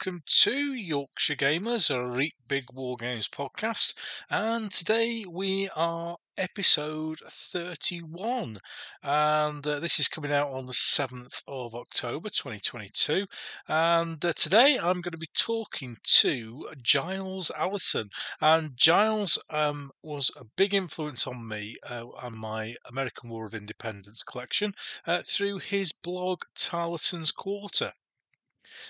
Welcome to Yorkshire Gamers, a Reet Big War Games podcast, and today we are episode 31, and uh, this is coming out on the 7th of October 2022. And uh, today I'm going to be talking to Giles Allison, and Giles um, was a big influence on me uh, and my American War of Independence collection uh, through his blog Tarleton's Quarter.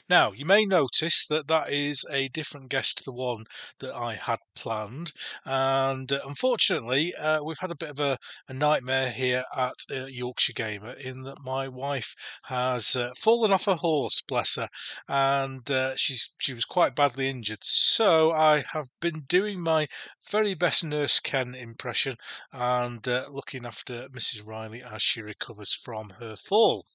Now, you may notice that that is a different guest to the one that I had planned. And uh, unfortunately, uh, we've had a bit of a, a nightmare here at uh, Yorkshire Gamer in that my wife has uh, fallen off her horse, bless her, and uh, she's she was quite badly injured. So I have been doing my very best Nurse Ken impression and uh, looking after Mrs. Riley as she recovers from her fall.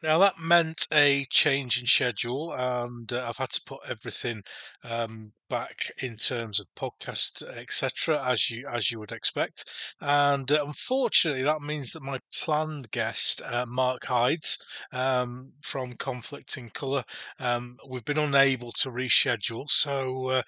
Now that meant a change in schedule, and uh, I've had to put everything um, back in terms of podcast, etc., as you as you would expect. And uh, unfortunately, that means that my planned guest, uh, Mark Hides um, from Conflict in Colour, um, we've been unable to reschedule. So uh,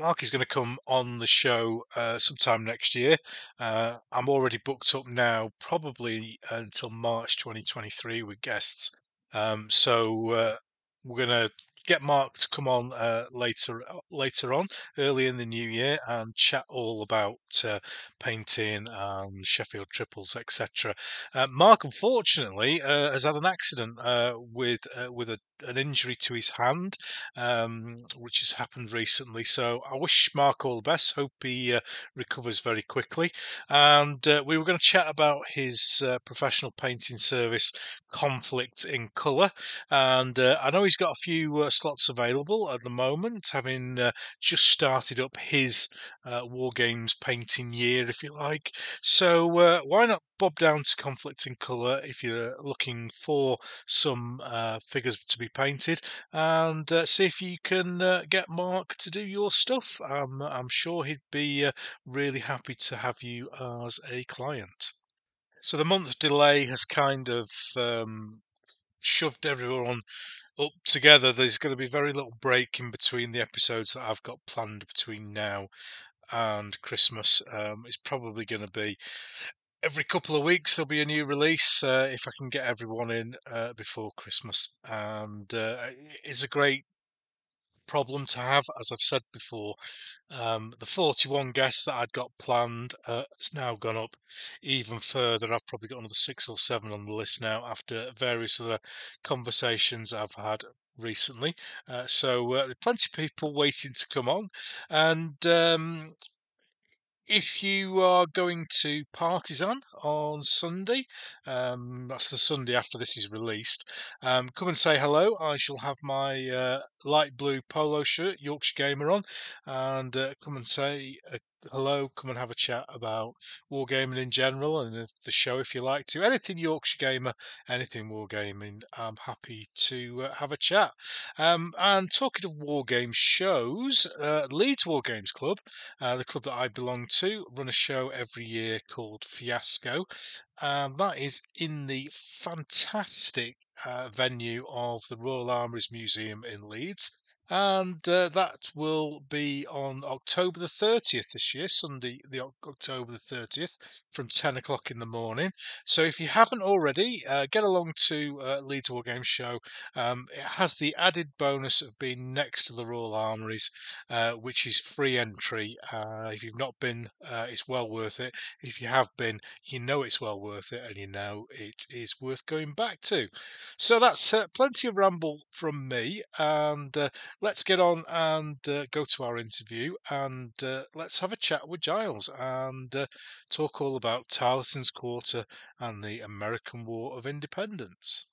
Mark is going to come on the show uh, sometime next year. Uh, I'm already booked up now, probably until March 2023 with guests. Um, so uh, we're going to get Mark to come on uh, later uh, later on, early in the new year, and chat all about uh, painting, um, Sheffield triples, etc. Uh, Mark, unfortunately, uh, has had an accident uh, with with a, an injury to his hand, um, which has happened recently. So I wish Mark all the best. Hope he recovers very quickly. And we were going to chat about his professional painting service, Conflict in Colour, and I know he's got a few slots available at the moment, having uh, just started up his uh, War Games painting year, if you like. So uh, why not bob down to Conflict in Colour if you're looking for some uh, figures to be painted and uh, see if you can uh, get Mark to do your stuff. Um, I'm sure he'd be really happy to have you as a client. So the month delay has kind of um, shoved everyone up together, there's going to be very little break in between the episodes that I've got planned between now and Christmas. Um, it's probably going to be every couple of weeks there'll be a new release uh, if I can get everyone in uh, before Christmas. And uh, it's a great problem to have, as I've said before. Um, the 41 guests that I'd got planned uh, has now gone up even further. I've probably got another six or seven on the list now after various other conversations I've had recently. Uh, so uh, there are plenty of people waiting to come on, and um, if you are going to Partisan on Sunday, um, that's the Sunday after this is released, um, come and say hello. I shall have my uh, light blue polo shirt, Yorkshire Gamer, on, and uh, come and say a hello, come and have a chat about wargaming in general and the show if you like to. Anything Yorkshire Gamer, anything wargaming, I'm happy to uh, have a chat. Um, and talking of wargame shows, uh, Leeds War Games Club, uh, the club that I belong to, run a show every year called Fiasco. And that is in the fantastic uh, venue of the Royal Armouries Museum in Leeds and uh, that will be on October the 30th this year, Sunday, the October the 30th, from 10 o'clock in the morning. So if you haven't already, uh, get along to uh, Leeds War Games Show. Um, it has the added bonus of being next to the Royal Armouries, uh, which is free entry. Uh, if you've not been, uh, it's well worth it. If you have been, you know it's well worth it, and you know it is worth going back to. So that's uh, plenty of ramble from me, and let's get on and uh, go to our interview and uh, let's have a chat with Giles and uh, talk all about Tarleton's Quarter and the American War of Independence.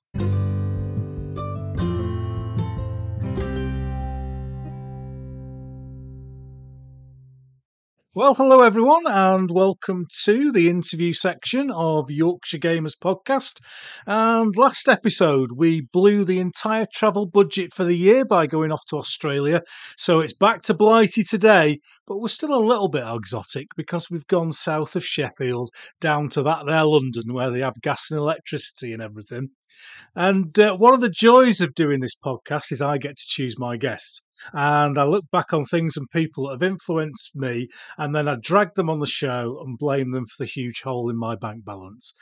Well, hello everyone, and welcome to the interview section of Yorkshire Gamers podcast. And last episode, we blew the entire travel budget for the year by going off to Australia. So it's back to Blighty today, but we're still a little bit exotic because we've gone south of Sheffield down to that there London where they have gas and electricity and everything. And uh, one of the joys of doing this podcast is I get to choose my guests. And I look back on things and people that have influenced me, and then I drag them on the show and blame them for the huge hole in my bank balance.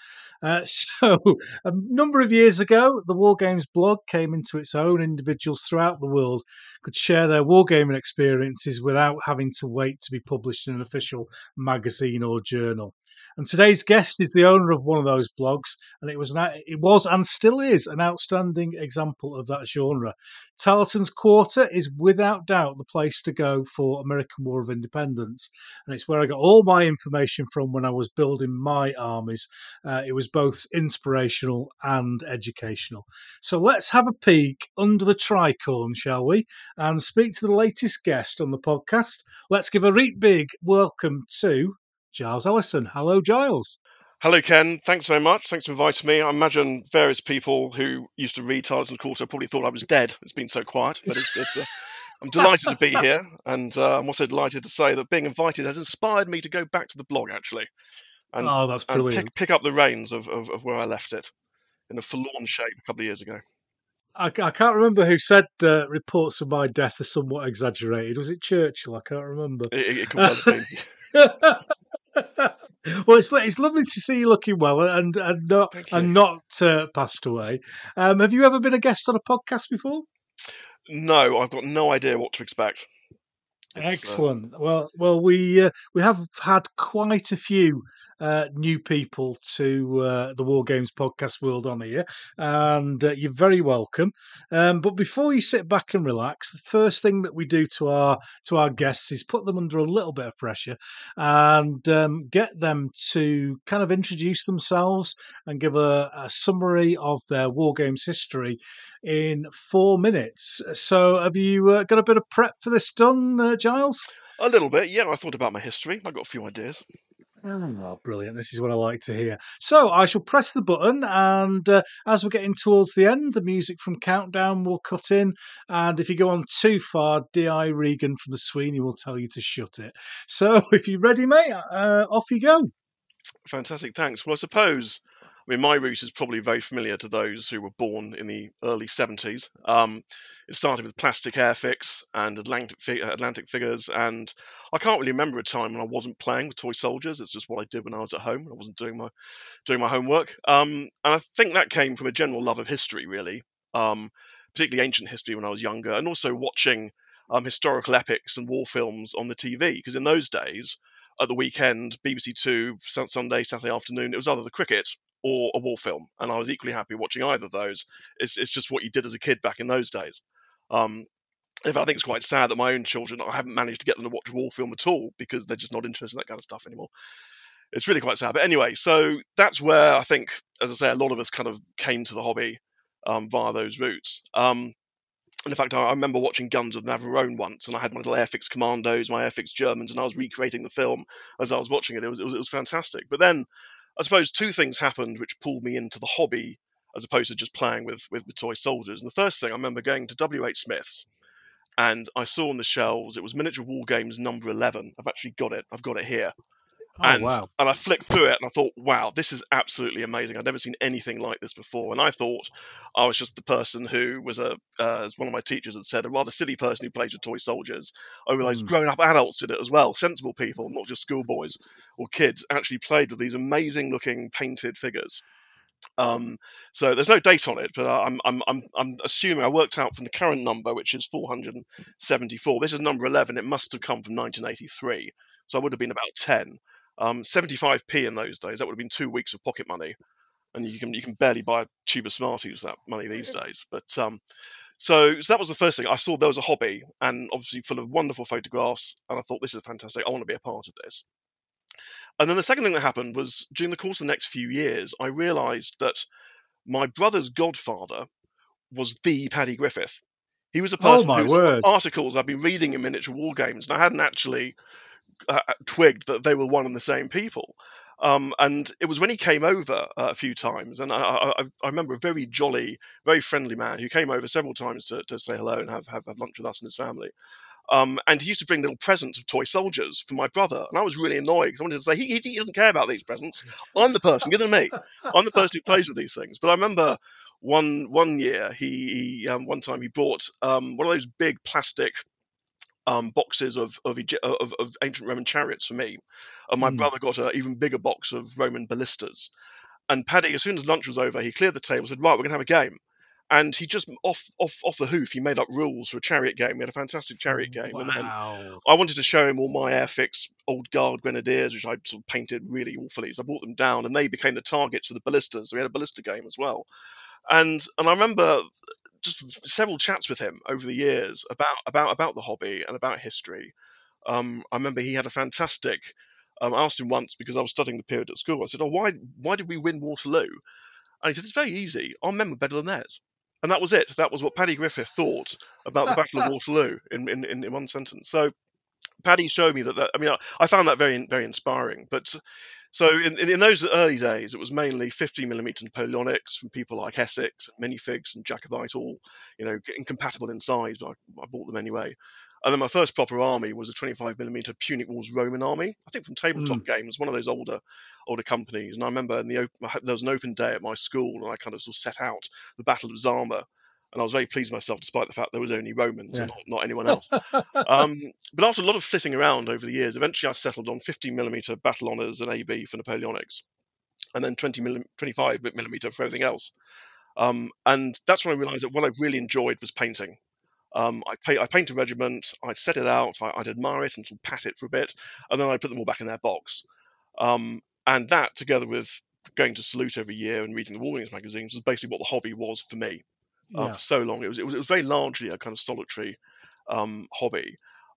Uh, so, a number of years ago, the War Games blog came into its own. Individuals throughout the world could share their wargaming experiences without having to wait to be published in an official magazine or journal. And today's guest is the owner of one of those vlogs, and it was an, it was and still is an outstanding example of that genre. Tarleton's Quarter is without doubt the place to go for American War of Independence, and it's where I got all my information from when I was building my armies. Uh, it was both inspirational and educational. So let's have a peek under the tricorn, shall we, and speak to the latest guest on the podcast. Let's give a reet big welcome to Giles Ellison. Hello, Giles. Hello, Ken. Thanks very much. Thanks for inviting me. I imagine various people who used to read Tarleton's Quarter probably thought I was dead. It's been so quiet, but it's, it's uh, I'm delighted to be here, and uh, I'm also delighted to say that being invited has inspired me to go back to the blog actually, and, oh, that's brilliant. and pick, pick, up the reins of, of, of, where I left it in a forlorn shape a couple of years ago. I, I can't remember who said uh, reports of my death are somewhat exaggerated. Was it Churchill? I can't remember. It, it could well have been. well, it's it's lovely to see you looking well and and not and not uh, passed away. Um, have you ever been a guest on a podcast before? No, I've got no idea what to expect. Uh, Excellent. Uh... Well, well, we uh, we have had quite a few uh, new people to uh, the War Games podcast world on here, and uh, you're very welcome. Um, but before you sit back and relax, the first thing that we do to our to our guests is put them under a little bit of pressure and um, get them to kind of introduce themselves and give a, a summary of their War Games history in four minutes. So, have you uh, got a bit of prep for this done, uh, Giles? A little bit, yeah. I thought about my history. I got a few ideas. Oh, brilliant. This is what I like to hear. So I shall press the button, and uh, as we're getting towards the end, the music from Countdown will cut in. And if you go on too far, D.I. Regan from the Sweeney will tell you to shut it. So if you're ready, mate, uh, off you go. Fantastic. Thanks. Well, I suppose I mean, my route is probably very familiar to those who were born in the early 70s. Um, it started with plastic airfix and Atlantic, fi- Atlantic figures, and I can't really remember a time when I wasn't playing with toy soldiers. It's just what I did when I was at home. I wasn't doing my doing my homework, um, and I think that came from a general love of history, really, um, particularly ancient history when I was younger, and also watching um, historical epics and war films on the TV. Because in those days, at the weekend, BBC Two, Sunday, Saturday afternoon, it was either the cricket or a war film, and I was equally happy watching either of those. It's, it's just what you did as a kid back in those days. Um, if I think it's quite sad that my own children, I haven't managed to get them to watch a war film at all because they're just not interested in that kind of stuff anymore. It's really quite sad. But anyway, so that's where I think, as I say, a lot of us kind of came to the hobby um, via those routes. Um, and in fact, I, I remember watching Guns of Navarone once, and I had my little Airfix Commandos, my Airfix Germans, and I was recreating the film as I was watching it. It was, it was, it was fantastic. But then I suppose two things happened which pulled me into the hobby as opposed to just playing with, with, toy soldiers. And the first thing I remember going to WH Smith's and I saw on the shelves it was Miniature War Games number 11. I've actually got it. I've got it here. Oh, and, wow. and I flicked through it and I thought, wow, this is absolutely amazing. I'd never seen anything like this before. And I thought I was just the person who was a, uh, as one of my teachers had said, a rather silly person who plays with toy soldiers. I realized mm. grown up adults did it as well, sensible people, not just schoolboys or kids, actually played with these amazing looking painted figures. Um, so there's no date on it, but I'm, I'm, I'm, I'm assuming I worked out from the current number, which is 474. This is number 11. It must have come from 1983. So I would have been about 10. Um, 75p in those days, that would have been two weeks of pocket money. And you can you can barely buy a tube of Smarties with that money these days. But um, so, so that was the first thing. I saw there was a hobby and obviously full of wonderful photographs. And I thought, this is fantastic. I want to be a part of this. And then the second thing that happened was during the course of the next few years, I realized that my brother's godfather was the Paddy Griffith. He was a Oh person my whose word! articles I've been reading in miniature war games, and I hadn't actually uh, uh, twigged that they were one and the same people. Um, and it was when he came over uh, a few times, and I, I, I I remember a very jolly, very friendly man who came over several times to, to say hello and have, have, have lunch with us and his family. Um, and he used to bring little presents of toy soldiers for my brother, and I was really annoyed because I wanted to say he, he, he doesn't care about these presents. I'm the person, give them to me. I'm the person who plays with these things. But I remember one one year he, he um, one time he bought um, one of those big plastic um, boxes of of, of of ancient Roman chariots for me, and my Mm. brother got an even bigger box of Roman ballistas. And Paddy, as soon as lunch was over, he cleared the table, and said, "Right, we're going to have a game." And he just off off off the hoof, he made up rules for a chariot game. We had a fantastic chariot game, and then Wow. I wanted to show him all my Airfix old guard grenadiers, which I sort of painted really awfully. So I brought them down, and they became the targets for the ballistas. So we had a ballista game as well. And and I remember just several chats with him over the years about about about the hobby and about history. Um, I remember he had a fantastic. Um, I asked him once because I was studying the period at school. I said, "Oh, why why did we win Waterloo?" And he said, "It's very easy. Our men were better than theirs." And that was it. That was what Paddy Griffith thought about the Battle of Waterloo in, in, in, in one sentence. So Paddy showed me that, that I mean, I, I found that very very inspiring. But so in, in, those early days, it was mainly 50 millimeter Napoleonics from people like Essex, Minifigs, and Jacobite, all you know, incompatible in size, but I, I bought them anyway. And then my first proper army was a 25 millimeter Punic Wars Roman army. I think from Tabletop hmm. Games, one of those older older companies. And I remember in the op- there was an open day at my school, and I kind of sort of set out the Battle of Zama. And I was very pleased with myself, despite the fact there was only Romans and not, not anyone else. um, but after a lot of flitting around over the years, eventually I settled on 50 millimeter battle honors and AB for Napoleonics, and then 20 milli- 25 millimeter for everything else. Um, and that's when I realized that what I really enjoyed was painting. Um, I, pa- I paint a regiment, I'd set it out, I, I'd admire it and sort of pat it for a bit, and then I'd put them all back in their box. Um, and that, together with going to Salute every year and reading the War Wings magazines, was basically what the hobby was for me uh, yeah. for so long. It was, it was it was very largely a kind of solitary um, hobby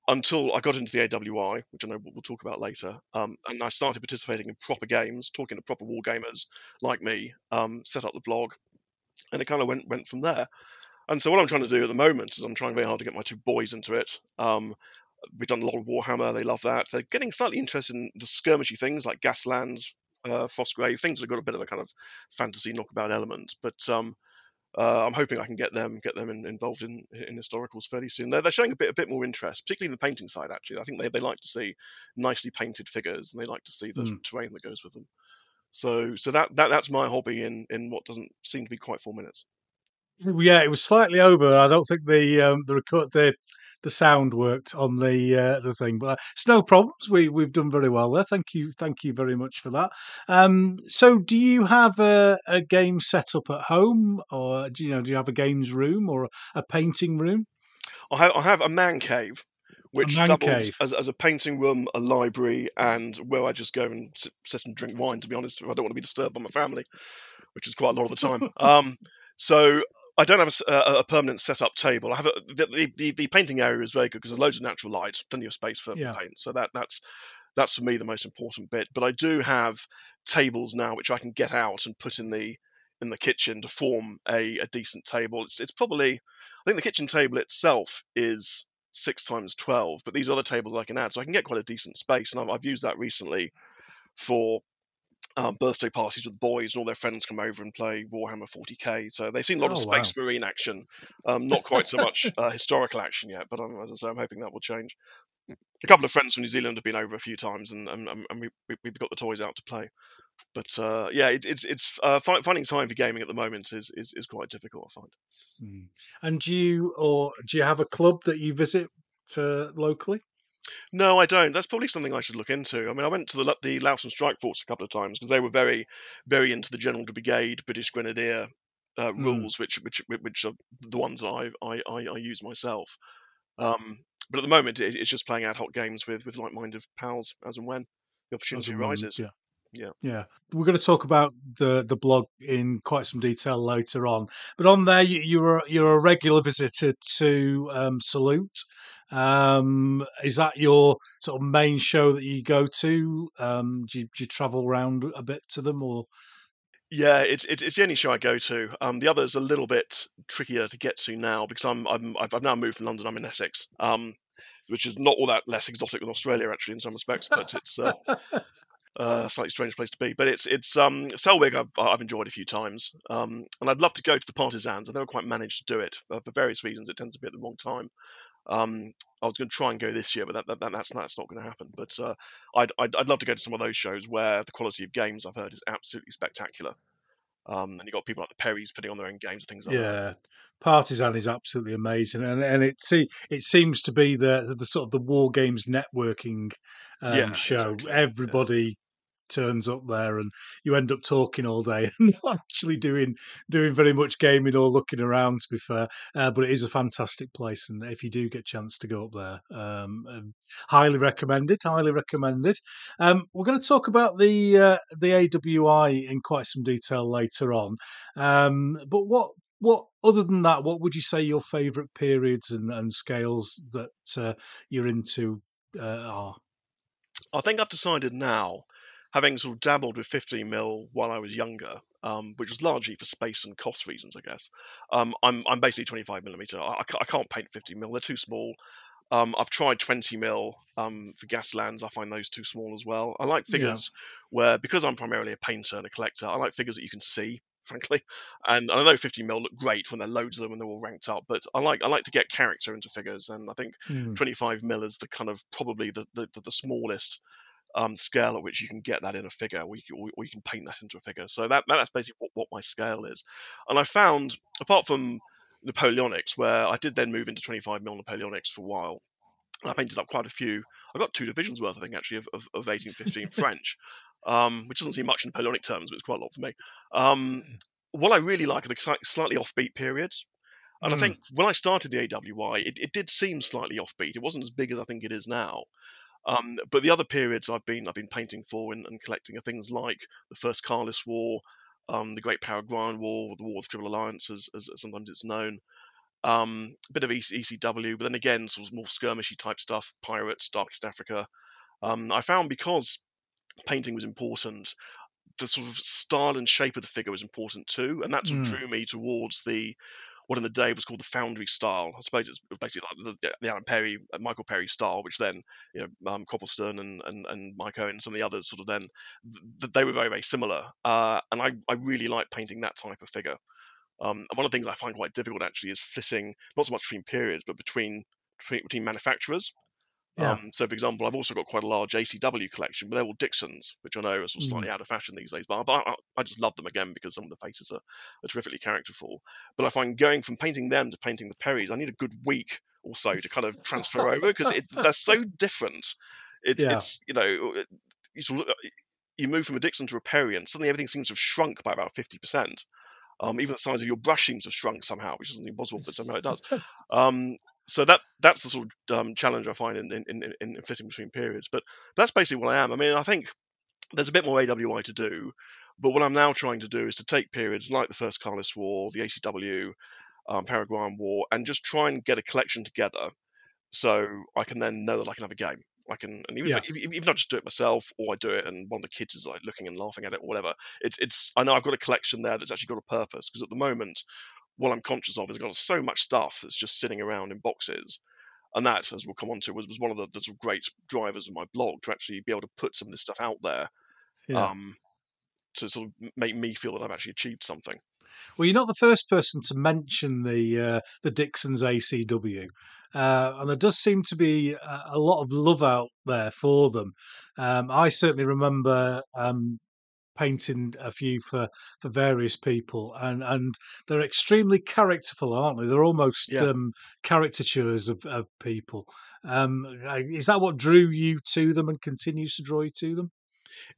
until I got into the AWI, which I know we'll we'll talk about later, um, and I started participating in proper games, talking to proper war gamers like me, um, set up the blog, and it kind of went went from there. And so what I'm trying to do at the moment is I'm trying very hard to get my two boys into it. Um, we've done a lot of Warhammer; they love that. They're getting slightly interested in the skirmishy things like Gaslands, uh, Frostgrave, things that have got a bit of a kind of fantasy knockabout element. But um, uh, I'm hoping I can get them get them in, involved in in historicals fairly soon. They're, they're showing a bit a bit more interest, particularly in the painting side. Actually, I think they, they like to see nicely painted figures and they like to see the Mm. terrain that goes with them. So so that, that that's my hobby in in what doesn't seem to be quite four minutes. Yeah, it was slightly over. I don't think the um, the record the the sound worked on the uh, the thing, but it's no problems. We we've done very well there. Thank you, thank you very much for that. Um, so, do you have a, a game set up at home, or do you know do you have a games room or a painting room? I have I have a man cave, which doubles as, as a painting room, a library, and where I just go and sit, sit and drink wine. To be honest, I don't want to be disturbed by my family, which is quite a lot of the time. um, so I don't have uh, a permanent set-up table. I have a, the, the, the painting area is very good because there's loads of natural light, plenty of space for, for Yeah. paint. So that that's that's for me the most important bit. But I do have tables now which I can get out and put in the in the kitchen to form a, a decent table. It's it's probably I think the kitchen table itself is six times twelve, but these other tables I can add, so I can get quite a decent space. And I've, I've used that recently for um, birthday parties with boys, and all their friends come over and play Warhammer 40k. So they've seen a lot of Oh, wow. Space Marine action, um, not quite so much uh, historical action yet, but um, as I say, I'm hoping that will change. A couple of friends from New Zealand have been over a few times, and and, and and we, we we've got the toys out to play. But uh, yeah, it, it's it's uh, finding time for gaming at the moment is is, is quite difficult. I find. Mm. And do you or do you have a club that you visit uh, locally? No, I don't. That's probably something I should look into. I mean, I went to the the Loughton Strike Force a couple of times because they were very, very into the General de Brigade, British Grenadier uh, Mm. rules, which which which are the ones that I I, I, use myself. Um, but at the moment, it, it's just playing ad hoc games with with like-minded pals as and when the opportunity when, arises. Yeah. Yeah. Yeah. We're going to talk about the, the blog in quite some detail later on. But on there, you, you're, you're a regular visitor to um, Salute. Um, is that your sort of main show that you go to? Um, do, you, do you travel around a bit to them or? Yeah, it's it's it's the only show I go to. Um, the other's a little bit trickier to get to now because I'm I'm I've, I've now moved from London. I'm in Essex, um, which is not all that less exotic than Australia actually in some respects, but it's uh, uh, a slightly strange place to be. But it's it's um SELWG I've I've enjoyed a few times, um, and I'd love to go to the Partisans, I never quite managed to do it uh, for various reasons. It tends to be at the wrong time. Um, I was going to try and go this year, but that, that, that that's that's not going to happen. But uh, I'd, I'd I'd love to go to some of those shows where the quality of games I've heard is absolutely spectacular. Um, and you got people like the Perrys putting on their own games and things like that. Yeah, Partisan is absolutely amazing, and and it se- it seems to be the the sort of the war games networking um, Yeah, show. exactly, yeah. Everybody turns up there, and you end up talking all day and not actually doing doing very much gaming or looking around. To be fair, uh, but it is a fantastic place, and if you do get a chance to go up there, um, um, highly recommend it. Highly recommended. Um, we're going to talk about the uh, the AWI in quite some detail later on, um, but what what other than that, what would you say your favourite periods and, and scales that uh, you're into uh, are? I think I've decided now, having sort of dabbled with 15 mil while I was younger, um, which was largely for space and cost reasons, I guess. Um, I'm I'm basically 25 millimeter. I, I can't paint 50 mil; they're too small. Um, I've tried 20 mil um, for Gaslands. I find those too small as well. I like Yeah. figures where, because I'm primarily a painter and a collector, I like figures that you can see, frankly. And I know 50 mil look great when there are loads of them and they're all ranked up, but I like I like to get character into figures, and I think Mm, 25 mil is the kind of probably the the, the, the smallest um, scale at which you can get that in a figure, or you, can- or, or you can paint that into a figure. So that that's basically what, what my scale is. And I found, apart from Napoleonics, where I did then move into 25 mil Napoleonics for a while, and I painted up quite a few. I got two divisions worth, I think, actually, of, of, of 1815 French, um, which doesn't seem much in Napoleonic terms, but it's quite a lot for me. Um, what I really like are the slightly offbeat periods. And I mm, think when I started the AWI, it, it did seem slightly offbeat. It wasn't as big as I think it is now. Um, but the other periods I've been I've been painting for and, and collecting are things like the First Carlist War, um, the Great Paraguayan War, the War of the Triple Alliance, as, as sometimes it's known. Um, a bit of EC, ECW, but then again, sort of more skirmishy type stuff, pirates, Darkest Africa. Um, I found because painting was important, the sort of style and shape of the figure was important too, and that's what mm. drew me towards the what in the day was called the Foundry style. I suppose it's basically like the, the Alan Perry, uh, Michael Perry style, which then you know um, Copplestone and, and and Mike Owen and some of the others sort of then th- they were very very similar, uh, and I I really like painting that type of figure. Um, and one of the things I find quite difficult actually is flitting not so much between periods, but between between, between manufacturers. Yeah. Um, so, for example, I've also got quite a large ACW collection, but they're all Dixons, which I know are sort of slightly out of fashion these days. But, I- I, I just love them again because some of the faces are, are terrifically characterful. But I find going from painting them to painting the Perrys, I need a good week or so to kind of transfer over because they're so different. It's, Yeah. it's you know, it- you sort of you move from a Dixon to a Perry, and suddenly everything seems to have shrunk by about fifty percent. Um, even the size of your brush seems to have shrunk somehow, which isn't impossible, but somehow it does. Um, so that that's the sort of um, challenge I find in, in, in, in flitting between periods. But that's basically what I am. I mean, I think there's a bit more AWI to do, but what I'm now trying to do is to take periods like the First Carlist War, the ACW, um, Paraguayan War, and just try and get a collection together, so I can then know that I can have a game. I can, and even Yeah. if, even if I just do it myself, or I do it, and one of the kids is like looking and laughing at it, or whatever. It's, it's. I know I've got a collection there that's actually got a purpose because at the moment, what I'm conscious of is I've got so much stuff that's just sitting around in boxes, and that, as we'll come on to, was, was one of the, the sort of great drivers of my blog to actually be able to put some of this stuff out there, Yeah. um, to sort of make me feel that I've actually achieved something. Well, you're not the first person to mention the uh, the Dixon's ACW, uh, and there does seem to be a, a lot of love out there for them. Um, I certainly remember um, painting a few for for various people, and and they're extremely characterful, aren't they? They're almost Yeah. um, caricatures of of people. Um, is that what drew you to them and continues to draw you to them?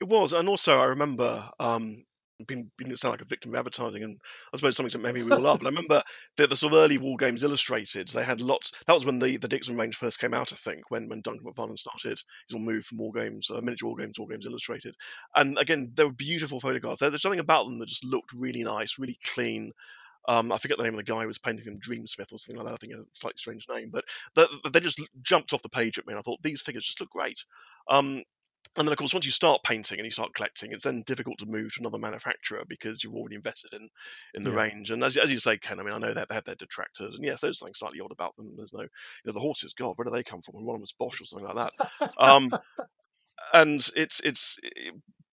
It was, and also I remember um, being, being sound like a victim of advertising, and I suppose something that maybe we all are. But I remember the, the sort of early War Games Illustrated. They had lots. That was when the, the Dixon range first came out, I think, when when Duncan McFarlane started his move from War Games, uh, miniature War Games, War Games Illustrated. And again, they were beautiful photographs. There, there's something about them that just looked really nice, really clean. Um, I forget the name of the guy who was painting them, Dreamsmith or something like that. I think a slightly strange name, but they, they just jumped off the page at me, and I thought these figures just look great. Um, and then, of course, once you start painting and you start collecting, it's then difficult to move to another manufacturer because you've already invested in in the Yeah. range. And as, as you say, Ken, I mean, I know that they have their detractors, and yes, there's something slightly odd about them. There's no, you know, the horses. God, where do they come from? One of them was Bosch or something like that. Um, and it's it's,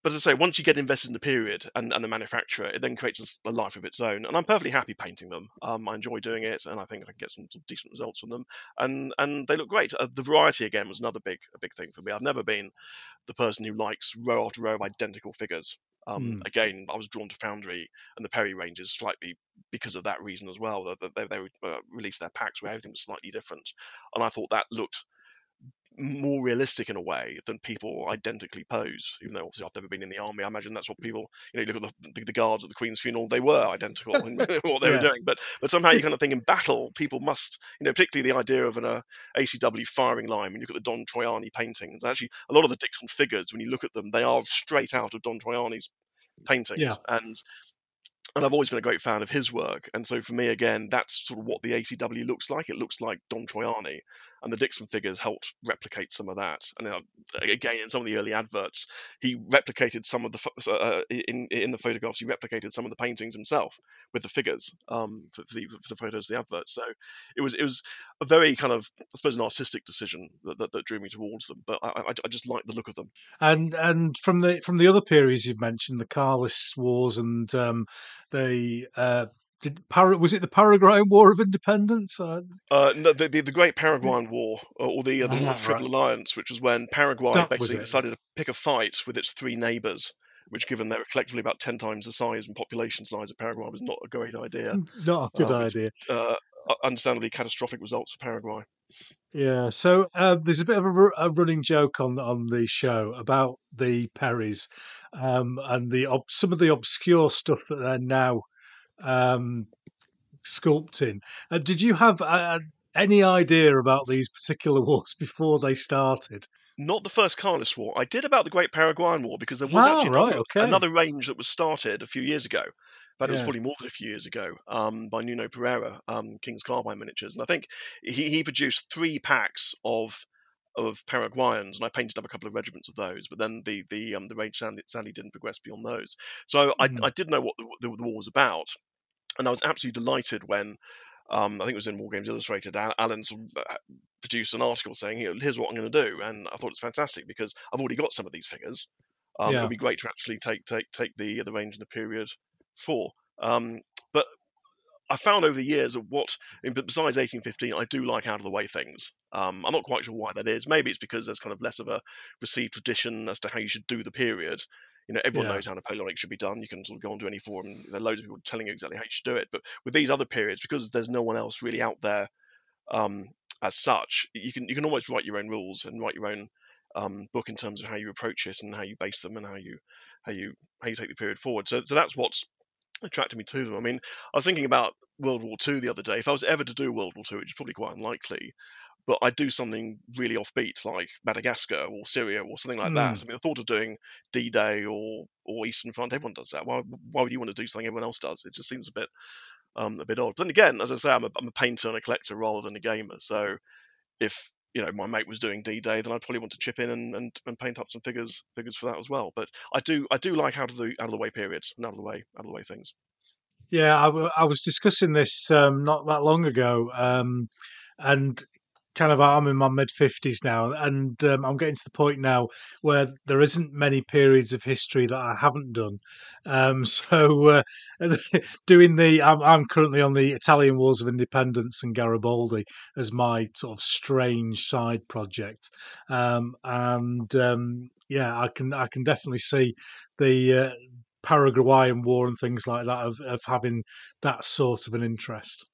but as I say, once you get invested in the period and, and the manufacturer, it then creates a, life of its own. And I'm perfectly happy painting them. Um, I enjoy doing it, and I think I can get some, some decent results from them. And and they look great. Uh, the variety again was another big a big thing for me. I've never been the person who likes row after row of identical figures. Um, Mm. Again, I was drawn to Foundry and the Perry ranges slightly because of that reason as well. That they, they would uh, release their packs where everything was slightly different, and I thought that looked more realistic in a way than people identically pose. Even though obviously I've never been in the army, I imagine that's what people, you know, you look at the, the, guards at the Queen's funeral, they were identical in what they Yeah. were doing. But but somehow you kind of think in battle, people must, you know, particularly the idea of an uh, ACW firing line. When you look at the Don Troiani paintings, actually a lot of the Dixon figures, when you look at them, they are straight out of Don Troiani's paintings, Yeah. and and I've always been a great fan of his work. And so for me, again, that's sort of what the ACW looks like. It looks like Don Troiani, and the Dixon figures helped replicate some of that. And uh, again, in some of the early adverts, he replicated some of the uh, in in the photographs. He replicated some of the paintings himself with the figures um, for, the, for the photos the adverts. So it was it was a very kind of I suppose an artistic decision that, that, that drew me towards them. But I, I, I just like the look of them. And and from the from the other periods you've mentioned, the Carlist Wars and um, the uh, did Para, was it the Paraguayan War of Independence? Uh, Uh, no, the, the the Great Paraguayan War, uh, or the uh, the Ah, Triple right. Alliance, which was when Paraguay That basically decided to pick a fight with its three neighbours, which, given they were collectively about ten times the size and population size of Paraguay, was not a great idea. not a good Uh, idea. Uh, understandably, catastrophic results for Paraguay. Yeah. So uh, there's a bit of a, a running joke on on the show about the Perrys um, and the ob- some of the obscure stuff that they're now um, sculpting. Uh, did you have uh, any idea about these particular wars before they started? Not the first Carlist War. I did about the Great Paraguayan War because there was Ah, actually right, another, okay. another range that was started a few years ago. But it was probably more than a few years ago um, by Nuno Pereira, um, King's Carbine Miniatures, and I think he, he produced three packs of of Paraguayans, and I painted up a couple of regiments of those. But then the the um, the range sadly, sadly didn't progress beyond those. So I, Mhm. I did know what the, the, the war was about, and I was absolutely delighted when um, I think it was in War Games Illustrated. Al- Alan uh, produced an article saying, "Here- "Here's what I'm going to do," and I thought it's fantastic because I've already got some of these figures. Um, Yeah. It'd be great to actually take take take the the range and the period for. Um, but I found over the years of what, I mean, but besides 1815, I do like out of the way things. Um, I'm not quite sure why that is. Maybe it's because there's kind of less of a received tradition as to how you should do the period. You know, everyone Yeah. knows how Napoleonic should be done. You can sort of go onto any forum. There are loads of people telling you exactly how you should do it. But with these other periods, because there's no one else really out there um, as such, you can you can almost write your own rules and write your own um, book in terms of how you approach it and how you base them and how you how you how you take the period forward. So so that's what's attracted me to them. I mean, I was thinking about World War Two the other day. If I was ever to do World War Two, which is probably quite unlikely, but I'd do something really offbeat like Madagascar or Syria or something like that. I mean, the thought of doing D-Day or or Eastern Front, everyone does that. Why why would you want to do something everyone else does? It just seems a bit um, a bit odd. Then again, as I say, I'm a, I'm a painter and a collector rather than a gamer. So if you know my mate was doing D-Day, then I'd probably want to chip in and, and, and paint up some figures figures for that as well. But I do I do like out of the out of the way periods and out of the way out of the way things. Yeah, I, w- I was discussing this um, not that long ago, um, and kind of I'm in my mid fifties now, and um, I'm getting to the point now where there isn't many periods of history that I haven't done. Um, so uh, doing the, I'm, I'm currently on the Italian Wars of Independence and Garibaldi as my sort of strange side project, um, and um, yeah, I can I can definitely see the uh, Paraguayan War and things like that of, of having that sort of an interest.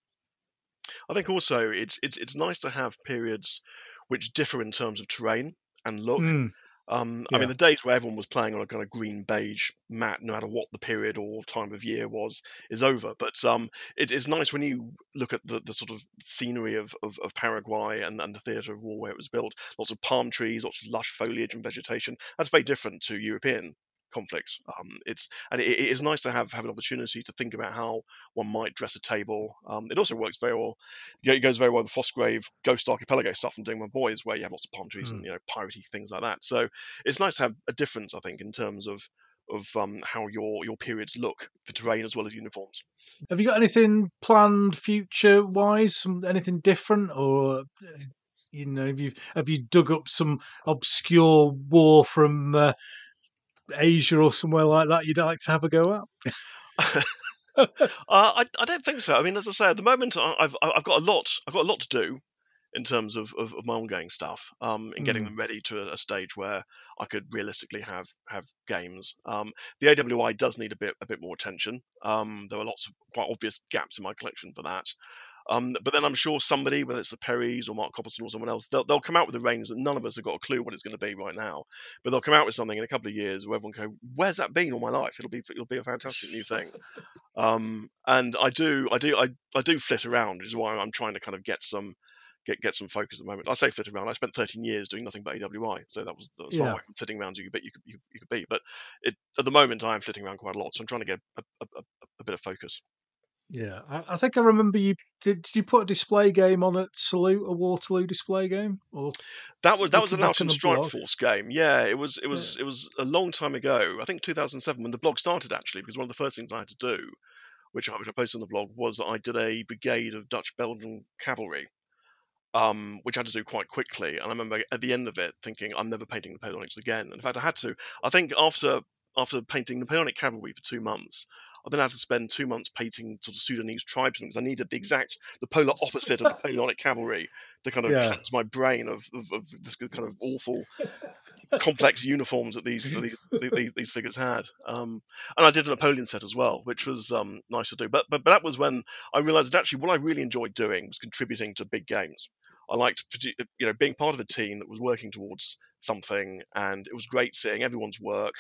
I think also it's it's it's nice to have periods which differ in terms of terrain and look. Mm, Um, I mean, the days where everyone was playing on a kind of green beige mat, no matter what the period or time of year was, is over. But um, it is nice when you look at the, the sort of scenery of, of, of Paraguay and, and the theatre of war where it was built. Lots of palm trees, lots of lush foliage and vegetation. That's very different to European conflicts. Um, it's and it, it is nice to have have an opportunity to think about how one might dress a table. Um, it also works very well. It goes very well with Frostgrave Ghost Archipelago stuff I'm doing with my boys, where you have lots of palm trees and you know piratey things like that. So it's nice to have a difference, I think, in terms of of um, how your your periods look for terrain as well as uniforms. Have you got anything planned future wise? Anything different, or uh, you know, have you have you dug up some obscure war from uh, Asia or somewhere like that you'd like to have a go at? uh, I, I don't think so. I mean, as I say, at the moment, I've I've got a lot. I've got a lot to do in terms of, of, of my ongoing stuff, um, and getting Mm. them ready to a, a stage where I could realistically have have games. Um, the AWI does need a bit a bit more attention. Um, there are lots of quite obvious gaps in my collection for that. Um, but then I'm sure somebody, whether it's the Perrys or Mark Copplestone or someone else, they'll, they'll come out with a range that none of us have got a clue what it's going to be right now. But they'll come out with something in a couple of years where everyone go, "Where's that been all my life?" It'll be it'll be a fantastic new thing. Um, and I do I do I, I do flit around, which is why I'm trying to kind of get some get get some focus at the moment. I say flit around. I spent 13 years doing nothing but AWI, so that was as far Yeah. flitting around you could bet you could you, you could be. But it, at the moment, I am flitting around quite a lot, so I'm trying to get a, a, a bit of focus. Yeah, I, I think I remember you did. Did you put a display game on at Salute, a Waterloo display game? Or That was that was announced in the Strike blog. Force game. Yeah, it was it was it was a long time ago. I think 2007 when the blog started actually, because one of the first things I had to do, which I which I posted on the blog, was that I did a brigade of Dutch Belgian cavalry, um, which I had to do quite quickly. And I remember at the end of it thinking, I'm never painting the Napoleonics again. And in fact, I had to. I think after after painting Napoleonic cavalry for two months. I then had to spend two months painting sort of Sudanese tribesmen because I needed the exact, the polar opposite of the Napoleonic cavalry to kind of Yeah. cleanse my brain of, of, of this kind of awful, complex uniforms that these these, these, these figures had. Um, and I did a Napoleon set as well, which was um, nice to do. But, but but that was when I realised that actually what I really enjoyed doing was contributing to big games. I liked you know being part of a team that was working towards something, and it was great seeing everyone's work.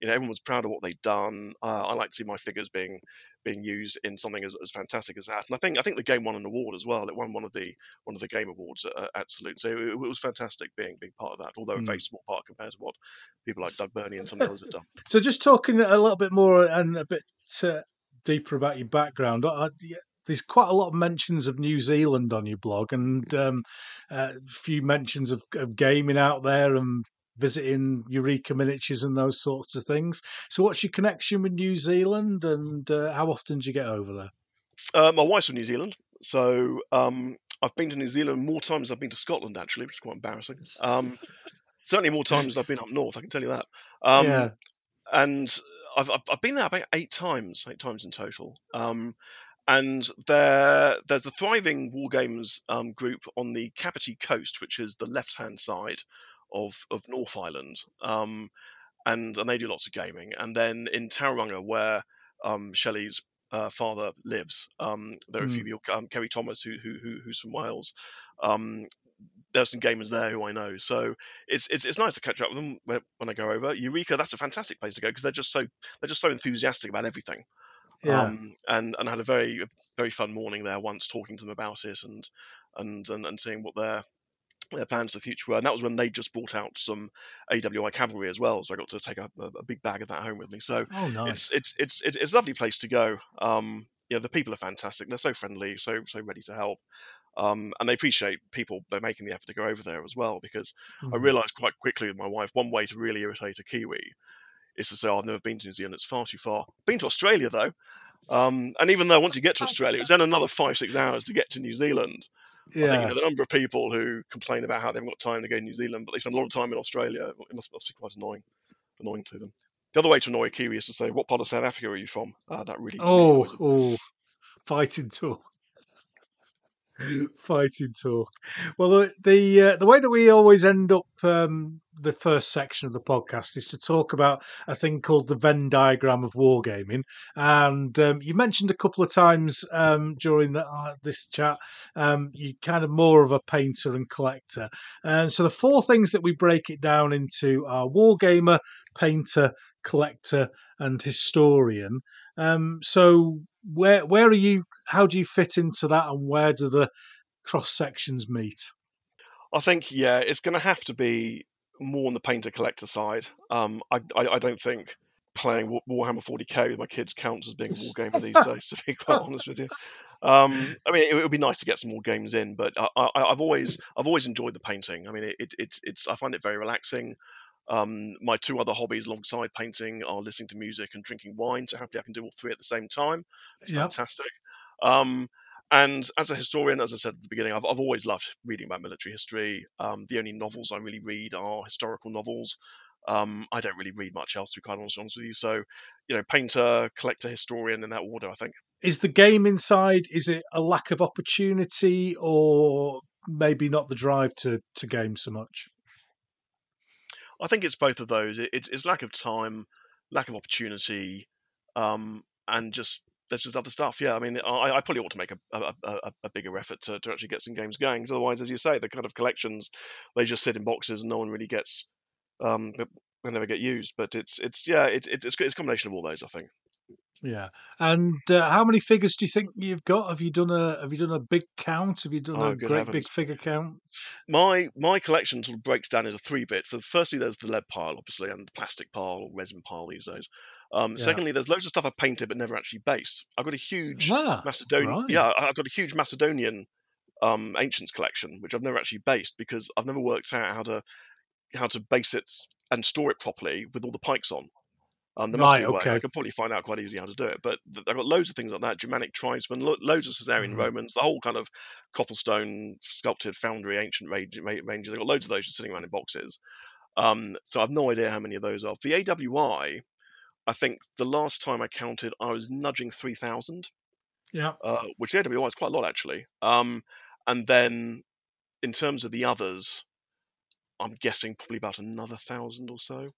You know, everyone was proud of what they'd done. Uh, I like to see my figures being being used in something as, as fantastic as that. And I think I think the game won an award as well. It won one of the one of the game awards at, at Salute. So it, it was fantastic being being part of that. Although a very small part compared to what people like Doug Burney and some others have done. so, just talking a little bit more and a bit uh, deeper about your background. I, yeah, there's quite a lot of mentions of New Zealand on your blog, and um, a few mentions of, of gaming out there and visiting Eureka miniatures and those sorts of things. So, what's your connection with New Zealand, and uh, how often do you get over there? Uh, my wife's from New Zealand, so um, I've been to New Zealand more times than I've been to Scotland, actually, which is quite embarrassing. Um, certainly more times than I've been up north, I can tell you that. Um, yeah, And I've, I've I've been there about eight times, eight times in total. Um, and there, there's a thriving war games um, group on the Kapiti coast, which is the left-hand side of of North Island, um, and and they do lots of gaming. And then in Tauranga, where um, Shelley's uh, father lives, um, there are a few people, um, Kerry Thomas, who, who, who who's from Wales. Um, there's some gamers there who I know, so it's it's, it's nice to catch up with them when, I go over. Eureka, that's a fantastic place to go because they're just so they're just so enthusiastic about everything yeah. um, and and had a very very fun morning there once talking to them about it and and and, and seeing what their their plans for the future were. And that was when they just brought out some AWI cavalry as well, so I got to take a, a, big bag of that home with me. So oh, nice. it's it's it's it's it's a lovely place to go. Um, yeah, the people are fantastic. They're so friendly, so so ready to help. Um, and they appreciate people they're making the effort to go over there as well because I Mm. realised quite quickly with my wife one way to really irritate a Kiwi is to say, oh, I've never been to New Zealand, it's far too far. Been to Australia though. Um, and even though once you get to Australia, it's then another five, six hours to get to New Zealand. I think you yeah. know, the number of people who complain about how they haven't got time to go to New Zealand, but they spend a lot of time in Australia, it must, must be quite annoying, annoying to them. The other way to annoy a Kiwi is to say, what part of South Africa are you from? Uh, that really, really Oh, oh, fighting talk. fighting talk. Well, the the, uh, the way that we always end up um, the first section of the podcast is to talk about a thing called the Venn diagram of wargaming. And um, you mentioned a couple of times um, during the, uh, this chat, um, you kind of more of a painter and collector. And so the four things that we break it down into are wargamer, painter, collector, and historian. Um, so where where are you? How do you fit into that, and where do the cross sections meet? I think, yeah, it's going to have to be more on the painter collector side. Um, I, I, I don't think playing Warhammer 40k with my kids counts as being a war gamer these days. To be quite honest with you, um, I mean, it, it would be nice to get some more games in, but I, I've always I've always enjoyed the painting. I mean, it, it, it's it's I find it very relaxing. Um, my two other hobbies alongside painting are listening to music and drinking wine. So happily I can do all three at the same time. It's Yep. fantastic. Um, and as a historian, as I said at the beginning, I've, I've always loved reading about military history. Um, the only novels I really read are historical novels. Um, I don't really read much else, to be quite honest, honest with you. So, you know, painter, collector, historian, in that order, I think. Is the game inside? Is it a lack of opportunity, or maybe not the drive to to game so much? I think it's both of those. It, it's, it's lack of time, lack of opportunity, um, and just there's just other stuff. Yeah, I mean, I, I probably ought to make a, a, a, a bigger effort to, to actually get some games going. otherwise, as you say, the kind of collections they just sit in boxes and no one really gets. Um, they never get used. But it's it's yeah, it, it, it's it's a combination of all those. I think. Yeah. And uh, how many figures do you think you've got? Have you done a Have you done a big count? Have you done Oh, a great big figure count? My my collection sort of breaks down into three bits. There's firstly there's the lead pile, obviously, and the plastic pile or resin pile these days. Um, Yeah. secondly, there's loads of stuff I've painted but never actually based. I've got a huge Ah, Macedonian. right. Yeah, I've got a huge Macedonian um, ancients collection, which I've never actually based because I've never worked out how to how to base it and store it properly with all the pikes on. Um, there must Right. be a way. I could probably find out quite easily how to do it. But th- I've got loads of things like that: Germanic tribesmen, lo- loads of Caesarean Mhm. Romans, the whole kind of copplestone sculpted foundry ancient range, ranges. I've got loads of those just sitting around in boxes. Um, so I've no idea how many of those are. For the AWI, I think the last time I counted, I was nudging three thousand Yeah. uh, which the AWI is quite a lot actually. Um, and then in terms of the others, I'm guessing probably about another thousand or so.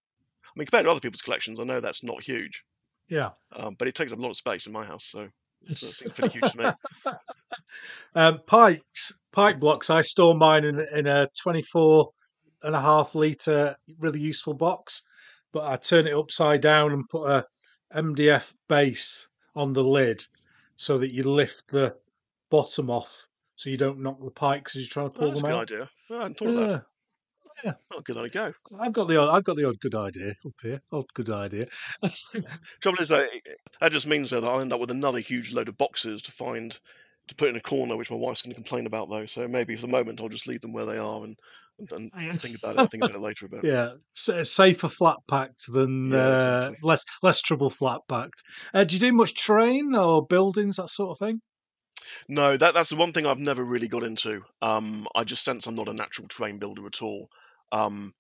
I mean, compared to other people's collections, I know that's not huge, Yeah. um, but it takes up a lot of space in my house, so so it seems pretty huge to me. Um, pikes, pike blocks. I store mine in, in a 24 and a half litre really useful box, but I turn it upside down and put a MDF base on the lid so that you lift the bottom off so you don't knock the pikes as you're trying to Oh, pull that's a them good out. idea. I hadn't thought of that. Yeah, good go. I've got the odd, I've got the odd good idea up here. Odd good idea. Trouble is, though, that just means though that I'll end up with another huge load of boxes to find to put in a corner, which my wife's going to complain about though. So maybe for the moment I'll just leave them where they are and and, and think about it. Think about it later a bit. Yeah, s- safer flat packed than Yeah, uh, exactly. less less trouble flat packed. Uh, do you do much terrain or buildings that sort of thing? No, that that's the one thing I've never really got into. Um, I just sense I'm not a natural terrain builder at all. Um,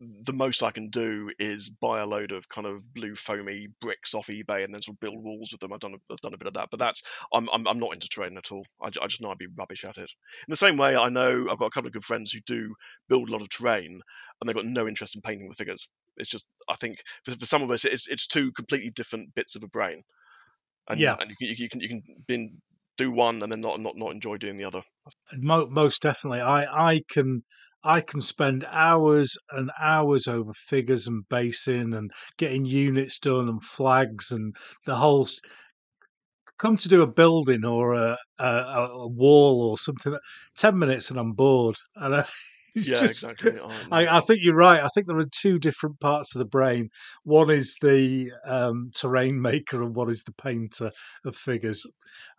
the most I can do is buy a load of kind of blue foamy bricks off eBay and then sort of build walls with them. I've done a, I've done a bit of that, but that's I'm I'm, I'm not into terrain at all. I, I just know I'd be rubbish at it. In the same way, I know I've got a couple of good friends who do build a lot of terrain, and they've got no interest in painting the figures. It's just I think for, for some of us, it's it's two completely different bits of a brain, and Yeah. and you can you can you can do one and then not not not enjoy doing the other. Most definitely. I I can I can spend hours and hours over figures and basing and getting units done and flags and the whole. Come to do a building or a a, a wall or something. Ten minutes and I'm bored. And I, Yeah, just, exactly. Oh, no. I, I think you're right. I think there are two different parts of the brain. One is the um, terrain maker, and one is the painter of figures.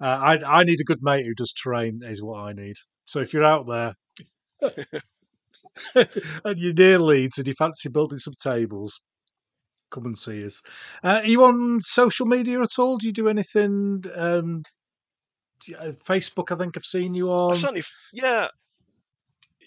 Uh, I I need a good mate who does terrain. Is what I need. So if you're out there and you're near Leeds and you fancy building some tables, come and see us. Uh, are you on social media at all? Do you do anything? Um, Facebook, I think I've seen you I on. certainly, yeah,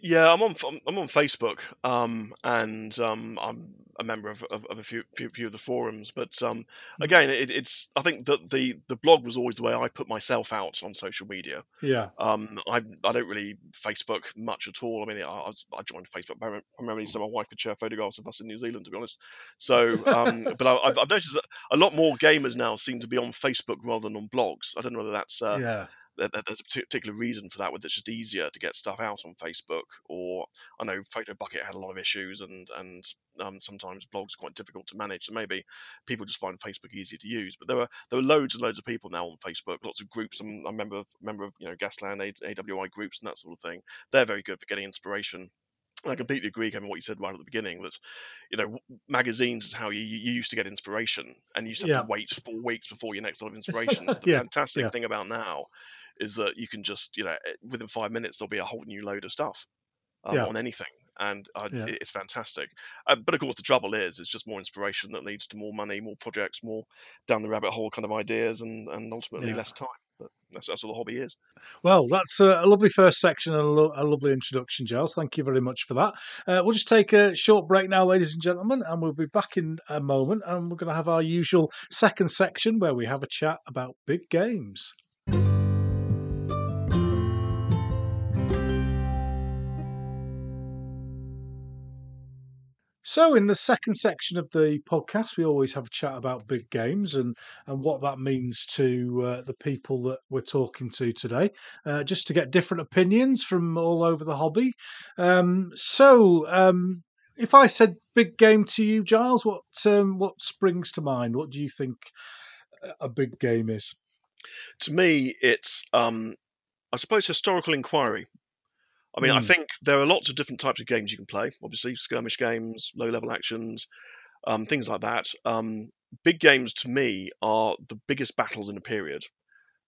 yeah. I'm on I'm, on Facebook, um, and um, I'm a member of, of, of a few, few few of the forums. But um, Mm. again, it, it's I think that the the blog was always the way I put myself out on social media. Yeah, Um, I I don't really Facebook much at all. I mean, I, I joined Facebook primar- primarily so my wife could share photographs of us in New Zealand, to be honest. So, um, but I, I've, I've noticed that a lot more gamers now seem to be on Facebook rather than on blogs. I don't know whether that's uh, yeah, there- there- there's a particular reason for that, whether it's just easier to get stuff out on Facebook, or I know Photo Bucket had a lot of issues, and and um, sometimes blogs are quite difficult to manage. So maybe people just find Facebook easier to use. But there are there are loads and loads of people now on Facebook, lots of groups. I'm, a member of member of you know Gasland AWI groups and that sort of thing. They're very good for getting inspiration. I completely agree, Kevin, what you said right at the beginning. That you know, magazines is how you, you used to get inspiration, and you used to have Yeah. to wait four weeks before your next lot of inspiration. the Yeah, fantastic yeah. thing about now is that you can just you know eh, within five minutes there'll be a whole new load of stuff um, Yeah. on anything and uh, Yeah. it's fantastic uh, but of course the trouble is it's just more inspiration that leads to more money more projects more down the rabbit hole kind of ideas and and ultimately Yeah. less time But that's, that's what the hobby is. Well, that's a, a lovely first section and a, lo- a lovely introduction, Giles. Thank you very much for that. Uh, we'll just take a short break now, ladies and gentlemen, and we'll be back in a moment. And we're going to have our usual second section where we have a chat about big games. So, in the second section of the podcast, we always have a chat about big games and, and what that means to uh, the people that we're talking to today, uh, just to get different opinions from all over the hobby. Um, so, um, if I said big game to you, Giles, what um, what springs to mind? What do you think a big game is? To me, it's um, I suppose historical inquiry. I mean, I Mm. think there are lots of different types of games you can play. Obviously, skirmish games, low-level actions, um, things like that. Um, big games to me are the biggest battles in a period,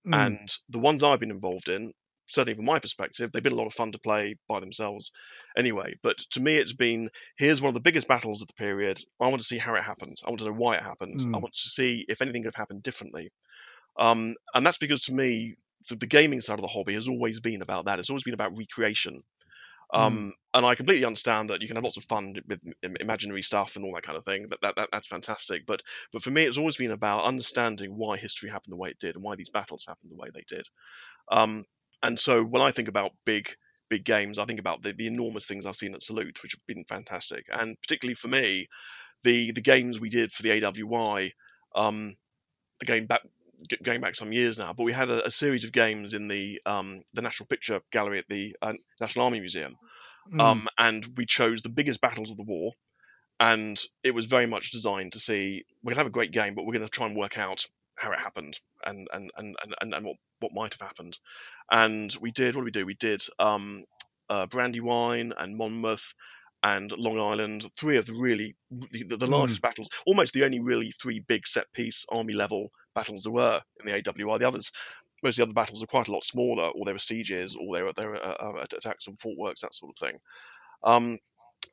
Mm. and the ones I've been involved in, certainly from my perspective, they've been a lot of fun to play by themselves. Anyway, but to me, it's been here's one of the biggest battles of the period. I want to see how it happened. I want to know why it happened. I Mm. want to see if anything could have happened differently. Um, and that's because to me, the, the gaming side of the hobby has always been about that. It's always been about recreation. Um, And I completely understand that you can have lots of fun with imaginary stuff and all that kind of thing. That, that, that that's fantastic. But but for me, it's always been about understanding why history happened the way it did and why these battles happened the way they did. Um, and so when I think about big big games, I think about the, the enormous things I've seen at Salute, which have been fantastic. And particularly for me, the the games we did for the AWI. Um, again back g- going back some years now, but we had a, a series of games in the um, the National Picture Gallery at the uh, National Army Museum, Mm. um, and we chose the biggest battles of the war, and it was very much designed to see we're gonna have a great game, but we're gonna try and work out how it happened and and and and, and, what what might have happened, and we did what did we do? We did um, uh, Brandywine and Monmouth. And Long Island, three of the really the, the, the Mm. largest battles, almost the only really three big set piece army level battles there were in the AWI. The others, most of the other battles are quite a lot smaller, or they were sieges, or they were they were uh, uh, attacks on fort works, that sort of thing. Um,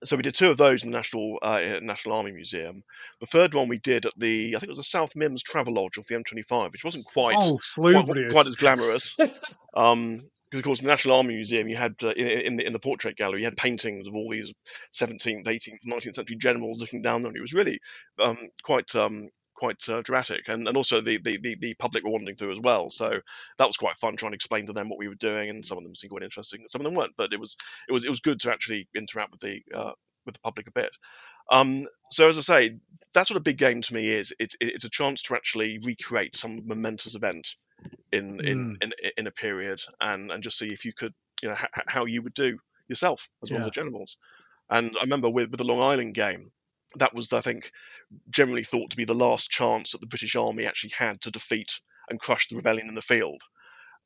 so we did two of those in the National uh, National Army Museum. The third one we did at the I think it was the South Mimms Travel Lodge off the M25, which wasn't quite oh, quite, quite as glamorous. Um, because of course, in the National Army Museum, you had uh, in, in the in the portrait gallery, you had paintings of all these 17th, 18th, 19th century generals looking down on you. It was really um, quite um, quite uh, dramatic, and and also the, the the the public were wandering through as well. So that was quite fun trying to explain to them what we were doing, and some of them seemed quite interesting, some of them weren't. But it was it was it was good to actually interact with the uh, with the public a bit. Um, so as I say, that's what a big game to me is. It's it's a chance to actually recreate some momentous event in in, in in a period, and and just see if you could you know h- how you would do yourself as one of the generals. And I remember with with the Long Island game, that was I think generally thought to be the last chance that the British Army actually had to defeat and crush the rebellion in the field.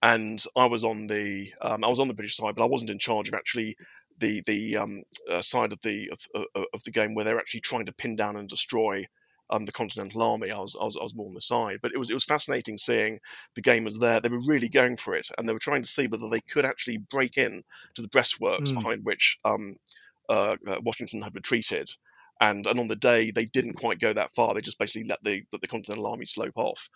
And I was on the um, I was on the British side, but I wasn't in charge of actually the the um, uh, side of the of, of, of the game where they're actually trying to pin down and destroy um, the Continental Army. I was, I was I was more on the side, but it was it was fascinating seeing the gamers there. They were really going for it, and they were trying to see whether they could actually break in to the breastworks Mm. behind which um, uh, uh, Washington had retreated. And and on the day they didn't quite go that far. They just basically let the let the Continental Army slope off.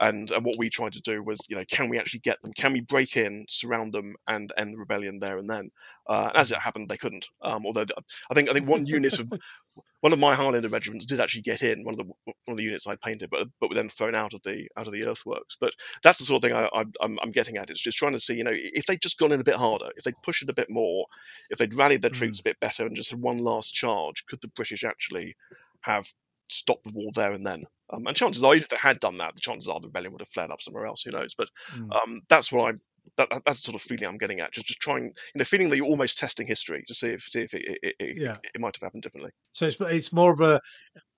And, and what we tried to do was, you know, can we actually get them? Can we break in, surround them, and end the rebellion there and then? Uh, and as it happened, they couldn't. Um, although th- I think I think one unit of one of my Highlander regiments did actually get in one of the one of the units I painted, but but were then thrown out of the out of the earthworks. But that's the sort of thing I, I, I'm I'm getting at. It's just trying to see, you know, if they'd just gone in a bit harder, if they'd pushed it a bit more, if they'd rallied their troops a bit better and just had one last charge, could the British actually have stopped the war there and then? Um, and chances are, if they had done that, the chances are the rebellion would have fled up somewhere else. Who knows? But Mm. um, that's what I'm. That, that- that's the sort of feeling I'm getting at. Just, just trying, you know, feeling that you're almost testing history to see if, see if it, it, it, Yeah. it might have happened differently. So it's it's more of a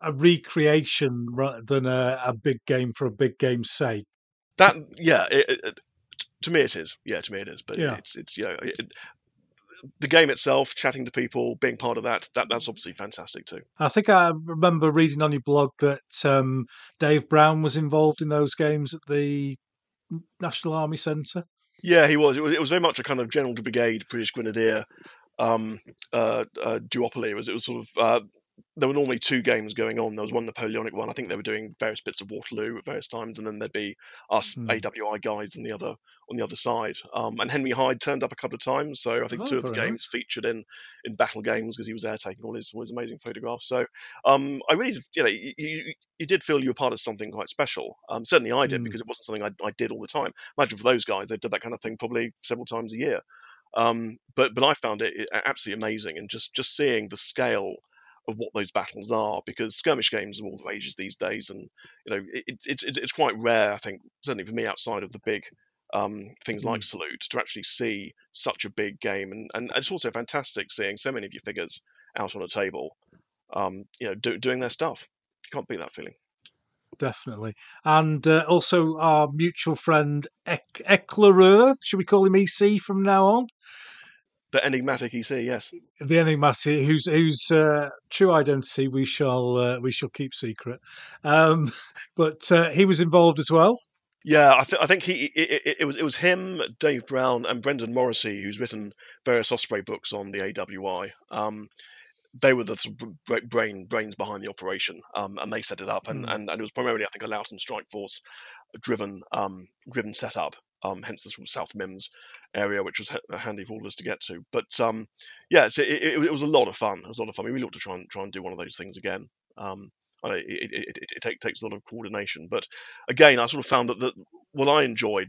a recreation rather than a, a big game for a big game's sake. That, yeah, it, it, it- to me it is. Yeah, to me it is. But Yeah. it's, it's, you know, it, the game itself, chatting to people, being part of that, that that's obviously fantastic too. I think I remember reading on your blog that um, Dave Brown was involved in those games at the National Army Centre. Yeah, he was. It was, it was very much a kind of General de Brigade, British Grenadier um, uh, uh, duopoly. It was, it was sort of uh, there were normally two games going on. There was one Napoleonic one. I think they were doing various bits of Waterloo at various times, and then there'd be us Hmm. AWI guides on the other on the other side. Um, and Henry Hyde turned up a couple of times, so I think Oh, two of the games featured in in battle games because he was there taking all his all his amazing photographs. So um, I really, you know, you, you, you did feel you were part of something quite special. Um, certainly I did Mm. because it wasn't something I, I did all the time. Imagine for those guys, they did that kind of thing probably several times a year. Um, but but I found it absolutely amazing, and just just seeing the scale of what those battles are, because skirmish games are all the rages these days, and you know it, it, it's it's quite rare, I think, certainly for me, outside of the big um, things like Salute, to actually see such a big game, and and it's also fantastic seeing so many of your figures out on a table, um, you know, do, doing their stuff. Can't beat that feeling. definitely. And uh, also our mutual friend Ec- Eclaireur, should we call him EC from now on? The enigmatic EC, yes. The enigmatic, whose whose uh, true identity we shall uh, we shall keep secret. Um, but uh, he was involved as well. Yeah, I, th- I think he it, it, it was it was him, Dave Brown, and Brendan Morrissey who's written various Osprey books on the AWI. Um, they were the brain brains behind the operation, um, and they set it up, and, Mm. and, and it was primarily I think a Loughton Strike Force driven um, driven setup. Um, hence the sort of South Mimms area, which was ha- handy for all of us to get to. But um, yeah, so it, it, it was a lot of fun. It was a lot of fun. We ought to try and try and do one of those things again. Um, I it, it, it, take, takes a lot of coordination, but again, I sort of found that, that what I enjoyed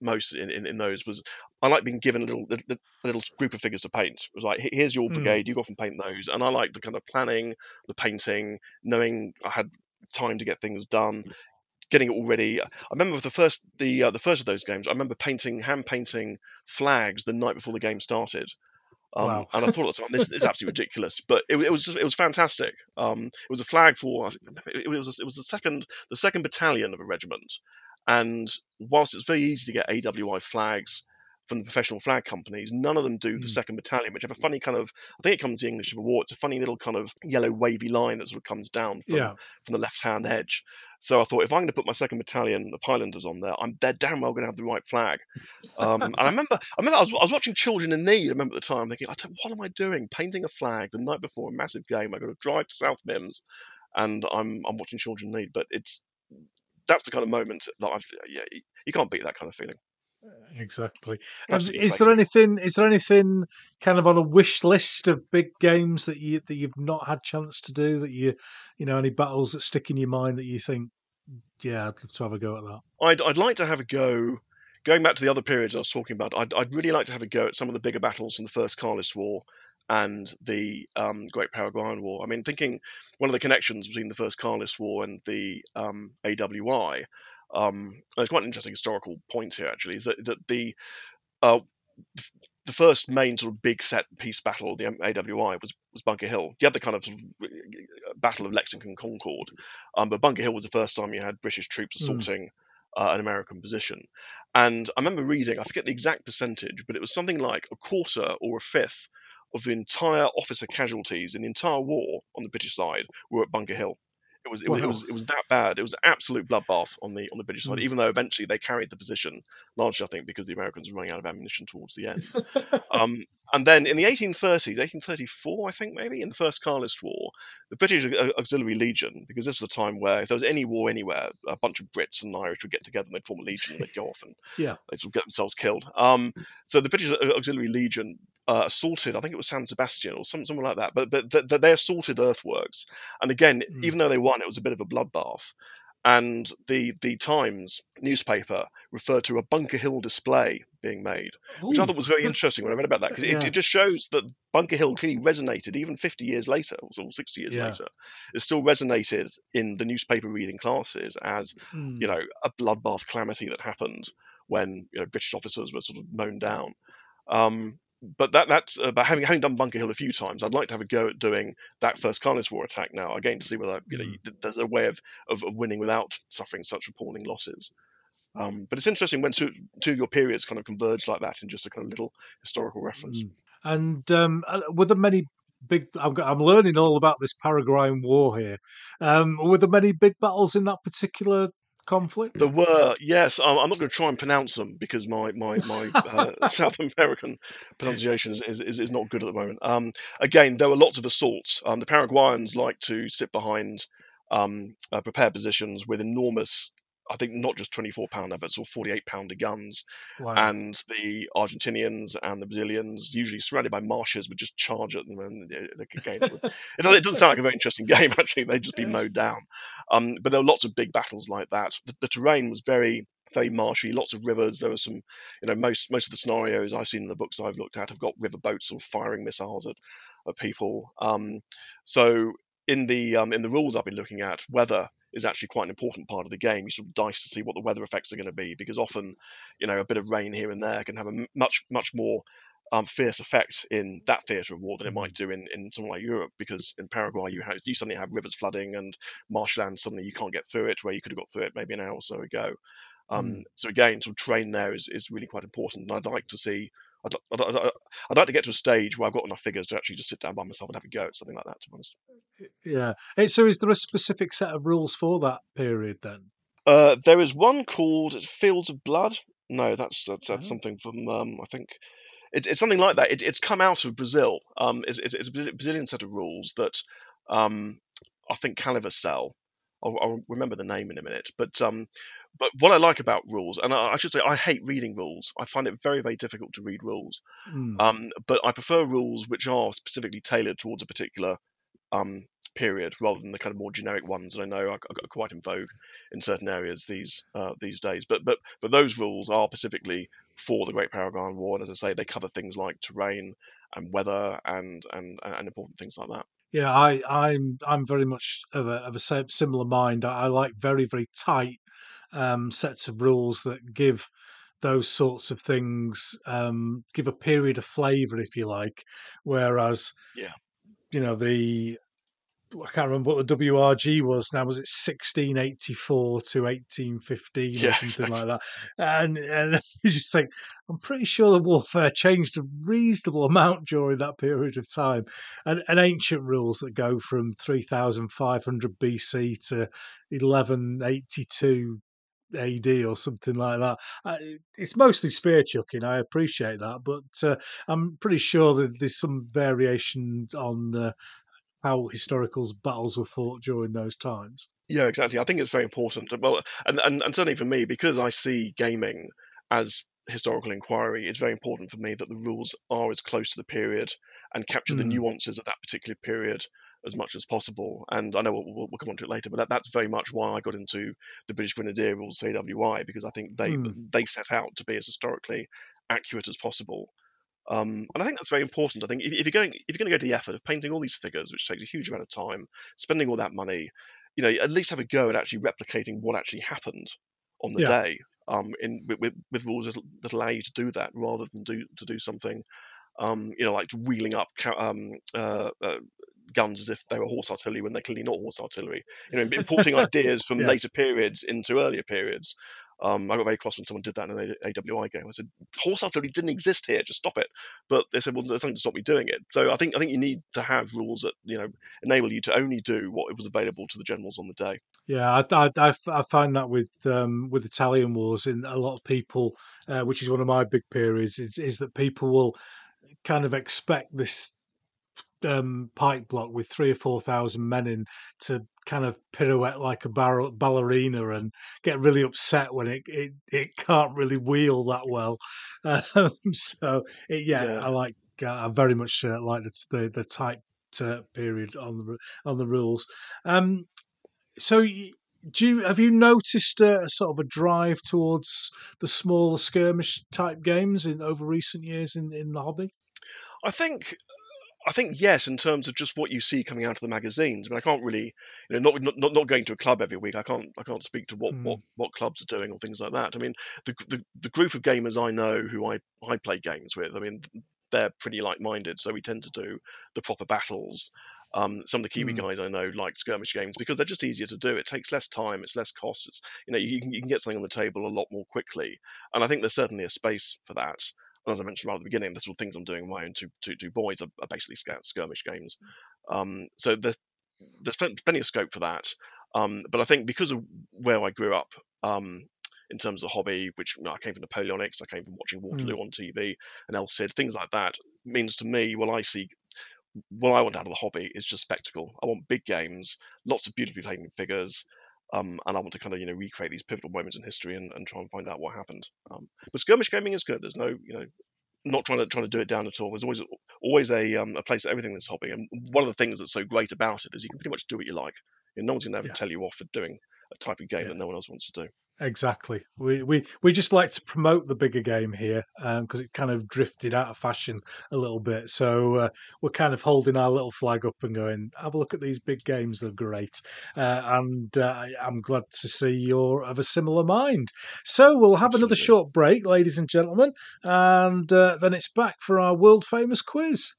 most in, in, in those was I like being given a little a, little group of figures to paint. It was like, here's your Mm. brigade, you go off and paint those. And I like the kind of planning, the painting, knowing I had time to get things done, getting it all ready. I remember the first the uh, the first of those games. I remember painting hand painting flags the night before the game started. Um, Wow. And I thought at the time, this is absolutely ridiculous, but it, it was just, it was fantastic. Um, it was a flag for I think it was it was the second the second battalion of a regiment, and whilst it's very easy to get AWI flags from the professional flag companies, none of them do the Mm. second battalion, which have a funny kind of I think it comes to the English Civil War. It's a funny little kind of yellow wavy line that sort of comes down from Yeah, from the left hand edge. So I thought if I'm going to put my second battalion of Highlanders on there, I'm they're damn well going to have the right flag. Um, and I remember, I remember I was, I was watching Children in Need. I remember at the time thinking, I what am I doing? Painting a flag the night before a massive game. I got to drive to South Mims, and I'm I'm watching Children in Need. But it's that's the kind of moment that I've yeah you can't beat that kind of feeling. Exactly. Is there anything? Is there anything kind of on a wish list of big games that you that you've not had chance to do? That you, you know, any battles that stick in your mind that you think, yeah, I'd love to have a go at that. I'd I'd like to have a go. Going back to the other periods I was talking about, I'd, I'd really like to have a go at some of the bigger battles from the First Carlist War and the um, Great Paraguayan War. I mean, thinking one of the connections between the First Carlist War and the um, AWI, um, there's quite an interesting historical point here, actually, is that, that the uh, the first main sort of big set piece battle of the AWI was, was Bunker Hill. You had the kind of, sort of uh, battle of Lexington Concord, um, but Bunker Hill was the first time you had British troops Mm. assaulting uh, an American position. And I remember reading, I forget the exact percentage, but it was something like a quarter or a fifth of the entire officer casualties in the entire war on the British side were at Bunker Hill. It was it, was it was it was that bad. It was an absolute bloodbath on the on the British side. Mm. Even though eventually they carried the position, largely I think because the Americans were running out of ammunition towards the end. Um, and then in the 1830s, 1834, I think maybe, in the First Carlist War, the British Auxiliary Legion, because this was a time where if there was any war anywhere, a bunch of Brits and Irish would get together and they'd form a legion and they'd go off and Yeah. they'd sort of get themselves killed. Um, so the British Auxiliary Legion uh, assaulted, I think it was San Sebastian or some, something like that, but, but th- th- they assaulted earthworks. And again, Mm. even though they won, it was a bit of a bloodbath. And the the Times newspaper referred to a Bunker Hill display being made which I thought was very interesting when I read about that because it, Yeah. it just shows that Bunker Hill clearly resonated even 50 years later or sort of 60 years Yeah. later. It still resonated in the newspaper reading classes as mm, you know a bloodbath calamity that happened when you know British officers were sort of mown down. Um, but that that's uh, but having having done Bunker Hill a few times, I'd like to have a go at doing that first Carlist War attack now again to see whether you know Mm. there's a way of, of of winning without suffering such appalling losses. Um, but it's interesting when two, two of your periods kind of converge like that in just a kind of little historical reference. mm. And um, uh, were there many big? I'm, I'm learning all about this Paraguayan War here. Um, were there many big battles in that particular conflict? There were, yes. I'm, I'm not going to try and pronounce them because my my my uh, South American pronunciation is, is, is not good at the moment. Um, again, there were lots of assaults. Um, the Paraguayans like to sit behind um, uh, prepared positions with enormous I think not just 24 pound efforts or 48 pounder guns, Wow. and the Argentinians and the Brazilians, usually surrounded by marshes, would just charge at them. And they, they could gain. it, would- doesn't- it doesn't sound like a very interesting game actually. They'd just be mowed down. Um, but there were lots of big battles like that. The, the terrain was very very marshy, lots of rivers. There were some, you know, most most of the scenarios I've seen in the books I've looked at have got river boats or firing missiles at, at people. Um, so in the um, in the rules I've been looking at, weather is actually quite an important part of the game. You sort of dice to see what the weather effects are going to be because often, you know, a bit of rain here and there can have a much much more um, fierce effect in that theatre of war than it might do in, in somewhere like Europe because in Paraguay you have you suddenly have rivers flooding and marshland suddenly you can't get through it where you could have got through it maybe an hour or so ago. Um, Mm. So again, sort of terrain there is, is really quite important, and I'd like to see. I'd, I'd, I'd, I'd like to get to a stage where I've got enough figures to actually just sit down by myself and have a go at something like that. To be honest. Yeah. Hey, so is there a specific set of rules for that period then? Uh, there is one called Fields of Blood. No, that's that's, that's Oh. something from um, I think it, it's something like that. It, it's come out of Brazil. Um, it's, it's, it's a Brazilian set of rules that um, I think Caliver sell. I'll, I'll remember the name in a minute. But um, but what I like about rules, and I, I should say, I hate reading rules. I find it very very difficult to read rules. Mm. Um, but I prefer rules which are specifically tailored towards a particular um, period rather than the kind of more generic ones that I know are, are quite in vogue in certain areas these uh, these days. But but but those rules are specifically for the Great Paraguayan War, and as I say, they cover things like terrain and weather and and and important things like that. Yeah, I, I'm I'm very much of a of a similar mind. I, I like very very tight um, sets of rules that give those sorts of things um, give a period of flavour, if you like. Whereas, Yeah. you know the I can't remember what the WRG was now. Was it 1684 to 1815 or Yeah, something like that? And and you just think, I'm pretty sure the warfare changed a reasonable amount during that period of time. And, and ancient rules that go from 3500 BC to 1182 AD or something like that. Uh, It's mostly spear chucking. I appreciate that, but uh, I'm pretty sure that there's some variation on uh, how historical battles were fought during those times. Yeah, exactly. I think it's very important. Well, and, and, and certainly for me, because I see gaming as historical inquiry, it's very important for me that the rules are as close to the period and capture the Mm. nuances of that particular period as much as possible. And I know we'll, we'll we'll come on to it later, but that, that's very much why I got into the British Grenadier rules AWI because I think they Mm. they set out to be as historically accurate as possible. Um, and I think that's very important. I think if, if you're going if you're going to go to the effort of painting all these figures, which takes a huge amount of time, spending all that money, you know, at least have a go at actually replicating what actually happened on the Yeah. day. Um, in with, with, with rules that, that allow you to do that rather than do to do something, um, you know, like wheeling up um, uh, uh, guns as if they were horse artillery when they're clearly not horse artillery. You know, importing ideas from Yeah. later periods into earlier periods. Um, I got very cross when someone did that in an AWI game. I said, "Horse artillery didn't exist here. Just stop it." But they said, "Well, there's nothing to stop me doing it." So I think I think you need to have rules that you know enable you to only do what was available to the generals on the day. Yeah, I I find that with um, with Italian wars, in a lot of people, uh, which is one of my big periods, is, is that people will kind of expect this um, pike block with three or four thousand men in to kind of pirouette like a barrel, ballerina and get really upset when it, it, it can't really wheel that well. Um, so it, yeah, Yeah. I like uh, I very much uh, like the the, the tight uh, period on the on the rules. Um, so y- do you have you noticed uh, a sort of a drive towards the smaller skirmish type games in over recent years in, in the hobby? I think I think yes, in terms of just what you see coming out of the magazines. I mean, I can't really, you know, not not, not going to a club every week. I can't I can't speak to what, Mm. what, what clubs are doing or things like that. I mean, the, the the group of gamers I know who I I play games with. I mean, they're pretty like minded, so we tend to do the proper battles. Um, some of the Kiwi Mm. guys I know like skirmish games because they're just easier to do. It takes less time, it's less cost. It's you know you can you can get something on the table a lot more quickly, and I think there's certainly a space for that. And as I mentioned right at the beginning, the sort of things I'm doing my own two, two, two boys are, are basically scout skirmish games. Um, so there's there's plenty of scope for that. Um, but I think because of where I grew up, um, in terms of hobby, which you know, I came from Napoleonics, I came from watching Waterloo on TV and El Cid, things like that, means to me, well, I see what I want out of the hobby is just spectacle. I want big games, lots of beautifully painted figures, um, and I want to kind of you know recreate these pivotal moments in history and, and try and find out what happened. Um, but skirmish gaming is good. There's no you know not trying to trying to do it down at all. There's always always a um, a place for everything in this hobby, and one of the things that's so great about it is you can pretty much do what you like. You know, no one's going to ever Yeah. tell you off for doing a type of game Yeah. that no one else wants to do. Exactly. We we we just like to promote the bigger game here because it kind of drifted out of fashion a little bit. So uh, we're kind of holding our little flag up and going, have a look at these big games. They're great, uh, and uh, I'm glad to see you're of a similar mind. So we'll have another short break, ladies and gentlemen, and uh, then it's back for our world famous quiz.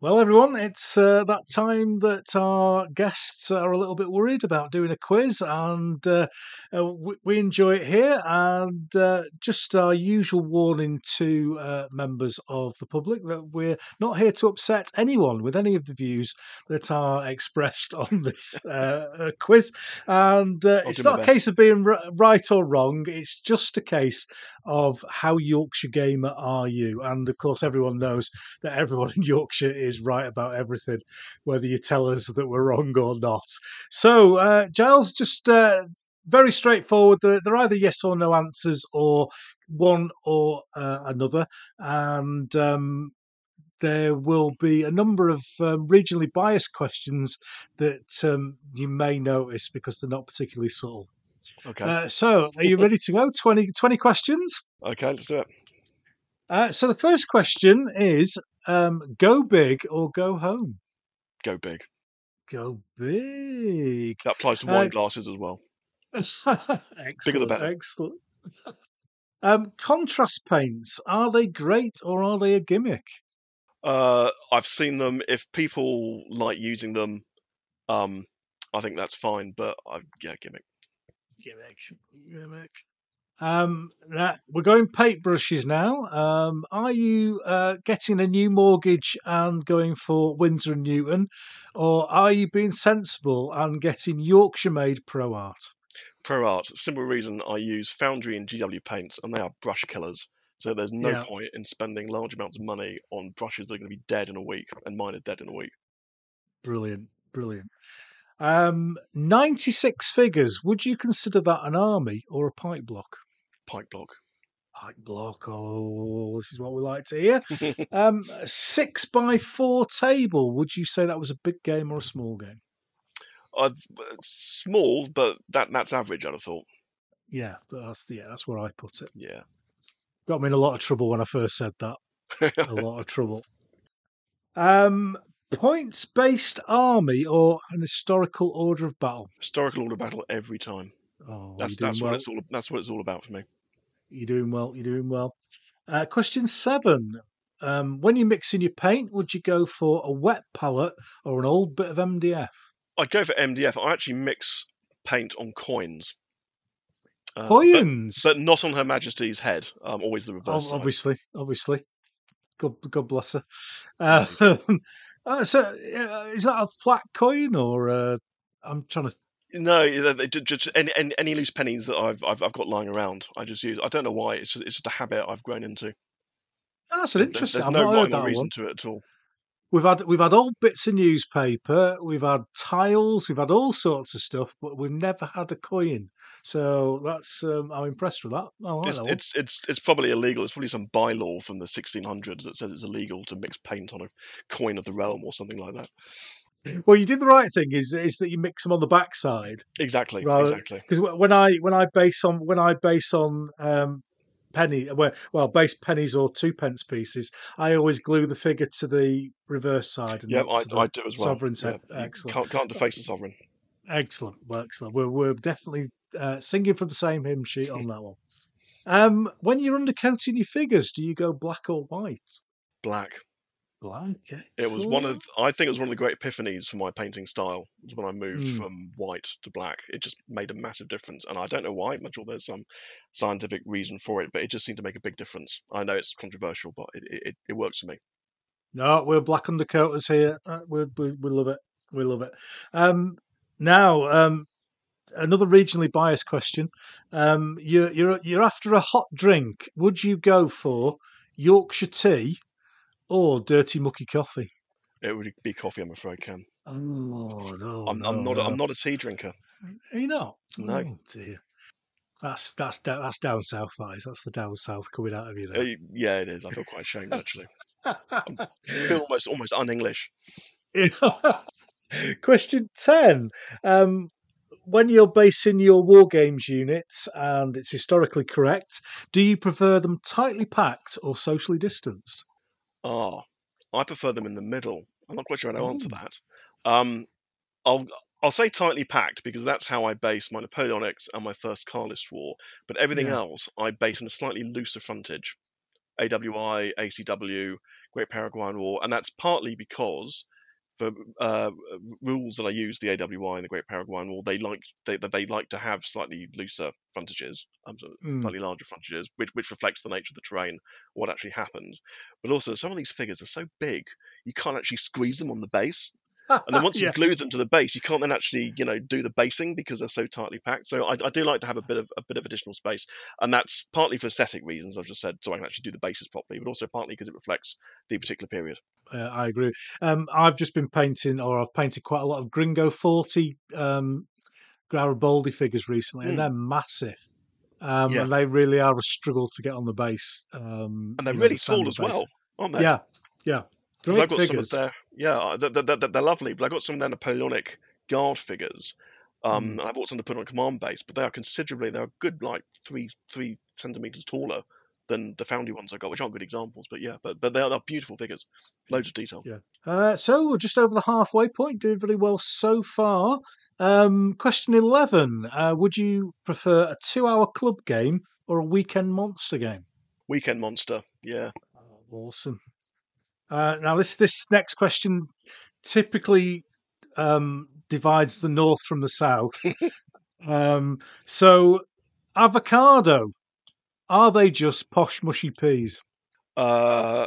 Well, everyone, it's uh, that time that our guests are a little bit worried about doing a quiz, and uh, uh, we, we enjoy it here. And uh, just our usual warning to uh, members of the public that we're not here to upset anyone with any of the views that are expressed on this uh, quiz. And uh, it's not a best. case of being r- right or wrong, it's just a case of how Yorkshire gamer are you. And of course, everyone knows that everyone in Yorkshire is right about everything, whether you tell us that we're wrong or not. So, uh, Giles, just uh, very straightforward. They're, they're either yes or no answers, or one or uh, another, and. Um, there will be a number of um, regionally biased questions that um, you may notice because they're not particularly subtle. Okay, Uh, so, are you ready to go? 20, 20 questions? okay, let's do it. Uh, so, the first question is um, go big or go home? Go big. Go big. That applies to Uh, wine glasses as well. excellent. better. Excellent. Um, contrast paints, are they great or are they a gimmick? Uh, I've seen them. If people like using them, um, I think that's fine. But I, yeah, gimmick. Gimmick. Gimmick. Um, we're going paintbrushes now. Um, are you uh, getting a new mortgage and going for Winsor and Newton, or are you being sensible and getting Yorkshire made Pro Art? Pro Art. Simple reason I use Foundry and GW paints, and they are brush killers. So there's no Yeah. point in spending large amounts of money on brushes that are going to be dead in a week, and mine are dead in a week. Brilliant, brilliant. Um, 96 figures. Would you consider that an army or a pike block? Pike block. Pike block. Oh, this is what we like to hear. Um, six by four table. Would you say that was a big game or a small game? Uh, small, but that that's average. I'd have thought. Yeah, that's yeah, that's where I put it. Yeah. Got me in a lot of trouble when I first said that. A lot of trouble. Um, points based army or an historical order of battle. Historical order of battle every time. Oh, That's that's well. what it's all. That's what it's all about for me. You're doing well. You're doing well. Uh, question seven. Um, when you're mixing your paint, would you go for a wet palette or an old bit of MDF? I'd go for MDF. I actually mix paint on coins. Uh, Coins. but, not on Her Majesty's head. Um, always the reverse. side. obviously, obviously. God, God bless her. Uh, uh, so, uh, is that a flat coin or? Uh, I'm trying to. No, they- just any, any any loose pennies that I've, I've I've got lying around, I just use. I don't know why. It's just, it's just a habit I've grown into. Oh, that's an interesting. There's I've no rhyme or reason one. to it at all. We've had we've had old bits of newspaper, we've had tiles, we've had all sorts of stuff, but we've never had a coin. So that's um, I'm impressed with that. Like It's, that it's it's it's probably illegal. It's probably some bylaw from the 1600s that says it's illegal to mix paint on a coin of the realm or something like that. Well, you did the right thing. Is is that you mix them on the backside? Exactly. Rather- Exactly. Because when I when I base on when I base on um, penny well, well base pennies or two pence pieces, I always glue the figure to the reverse side. And Yeah, I, I do as well. sovereign's Yeah, Excellent. Can't can't deface the sovereign. Excellent, well, excellent. We're we're definitely uh, singing from the same hymn sheet on that one. Um, when you're undercoating your figures, do you go black or white? Black. Black. It was one of I think it was one of the great epiphanies for my painting style. Was when I moved Mm. from white to black. It just made a massive difference, and I don't know why. I'm sure there's some scientific reason for it, but it just seemed to make a big difference. I know it's controversial, but it it, it works for me. No, we're black undercoaters here. Uh, we, we, we love it. We love it. Um, now, um, another regionally biased question. Um, you're, you're, you're after a hot drink. Would you go for Yorkshire tea or dirty mucky coffee? It would be coffee, I'm afraid, Ken. Oh no, I'm, no, I'm not. no. A, I'm not a tea drinker. Are you not? No. Oh, dear. That's that's that's down south. That is. That's the down south coming out of you Uh, there. yeah, it is. I feel quite ashamed actually. I feel almost almost un-English. Question ten. Um, when you're basing your war games units, and it's historically correct, do you prefer them tightly packed or socially distanced? Ah, I prefer them in the middle. I'm not quite sure how to answer that. Um, I'll I'll say tightly packed because that's how I base my Napoleonics and my first Carlist War. But everything Yeah. else I base on a slightly looser frontage. AWI, ACW, Great Paraguayan War, and that's partly because for uh, rules that I use, the AWI and the Great Paraguayan War, they like they they like to have slightly looser frontages, um, Mm. slightly larger frontages, which which reflects the nature of the terrain, what actually happened. But also, some of these figures are so big, you can't actually squeeze them on the base. And then once yeah. you glue them to the base, you can't then actually, you know, do the basing because they're so tightly packed. So I, I do like to have a bit of a bit of additional space, and that's partly for aesthetic reasons, I've just said, so I can actually do the bases properly, but also partly because it reflects the particular period. Uh, I agree. Um, I've just been painting, or I've painted quite a lot of Gringo 40 um, Garibaldi figures recently, Mm. and they're massive. Um, Yeah. And they really are a struggle to get on the base. Um, And they're know, really the tall as base. well, aren't they? Yeah, yeah. Great I've got figures. some of their yeah, they're, they're, they're, they're lovely, but I've got some of their Napoleonic guard figures. Um, Mm. and I bought some to put on command base, but they are considerably they're a good like three three centimeters taller than the Foundry ones I got, which aren't good examples, but yeah, but but they're, they're beautiful figures, loads of detail. Yeah. Uh, so we're just over the halfway point, doing really well so far. Um, question 11. Uh, would you prefer a two hour club game or a weekend monster game? Weekend Monster, yeah, Awesome. Uh, now, this this next question typically um, divides the north from the south. um, so, avocado are they just posh mushy peas? uh,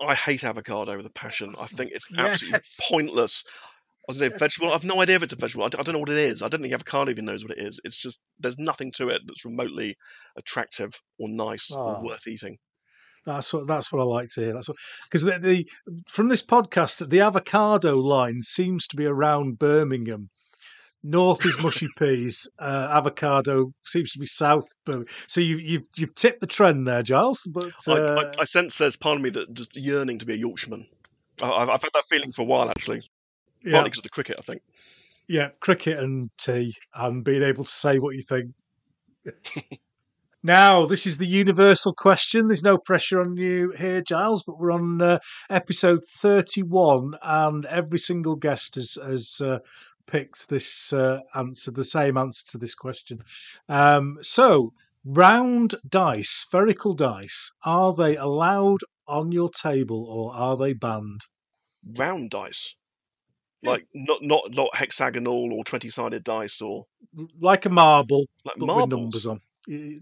I hate avocado with a passion. I think it's absolutely Yes. pointless. I was say vegetable. I've no idea if it's a vegetable. I don't know what it is. I don't think avocado even knows what it is. It's just there's nothing to it that's remotely attractive or nice or Oh. worth eating. That's what that's what I like to hear. That's what because the, the from this podcast, the avocado line seems to be around Birmingham. North is mushy peas. Uh, avocado seems to be south. So you, you've you've tipped the trend there, Giles. But I, uh, I, I sense there's part of me that just yearning to be a Yorkshireman. I, I've, I've had that feeling for a while actually, yeah, partly because of the cricket. I think. yeah, cricket and tea, and being able to say what you think. now, this is the universal question. There's no pressure on you here, Giles, but we're on uh, episode 31, and every single guest has, has uh, picked this uh, answer, the same answer to this question. Um, so, round dice, spherical dice, are they allowed on your table or are they banned? Round dice, Yeah. like not not not hexagonal or twenty sided dice or Like a marble, like but with marbles. numbers on.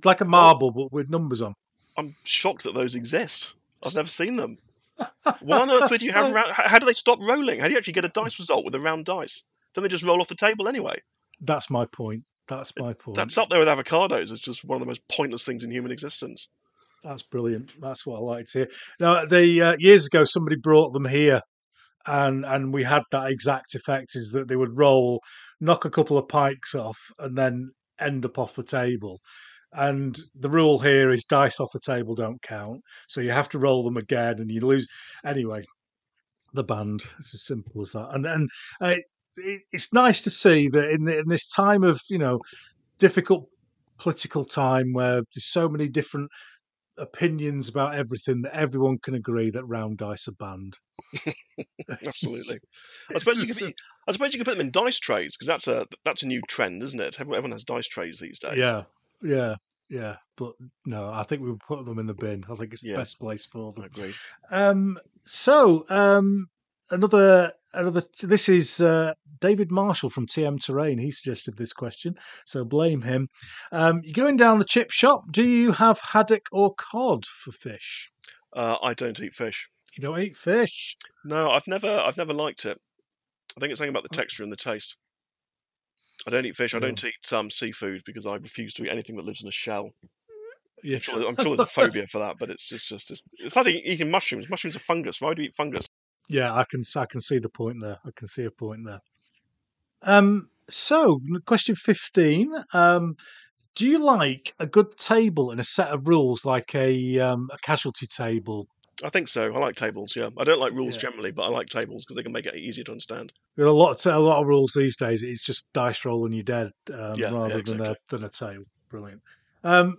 Like a marble, but with numbers on. I'm shocked that those exist. I've never seen them. Why on earth would you have round? How do they stop rolling? How do you actually get a dice result with a round dice? Don't they just roll off the table anyway? That's my point. That's my point. That's up there with avocados. It's just one of the most pointless things in human existence. That's brilliant. That's what I like to hear. Now, the uh, years ago, somebody brought them here, and and we had that exact effect: is that they would roll, knock a couple of pikes off, and then end up off the table. And the rule here is dice off the table don't count, so you have to roll them again, and you lose. Anyway, the band. It's as simple as that. And and uh, it, it's nice to see that in in this time of you know difficult political time where there's so many different opinions about everything that everyone can agree that round dice are banned. Absolutely. I suppose you could. I suppose you could put them in dice trays because that's a that's a new trend, isn't it? Everyone, everyone has dice trays these days. yeah, yeah, yeah. But no, I think we would put them in the bin. I think it's the Yeah. best place for them. I agree. Um, so um, another another. This is uh, David Marshall from TM Terrain. He suggested this question, so blame him. Um, you're going down the chip shop. Do you have haddock or cod for fish? Uh, I don't eat fish. You don't eat fish. No, I've never I've never liked it. I think it's something about the Oh. texture and the taste. I don't eat fish. I don't eat um, seafood because I refuse to eat anything that lives in a shell. Yeah. I'm sure, I'm sure there's a phobia for that, but it's just, just, just it's like eating mushrooms. Mushrooms are fungus. Why do you eat fungus? Yeah, I can I can see the point there. I can see a point there. Um, so question fifteen. Um, do you like a good table and a set of rules like a um, a casualty table? I think so. I like tables. Yeah, I don't like rules Yeah. generally, but I like tables because they can make it easier to understand. There are a lot of, a lot of rules these days. It's just dice roll and you're dead, um, Yeah, yeah, rather than a than a table. Brilliant. Um,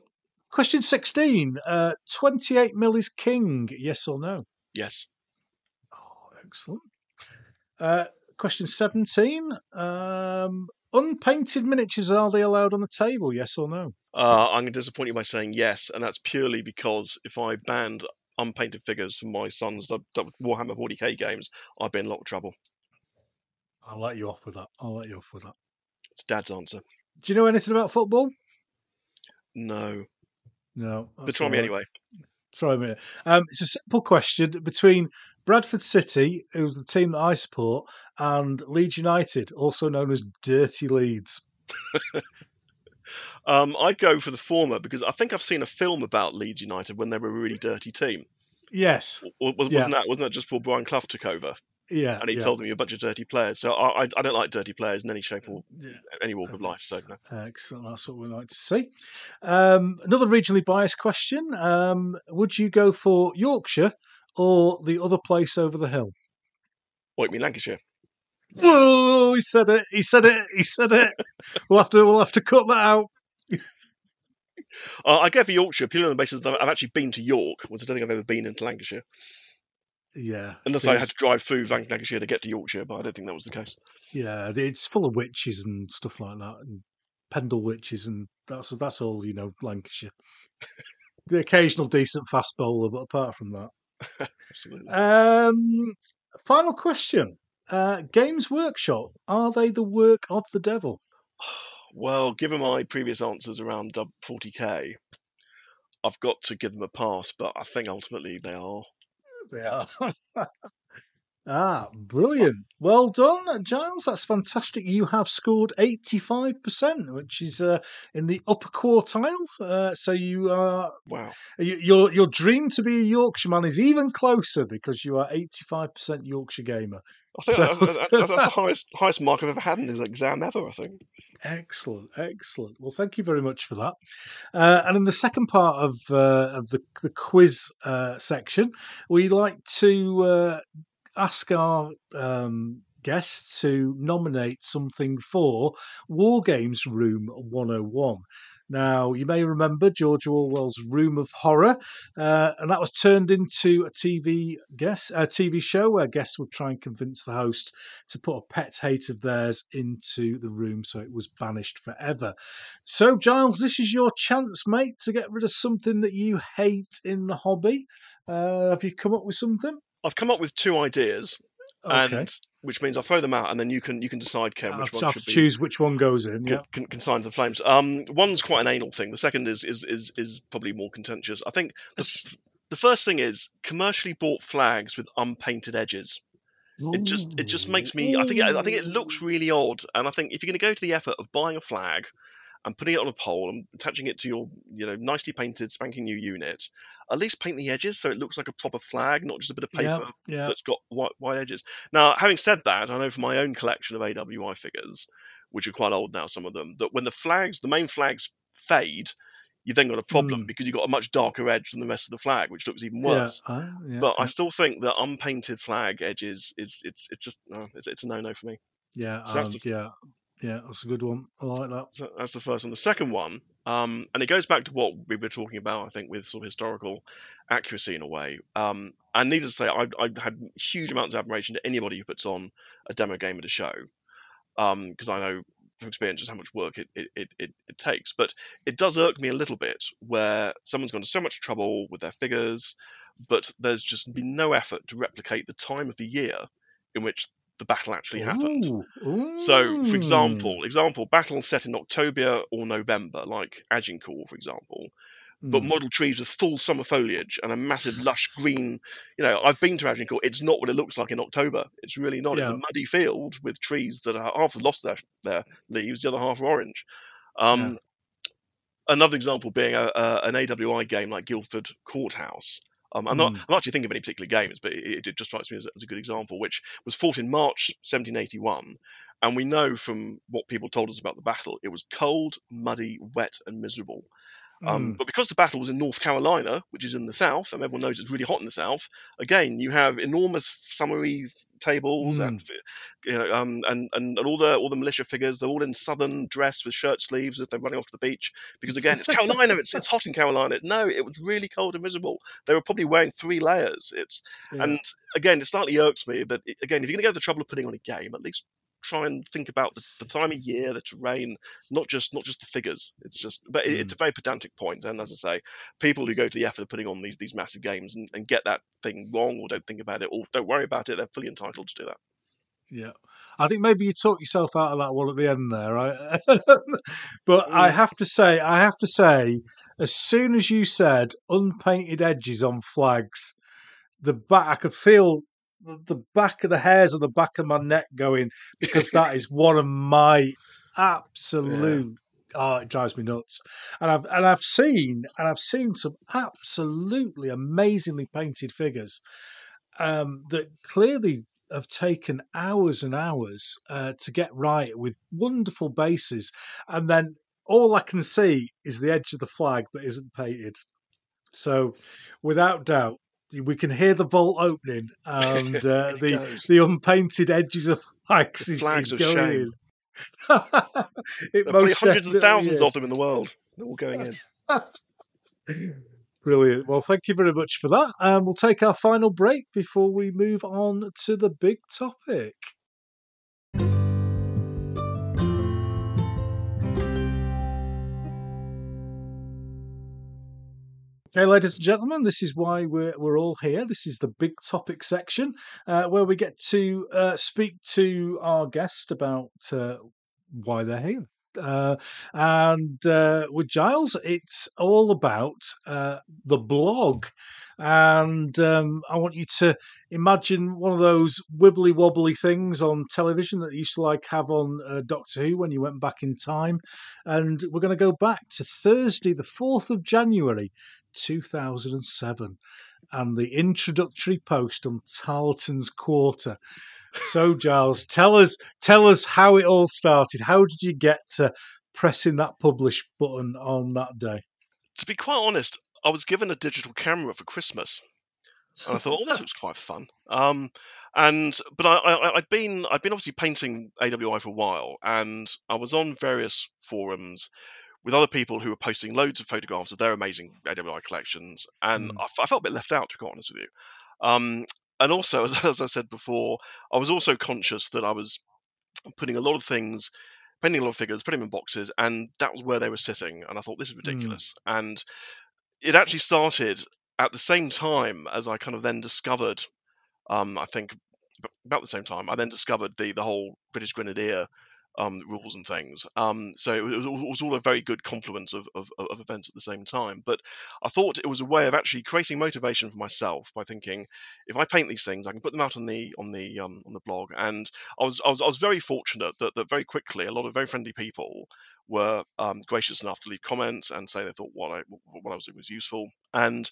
question sixteen. Uh, Twenty eight mil is king. Yes or no? Yes. Excellent. Uh, question 17. Um, unpainted miniatures, are they allowed on the table? Yes or no? Uh, I'm going to disappoint you by saying yes, and that's purely because if I banned unpainted figures from my son's Warhammer 40k games, I'd be in a lot of trouble. I'll let you off with that. I'll let you off with that. It's Dad's answer. Do you know anything about football? No, No. but try me right. anyway. Try me. Um, it's a simple question between Bradford City, who's the team that I support, and Leeds United, also known as Dirty Leeds. Um, I'd go for the former because I think I've seen a film about Leeds United when they were a really dirty team. Yes. Was, Yeah. Wasn't that wasn't that just before Brian Clough took over Yeah. and he yeah, told them you're a bunch of dirty players? So I, I, I don't like dirty players in any shape or yeah. any walk of life. So no. Excellent. That's what we like to see. Um, another regionally biased question. Um, would you go for Yorkshire or the other place over the hill? what you mean Lancashire? Whoa! He said it. He said it. He said it. we'll have to. We'll have to cut that out. Uh, I go for Yorkshire purely on the basis that I've actually been to York, which I don't think I've ever been into Lancashire, Yeah. unless I had to drive through Lancashire to get to Yorkshire. But I don't think that was the case. Yeah, it's full of witches and stuff like that, and Pendle witches, and that's that's all you know. Lancashire. the occasional decent fast bowler, but apart from that, Absolutely. Um, final question. Uh, Games Workshop, are they the work of the devil? Well, given my previous answers around 40k, I've got to give them a pass. But I think ultimately they are. They are. ah, brilliant. Well done, Giles. That's fantastic. You have scored 85%, which is uh, in the upper quartile. Uh, so you are Wow. y- your your dream to be a Yorkshireman is even closer because you are 85% Yorkshire gamer. I think So- that- that- that's, the highest highest mark I've ever had in an exam ever. I think. Excellent, excellent. Well, thank you very much for that. Uh, and in the second part of uh, of the the quiz uh, section, we like to uh, ask our um, guests to nominate something for War Games Room 101. Now, you may remember George Orwell's Room of Horror, uh, and that was turned into a TV guest, a TV show where guests would try and convince the host to put a pet hate of theirs into the room so it was banished forever. So, Giles, this is your chance, mate, to get rid of something that you hate in the hobby. Uh, have you come up with something? I've come up with two ideas, Okay. and which means I'll throw them out, and then you can you can decide, Ken, I'll which have one should be choose which one goes in. con- Yeah. con- consigned to the flames. Um, one's quite an anal thing. The second is is is is probably more contentious. I think the the first thing is commercially bought flags with unpainted edges. It just it just makes me. I think it, I think it looks really odd, and I think if you're going to go to the effort of buying a flag and putting it on a pole and attaching it to your you know nicely painted spanking new unit, at least paint the edges so it looks like a proper flag, not just a bit of paper Yeah, yeah. that's got white, white edges. Now, having said that, I know from my own collection of AWI figures, which are quite old now, some of them, that when the flags, the main flags fade, you've then got a problem Mm. because you've got a much darker edge than the rest of the flag, which looks even worse. Yeah, ah, yeah, But I still think that unpainted flag edges is it's it's just no, it's, it's a no no for me. yeah, so um, the- yeah, yeah. That's a good one. I like that. So that's the first one. The second one, um, and it goes back to what we were talking about, I think, with sort of historical accuracy in a way. Um, and needless to say, I, I had huge amounts of admiration to anybody who puts on a demo game at a show, because I know from experience just how much work it, it, it, it takes. But it does irk me a little bit where someone's gone to so much trouble with their figures, but there's just been no effort to replicate the time of the year in which the battle actually happened. Ooh, So, for example, example battle set in October or November, like Agincourt, for example, but Mm. model trees with full summer foliage and a massive lush green. You know, I've been to Agincourt. It's not what it looks like in October. It's really not. It's a muddy field with trees that are half lost their, their leaves, the other half are orange. Um, Another example being a, a, an AWI game like Guilford Courthouse. Um, I'm not. Mm. I'm not actually thinking of any particular games, but it, it just strikes me as, a- as a good example, which was fought in March 1781, and we know from what people told us about the battle, it was cold, muddy, wet, and miserable. Um, Mm. But because the battle was in North Carolina, which is in the south, and everyone knows it's really hot in the south, again you have enormous summary tables and you know um, and, and and all the all the militia figures. They're all in southern dress with shirt sleeves if they're running off to the beach. Because again, it's Carolina. It's it's hot in Carolina. No, it was really cold and miserable. They were probably wearing three layers. It's Yeah. and again, it slightly irks me that again, if you're going to go to the trouble of putting on a game, at least try and think about the, the time of year, the terrain, not just not just the figures. It's just, but it, it's a very pedantic point. And as I say, people who go to the effort of putting on these these massive games and, and get that thing wrong or don't think about it or don't worry about it, they're fully entitled to do that. Yeah. I think maybe you talked yourself out of that one at the end there, right? but I Mm. have to say, I have to say, as soon as you said unpainted edges on flags, the back I could feel the back of the hairs on the back of my neck going because that is one of my absolute oh it drives me nuts. And i've and i've seen and i've seen some absolutely amazingly painted figures um that clearly have taken hours and hours uh, to get right with wonderful bases. And then all i can see is the edge of the flag that isn't painted. So without doubt we can hear the vault opening and uh, the goes. the unpainted edges of flags The is, flags is of going shame. in. it There are probably hundreds and thousands is. of them in the world. They're all going in. Brilliant. Well, thank you very much for that. Um, we'll take our final break before we move on to the big topic. Okay, ladies and gentlemen, this is why we're, we're all here. This is the big topic section uh, where we get to uh, speak to our guest about uh, why they're here. Uh, and uh, with Giles, it's all about uh, the blog. And um, I want you to imagine one of those wibbly wobbly things on television that you used to like have on uh, Doctor Who when you went back in time. And we're going to go back to Thursday, the 4th of January, 2007, and the introductory post on Tarleton's Quarter. So, Giles, tell us tell us how it all started. How did you get to pressing that publish button on that day? To be quite honest, I was given a digital camera for Christmas, and I thought, oh, this looks quite fun. Um, and but I, I, I'd been I'd been obviously painting AWI for a while, and I was on various forums with other people who were posting loads of photographs of their amazing AWI collections, and Mm. I, f- I felt a bit left out, to be honest with you. Um, and also, as, as I said before, I was also conscious that I was putting a lot of things, painting a lot of figures, putting them in boxes, and that was where they were sitting. And I thought this is ridiculous. And it actually started at the same time as I kind of then discovered, um, I think about the same time, I then discovered the the whole British Grenadier um, rules and things. Um, so it was, it was all a very good confluence of, of, of events at the same time. But I thought it was a way of actually creating motivation for myself by thinking, if I paint these things, I can put them out on the on the um, on the blog. And I was I was I was very fortunate that, that very quickly a lot of very friendly people were um, gracious enough to leave comments and say they thought what I what I was doing was useful. And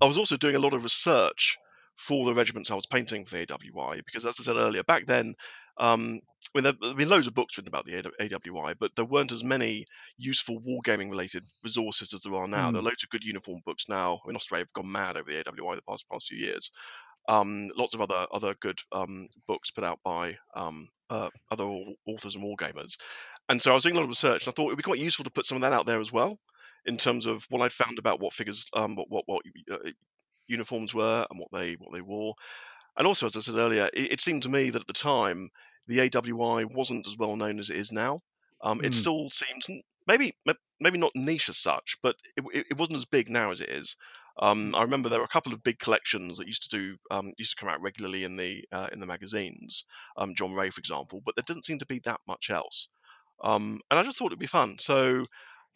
I was also doing a lot of research for the regiments I was painting for the AWI because, as I said earlier, back then. Um, I mean, there have been loads of books written about the AWI, but there weren't as many useful wargaming related resources as there are now. There are loads of good uniform books now. I mean, Australia have gone mad over the AWI the past past few years. Um, lots of other other good um, books put out by um, uh, other authors and wargamers. And so I was doing a lot of research, and I thought it would be quite useful to put some of that out there as well, in terms of what I'd found about what figures, um, what what, what uh, uniforms were and what they what they wore. And also, as I said earlier, it, it seemed to me that at the time the AWI wasn't as well known as it is now. Um, it Mm. still seemed maybe maybe not niche as such, but it, it, it wasn't as big now as it is. Um, I remember there were a couple of big collections that used to do um, used to come out regularly in the uh, in the magazines. Um, John Ray, for example, but there didn't seem to be that much else. Um, and I just thought it'd be fun. So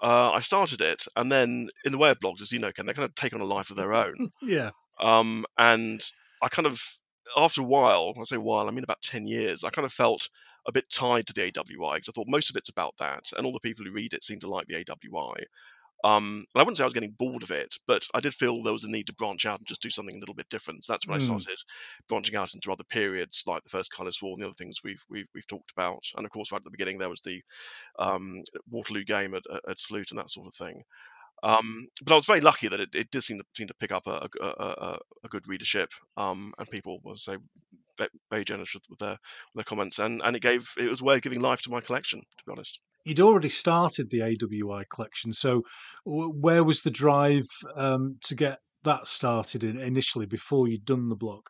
uh, I started it, and then in the way of blogs, as you know, can they kind of take on a life of their own. yeah. Um, and I kind of, after a while, I say a while, I mean about 10 years, I kind of felt a bit tied to the AWI because I thought most of it's about that, and all the people who read it seem to like the AWI. Um, and I wouldn't say I was getting bored of it, but I did feel there was a need to branch out and just do something a little bit different. So that's when I Mm. started branching out into other periods, like the first Carlist War and the other things we've we've, we've talked about. And of course, right at the beginning, there was the um, Waterloo game at, at, at Salute and that sort of thing. Um, but I was very lucky that it, it did seem to seem to pick up a, a, a, a- good readership, um, and people were so very generous with their with their comments, and, and it gave it was a way of giving life to my collection, to be honest. You'd already started the AWI collection, so where was the drive um, to get that started in, initially before you'd done the blog?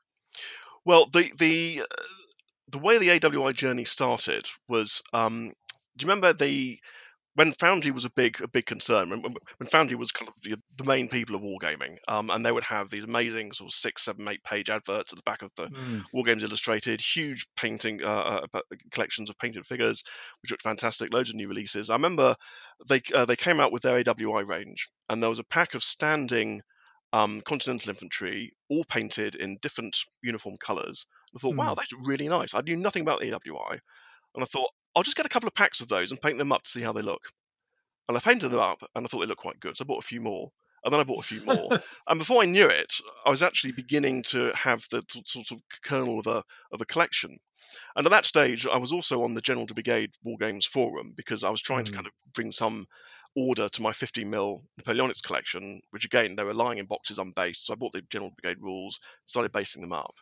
Well, the the uh, the way the AWI journey started was, um, do you remember the when Foundry was a big a big concern when, when Foundry was kind of the, the main people of wargaming, um, and they would have these amazing sort of six, seven, eight page adverts at the back of the Mm. Wargames Illustrated, huge painting uh, uh, uh, collections of painted figures, which looked fantastic. Loads of new releases. I remember they uh, they came out with their AWI range, and there was a pack of standing um, Continental infantry, all painted in different uniform colours. I thought, wow, Mm. that's really nice. I knew nothing about the AWI, and I thought I'll just get a couple of packs of those and paint them up to see how they look. And I painted them up, and I thought they looked quite good. So I bought a few more, and then I bought a few more. And before I knew it, I was actually beginning to have the t- sort of kernel of a of a collection. And at that stage, I was also on the General de Brigade War Games forum because I was trying to Mm. kind of bring some order to my 50 mil Napoleonics collection, which again they were lying in boxes unbased. So I bought the General Brigade rules, started basing them up.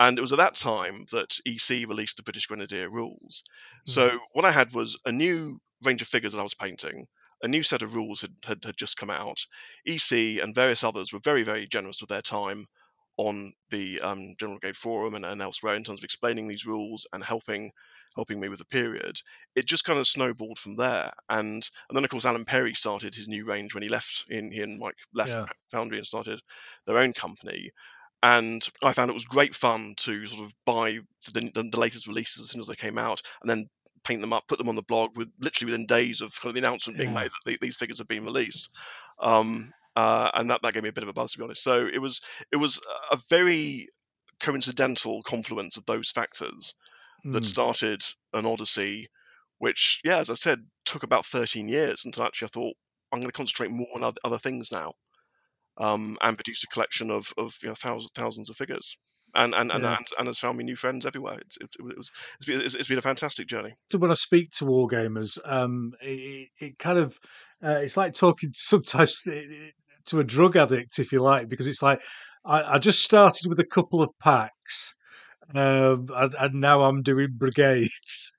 And it was at that time that EC released the British Grenadier rules. So what I had was a new range of figures that I was painting. A new set of rules had, had, had just come out. EC and various others were very, very generous with their time on the um, General Brigade forum and, and elsewhere in terms of explaining these rules and helping helping me with the period. It just kind of snowballed from there. And and then of course Alan Perry started his new range when he left in he and Mike left Yeah. Foundry and started their own company. And I found it was great fun to sort of buy the, the, the latest releases as soon as they came out, and then paint them up, put them on the blog with literally within days of kind of the announcement being Yeah. made that the, these figures have been released. Um, uh, and that, that gave me a bit of a buzz to be honest. So it was it was a very coincidental confluence of those factors that Mm. started an odyssey, which yeah, as I said, took about 13 years until actually I thought I'm going to concentrate more on other things now, um, and produced a collection of of you know thousands thousands of figures. And and, and, Yeah. and and has found me new friends everywhere. It's, it, it was it's been, it's, it's been a fantastic journey. When I speak to wargamers, um, it, it kind of uh, it's like talking sometimes to a drug addict, if you like, because it's like I, I just started with a couple of packs, um, and, and now I'm doing brigades.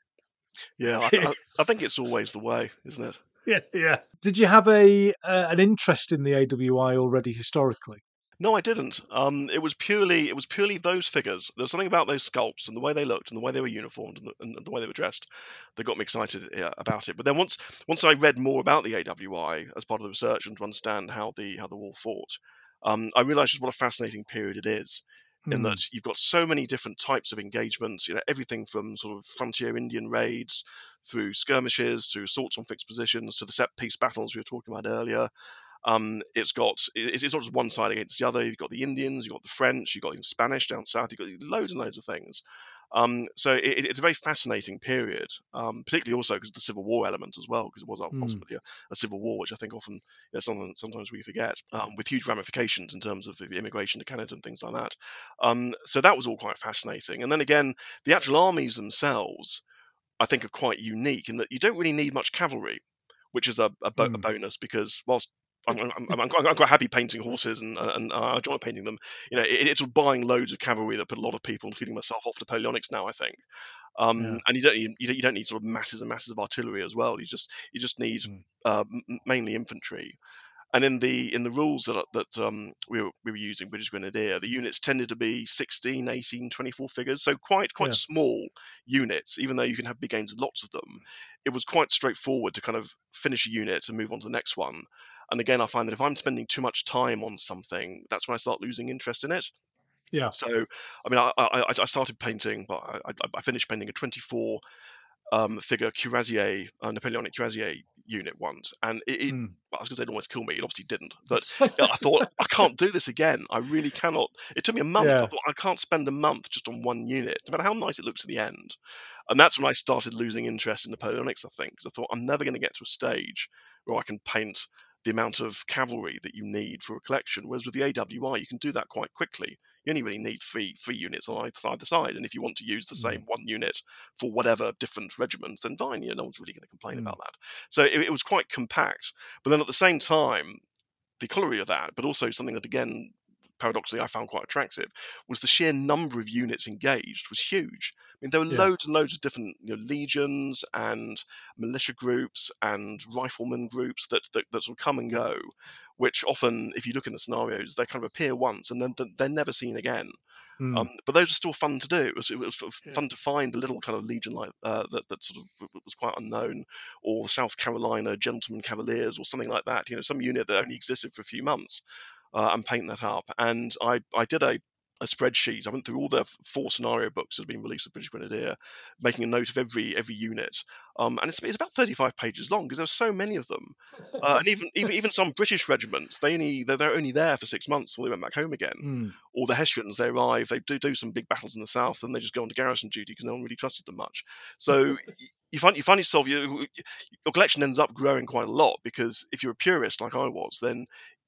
Yeah, I, I, I think it's always the way, isn't it? yeah, yeah. Did you have a uh, an interest in the AWI already historically? No, I didn't. Um, it was purely it was purely those figures. There was something about those sculpts and the way they looked and the way they were uniformed and the, and the way they were dressed that got me excited yeah, about it. But then once once I read more about the AWI as part of the research and to understand how the how the war fought, um, I realised just what a fascinating period it is. In Hmm. that you've got so many different types of engagements, you know, everything from sort of frontier Indian raids through skirmishes to assaults on fixed positions to the set piece battles we were talking about earlier. Um, it's got it- it's not just one side against the other. You've got the Indians, you've got the French, you've got even Spanish down south. You've got loads and loads of things. Um, so it, it- it's a very fascinating period, um, particularly also because of the Civil War element as well, because it was Mm. a, a civil war, which I think often you know, sometimes, sometimes we forget, um, with huge ramifications in terms of immigration to Canada and things like that. Um, so that was all quite fascinating. And then again, the actual armies themselves, I think, are quite unique in that you don't really need much cavalry, which is a, a, bo- a Mm. bonus because whilst I'm, I'm, I'm, I'm, quite, I'm quite happy painting horses and, and I enjoy painting them. You know, it, it's buying loads of cavalry that put a lot of people, including myself, off Napoleonics now. I think, um, Yeah. and you don't, need, you don't you don't need sort of masses and masses of artillery as well. You just you just need Mm. uh, m- mainly infantry. And in the in the rules that that um, we were we were using British Grenadier, the units tended to be 16, 18, 24 figures, so quite quite Yeah. small units. Even though you can have big games, with lots of them, it was quite straightforward to kind of finish a unit and move on to the next one. And again, I find that if I'm spending too much time on something, that's when I start losing interest in it. Yeah. So, I mean, I, I, I started painting, but I, I- finished painting a 24 um, figure cuirassier, uh, Napoleonic cuirassier unit once, and it, it well, I was going to say it almost killed me. It obviously didn't, but yeah, I thought I can't do this again. I really cannot. It took me a month. I thought I can't spend a month just on one unit, no matter how nice it looks at the end. And that's when I started losing interest in Napoleonics. I think 'cause I thought I'm never going to get to a stage where I can paint the amount of cavalry that you need for a collection. Whereas with the AWI, you can do that quite quickly. You only really need three three units on either side the side, and if you want to use the Mm. same one unit for whatever different regiments, then fine. You know, no one's really going to complain Mm. about that. So it, it was quite compact. But then at the same time, the corollary of that, but also something that again paradoxically I found quite attractive, was the sheer number of units engaged was huge. I mean, there were Yeah. loads and loads of different you know, legions and militia groups and rifleman groups that, that that sort of come and go, which often, if you look in the scenarios, they kind of appear once and then they're never seen again. Hmm. Um, but those are still fun to do. It was, it was Yeah. fun to find a little kind of legion like uh, that that sort of was quite unknown, or South Carolina Gentlemen Cavaliers, or something like that. You know, some unit that only existed for a few months, uh, and paint that up. And I I did a a spreadsheet. I went through all the four scenario books that have been released of British Grenadier, making a note of every every unit. Um, and it's, it's about 35 pages long because there's so many of them. Uh, and even, even even some British regiments, they only they're, they're only there for six months before they went back home again Hmm. or the Hessians, they arrive, they do do some big battles in the south, and they just go on to garrison duty because no one really trusted them much. So you find you find yourself you, your collection ends up growing quite a lot because if you're a purist like I was, then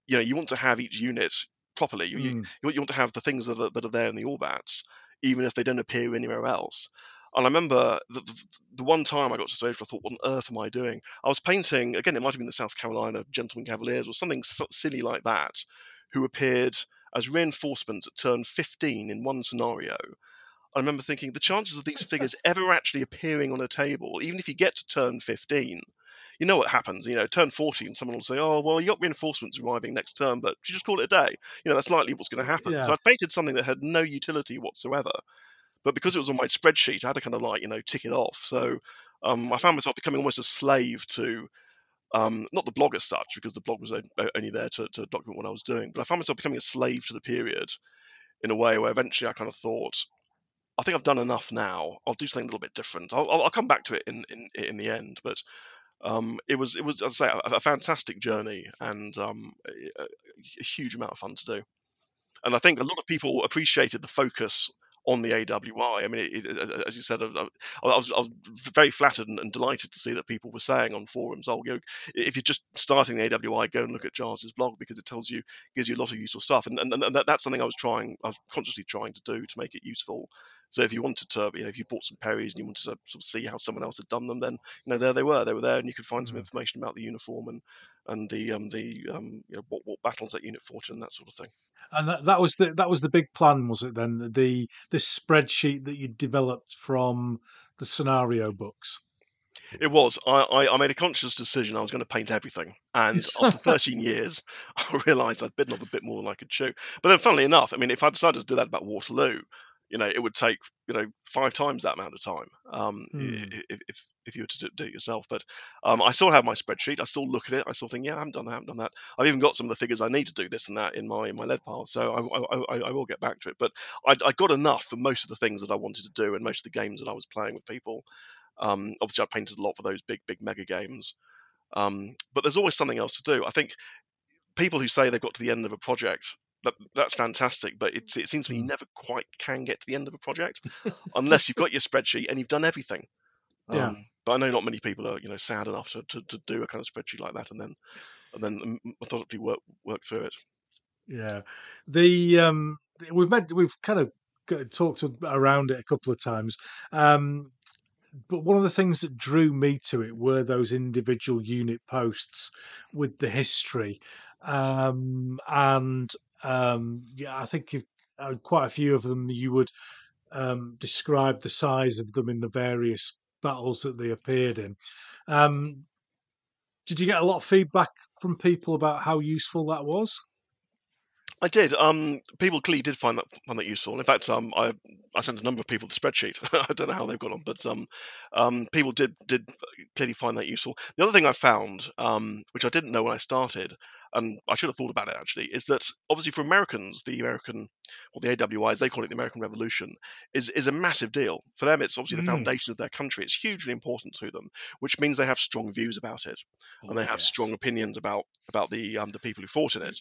you know you want to have each unit properly. You, you, Hmm. you want you want to have the things that are, that are there in the Orbats, even if they don't appear anywhere else. And I remember the, the, the one time I got to stage I thought, what on earth am I doing? I was painting, again, it might have been the South Carolina Gentlemen Cavaliers or something so- silly like that, who appeared as reinforcements at turn 15 in one scenario. I remember thinking the chances of these figures ever actually appearing on a table, even if you get to turn 15, you know what happens. You know, turn 14, someone will say, oh, well, you got reinforcements arriving next turn, but you just call it a day. You know, that's likely what's going to happen. Yeah. So I painted something that had no utility whatsoever. But because it was on my spreadsheet, I had to kind of like, you know, tick it off. So um, I found myself becoming almost a slave to um, not the blog as such, because the blog was only there to, to document what I was doing, but I found myself becoming a slave to the period in a way where eventually I kind of thought, I think I've done enough now. I'll do something a little bit different. I'll, I'll, I'll come back to it in, in, in the end, but um, it was it was as I say a, a fantastic journey and um, a, a huge amount of fun to do. And I think a lot of people appreciated the focus on the AWI. I mean, it, it, as you said, I, I, was, I was very flattered and, and, delighted to see that people were saying on forums, "Oh, you know, if you're just starting the AWI, go and look at Giles's blog because it tells you, gives you a lot of useful stuff." And, and, and that, that's something I was trying, I was consciously trying to do to make it useful. So if you wanted to, you know, if you bought some Perrys and you wanted to sort of see how someone else had done them, then you know there they were, they were there, and you could find some Mhm. information about the uniform and and the um the um you know what, what battles that unit fought and that sort of thing. And that, that was the that was the big plan, was it? Then the this spreadsheet that you developed from the scenario books. It was. I, I, I made a conscious decision I was going to paint everything. And after 13 years, I realised I'd bitten off a bit more than I could chew. But then, funnily enough, I mean, if I decided to do that about Waterloo, you know, it would take, you know, five times that amount of time um, Hmm. if, if, if you were to do, do it yourself. But um, I still have my spreadsheet. I still look at it. I still think, yeah, I haven't done that, I haven't done that. I've even got some of the figures I need to do this and that in my in my lead pile. So I, I, I, I will get back to it. But I, I got enough for most of the things that I wanted to do and most of the games that I was playing with people. Um, obviously, I painted a lot for those big, big mega games. Um, but there's always something else to do. I think people who say they've got to the end of a project, that, that's fantastic. But it's, it seems to me you Mm. never quite can get to the end of a project unless you've got your spreadsheet and you've done everything. Yeah. Um, but I know not many people are, you know, sad enough to, to, to do a kind of spreadsheet like that and then and then methodically work work through it. Yeah, the um, we've met, we've kind of talked around it a couple of times. Um, but one of the things that drew me to it were those individual unit posts with the history, um, and um, yeah, I think you've uh, quite a few of them. You would um, describe the size of them in the various battles that they appeared in. Um, did you get a lot of feedback from people about how useful that was? I did. Um, people clearly did find that find that useful. In fact, um, I I sent a number of people the spreadsheet. I don't know how they've got on, but um, um, people did did clearly find that useful. The other thing I found, um, which I didn't know when I started, and I should have thought about it actually, is that obviously for Americans, the American or the AWI, as they call it, the American Revolution, is is a massive deal for them. It's obviously the Mm. foundation of their country. It's hugely important to them, which means they have strong views about it and they have Yes. strong opinions about about the um, the people who fought in it.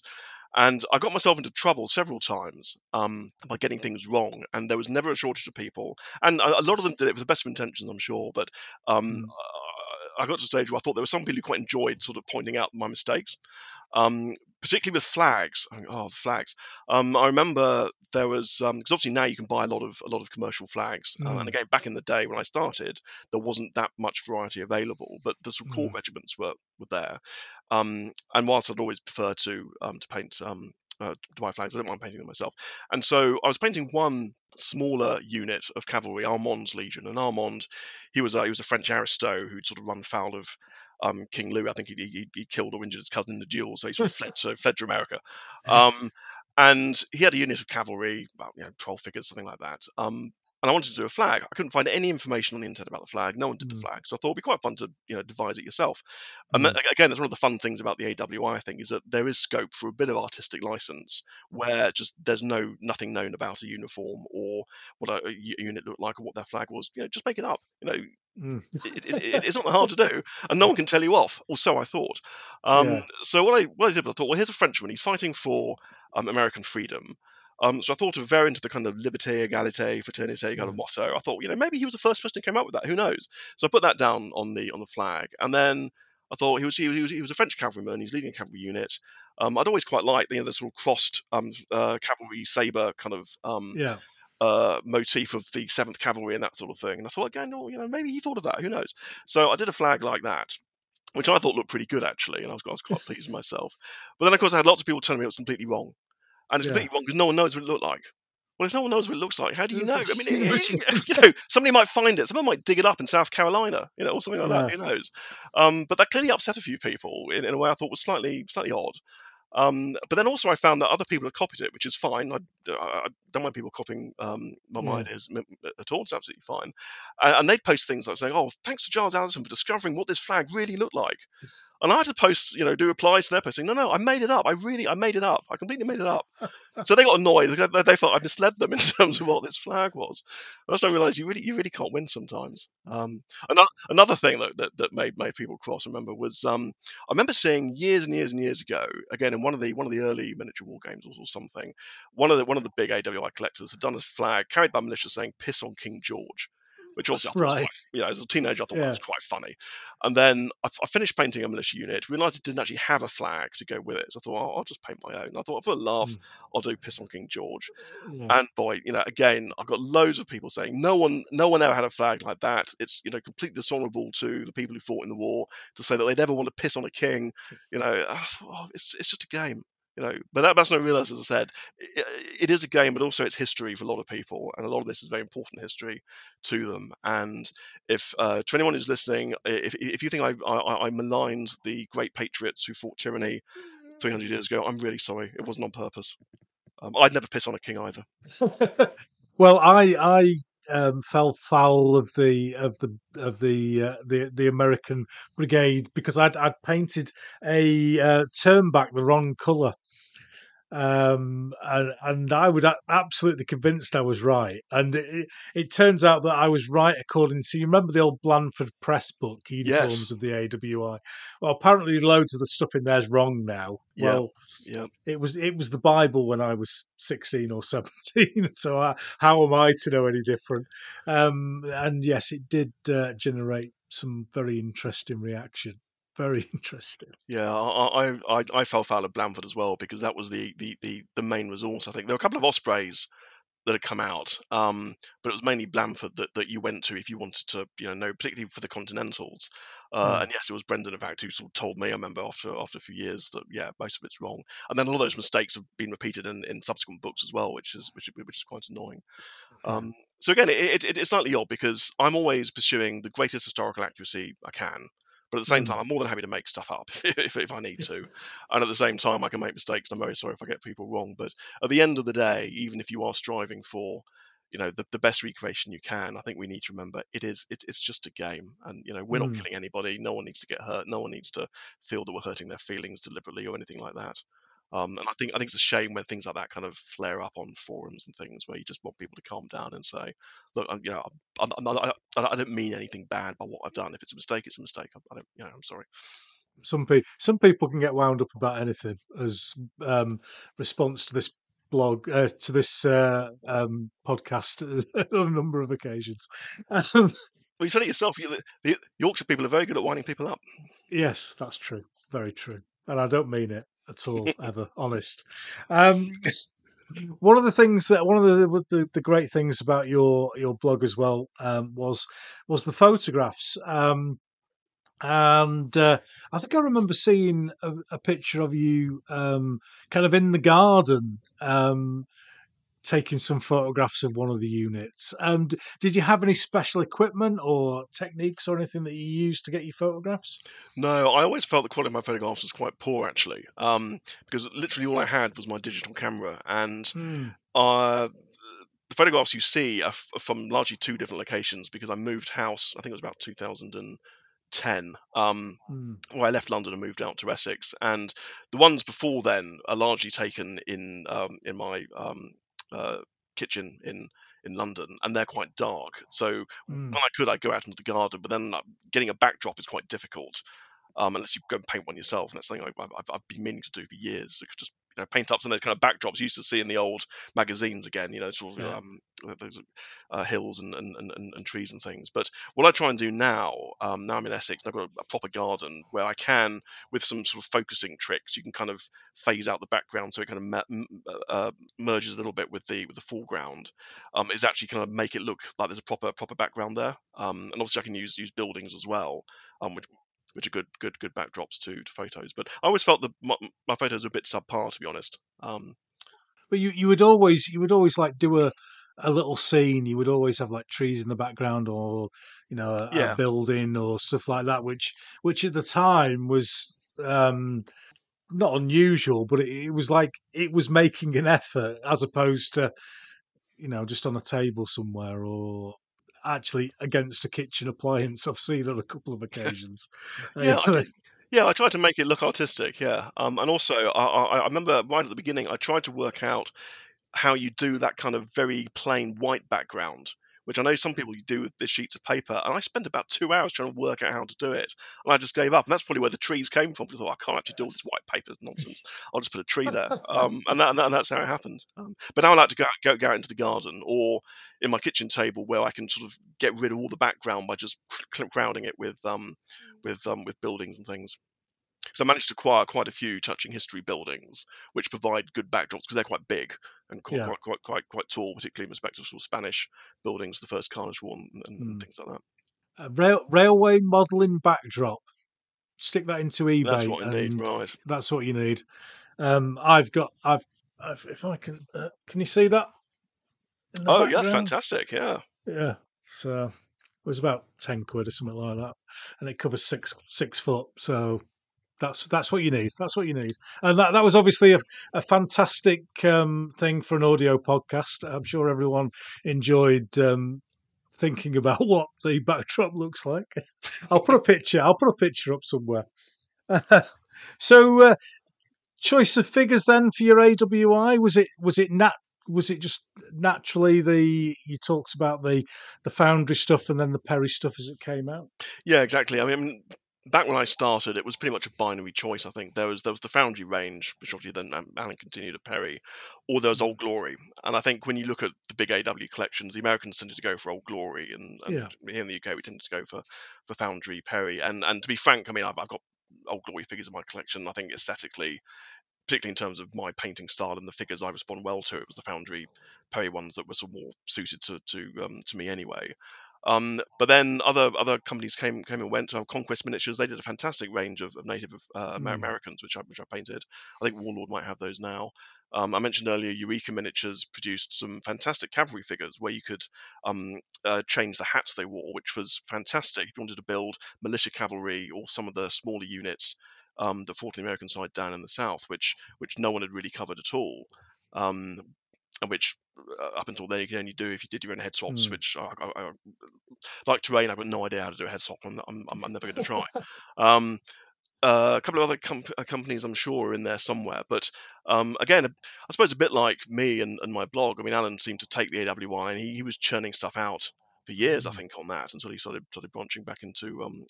And I got myself into trouble several times um, by getting things wrong, and there was never a shortage of people. And a, a lot of them did it with the best of intentions, I'm sure. But um, Mm. uh, I got to a stage where I thought there were some people who quite enjoyed sort of pointing out my mistakes, um, particularly with flags. Oh, the flags! Um, I remember there was because obviously now you can buy a lot of a lot of commercial flags, uh, Mm. and again back in the day when I started, there wasn't that much variety available, but the sort of court regiments were were there. Um, and whilst I'd always prefer to um, to paint um, uh, to buy flags, I don't mind painting them myself. And so I was painting one smaller unit of cavalry, Armand's Legion, and Armand, he was a, he was a French aristo who'd sort of run foul of um, King Louis. I think he, he, he killed or injured his cousin in the duel, so he sort of fled to fled to America. Um, and he had a unit of cavalry, about you know twelve figures, something like that. Um, and I wanted to do a flag. I couldn't find any information on the internet about the flag. No one did the Mm. flag, so I thought it'd be quite fun to you know devise it yourself. And that, again, that's one of the fun things about the AWI thing is that there is scope for a bit of artistic license where just there's no nothing known about a uniform or what a unit looked like or what their flag was. You know, just make it up. You know, Mm. it, it, it- it's not that hard to do, and no one can tell you off. Or so I thought. Um, Yeah. So what I what I did, was I thought, well, here's a Frenchman. He's fighting for um, American freedom. Um, so I thought of very into the kind of liberté, égalité, fraternité kind of Mm. motto. I thought, you know, maybe he was the first person who came up with that. Who knows? So I put that down on the on the flag, and then I thought he was he was, he was a French cavalryman. He's leading a cavalry unit. Um, I'd always quite liked you know, the sort of crossed um, uh, cavalry saber kind of um, Yeah. uh, motif of the Seventh Cavalry and that sort of thing. And I thought, again, oh, you know, maybe he thought of that. Who knows? So I did a flag like that, which I thought looked pretty good actually, and I was, I was quite pleased with myself. But then, of course, I had lots of people telling me it was completely wrong, and it's Yeah. completely wrong because no one knows what it looked like. Well, if no one knows what it looks like, how do you know? I mean, huge- you know, somebody might find it. Someone might dig it up in South Carolina, you know, or something like that. Who knows? Um, but that clearly upset a few people in, in a way I thought was slightly, slightly odd. Um, but then also I found that other people had copied it, which is fine. I, I I don't mind people copying um, my Yeah. ideas at all. It's absolutely fine. And, and they'd post things like saying, "Oh, thanks to Giles Allison for discovering what this flag really looked like." And I had to post, you know, do replies to their posting. No, no, I made it up. I really, I made it up. I completely made it up. so they got annoyed. They, thought I misled them in terms of what this flag was. That's when I realised you really, you really can't win sometimes. Um, another, another thing that, that, that made made people cross. I remember was um, I remember seeing years and years and years ago, again in one of the one of the early miniature war games or, or something, one of the one of the big AWI collectors had done a flag carried by militia saying "Piss on King George," which also Right. quite, you know, as a teenager I thought that was quite funny. And then I, I finished painting a militia unit, it didn't actually have a flag to go with it, so I thought, oh, I'll just paint my own. I thought for a laugh, Mm. I'll do "Piss on King George." Yeah. And boy, you know, again, I've got loads of people saying no one, no one ever had a flag like that. It's you know completely dishonourable to the people who fought in the war to say that they'd ever want to piss on a king. You know, thought, oh, it's it's just a game. You know, but that, that's not realised, as I said, i it is a game, but also it's history for a lot of people, and a lot of this is very important history to them. And if uh, to anyone who's listening, if if you think I I, I maligned the great patriots who fought tyranny 300 years ago, I'm really sorry. It wasn't on purpose. Um, I'd never piss on a king either. well, I I um, fell foul of the of the of the uh, the the American brigade because I'd I'd painted a uh, turn back the wrong colour. Um and, and I was absolutely convinced I was right, and it, it turns out that I was right according to you remember the old Blandford Press book uniforms Yes. of the AWI. Well, apparently loads of the stuff in there's wrong now. Yeah. Well, Yeah. it was it was the Bible when I was sixteen or seventeen. So I, how am I to know any different? Um, and yes, it did uh, generate some very interesting reaction. Very interesting. Yeah, I, I I I fell foul of Blandford as well because that was the the the, the main resource. I think there were a couple of ospreys that had come out, um, but it was mainly Blandford that, that you went to if you wanted to, you know, know particularly for the Continentals. Uh, Mm. And yes, it was Brendan, in fact, who sort of told me. I remember after after a few years that yeah, most of it's wrong. And then a lot of those mistakes have been repeated in, in subsequent books as well, which is which, which is quite annoying. Um, so again, it, it, it's slightly odd because I'm always pursuing the greatest historical accuracy I can. But at the same Mm. time, I'm more than happy to make stuff up if, if I need to. And at the same time, I can make mistakes. And I'm very sorry if I get people wrong. But at the end of the day, even if you are striving for, you know, the, the best recreation you can, I think we need to remember it is it, it's just a game, and you know, we're not Mm. killing anybody. No one needs to get hurt. No one needs to feel that we're hurting their feelings deliberately or anything like that. Um, and I think I think it's a shame when things like that kind of flare up on forums and things where you just want people to calm down and say, "Look, I'm, you know, I'm, I'm not, I, I don't mean anything bad by what I've done. If it's a mistake, it's a mistake. I, I don't, you know, I'm sorry." Some people, some people can get wound up about anything as um, response to this blog, uh, to this uh, um, podcast on a number of occasions. Um, Well, you said it yourself. You, the Yorkshire people are very good at winding people up. yes, that's true. Very true. And I don't mean it at all, ever. Honest. Um, one of the things that one of the, the the great things about your your blog as well um, was was the photographs. Um, and uh, I think I remember seeing a, a picture of you um, kind of in the garden um, taking some photographs of one of the units. Um, did you have any special equipment or techniques or anything that you used to get your photographs? No, I always felt the quality of my photographs was quite poor actually, um, because literally all I had was my digital camera, and Hmm. uh, the photographs you see are f- from largely two different locations because I moved house. I think it was about 2010. Um, Hmm. where I left London and moved out to Essex, and the ones before then are largely taken in um, in my um, uh, kitchen in in London, and they're quite dark. So Hmm. when I could, I'd go out into the garden, but then uh, getting a backdrop is quite difficult um, unless you go and paint one yourself. And that's something I- I've, I've, I've been meaning to do for years. I could just you know paint up some of those kind of backdrops you used to see in the old magazines again. You know, sort of Yeah. um, uh, those uh, hills and, and, and, and trees and things. But what I try and do now, um, now I'm in Essex, and I've got a, a proper garden where I can, with some sort of focusing tricks, you can kind of phase out the background so it kind of me- m- uh, merges a little bit with the with the foreground. Um, is actually kind of make it look like there's a proper proper background there. Um, and obviously I can use use buildings as well, um, which which are good good good backdrops to to photos. But I always felt that my, my photos were a bit subpar, to be honest. Um, But you, you would always you would always like do a a little scene. You would always have like trees in the background or you know a, Yeah. a building or stuff like that, which which at the time was um, not unusual, but it, it was like it was making an effort as opposed to you know just on a table somewhere or actually against a kitchen appliance. I've seen on a couple of occasions. Yeah, I Uh, did. Yeah, I tried to make it look artistic. Yeah, um, and also I, I, I remember right at the beginning, I tried to work out how you do that kind of very plain white background, which I know some people do with the sheets of paper, and I spent about two hours trying to work out how to do it, and I just gave up. And that's probably where the trees came from. Because I thought I can't actually do all this white paper nonsense. I'll just put a tree there, um, and, that, and, that, and that's how it happened. Um, but now I like to go, out- go go out into the garden or in my kitchen table where I can sort of get rid of all the background by just crowding it with um, with um, with buildings and things. So I managed to acquire quite a few touching history buildings, which provide good backdrops because they're quite big and quite, Yeah. quite quite quite quite tall, particularly in respect of sort of Spanish buildings, the first Carlist War and, and, Hmm. things like that. a rail, railway modelling backdrop. Stick that into eBay. That's what I need, right? That's what you need. Um, I've got. I've. I've if I can. Uh, can you see that? Oh, yeah, that's fantastic. Yeah, Yeah. So it was about ten quid or something like that, and it covers six six foot. So that's that's what you need. That's what you need. And that that was obviously a, a fantastic um, thing for an audio podcast. I'm sure everyone enjoyed um, thinking about what the backdrop looks like. I'll put a picture. I'll put a picture up somewhere. so, uh, choice of figures then for your AWI was it was it nat was it just naturally the you talked about the the foundry stuff and then the Perry stuff as it came out? yeah, exactly. I mean, back when I started, it was pretty much a binary choice. I think there was there was the Foundry range, which obviously then Alan continued to Perry, or there was Mm. Old Glory. And I think when you look at the big AW collections, the Americans tended to go for Old Glory, and, and Yeah. here in the UK we tended to go for for Foundry Perry. And and to be frank, I mean, I've, I've got Old Glory figures in my collection. I think aesthetically. Particularly in terms of my painting style and the figures I respond well to, it was the Foundry Perry ones that were sort of more suited to to um, to me anyway. Um, but then other other companies came came and went. Um, Conquest Miniatures they did a fantastic range of, of Native uh, Mm. Americans, which I which I painted. I think Warlord might have those now. Um, I mentioned earlier Eureka Miniatures produced some fantastic cavalry figures where you could um, uh, change the hats they wore, which was fantastic. If you wanted to build militia cavalry or some of the smaller units um, that fought on the American side down in the south, which which no one had really covered at all, um, which uh, up until then you could only do if you did your own head swaps. Mm. Which I, I, I, like terrain, I've got no idea how to do a head swap. I'm, I'm, I'm never going to try. um, uh, a couple of other com- uh, companies, I'm sure, are in there somewhere. But um, again, I suppose a bit like me and, and my blog. I mean, Alan seemed to take the AWI and he, he was churning stuff out for years, I Mm. think, on that until he started started branching back into um,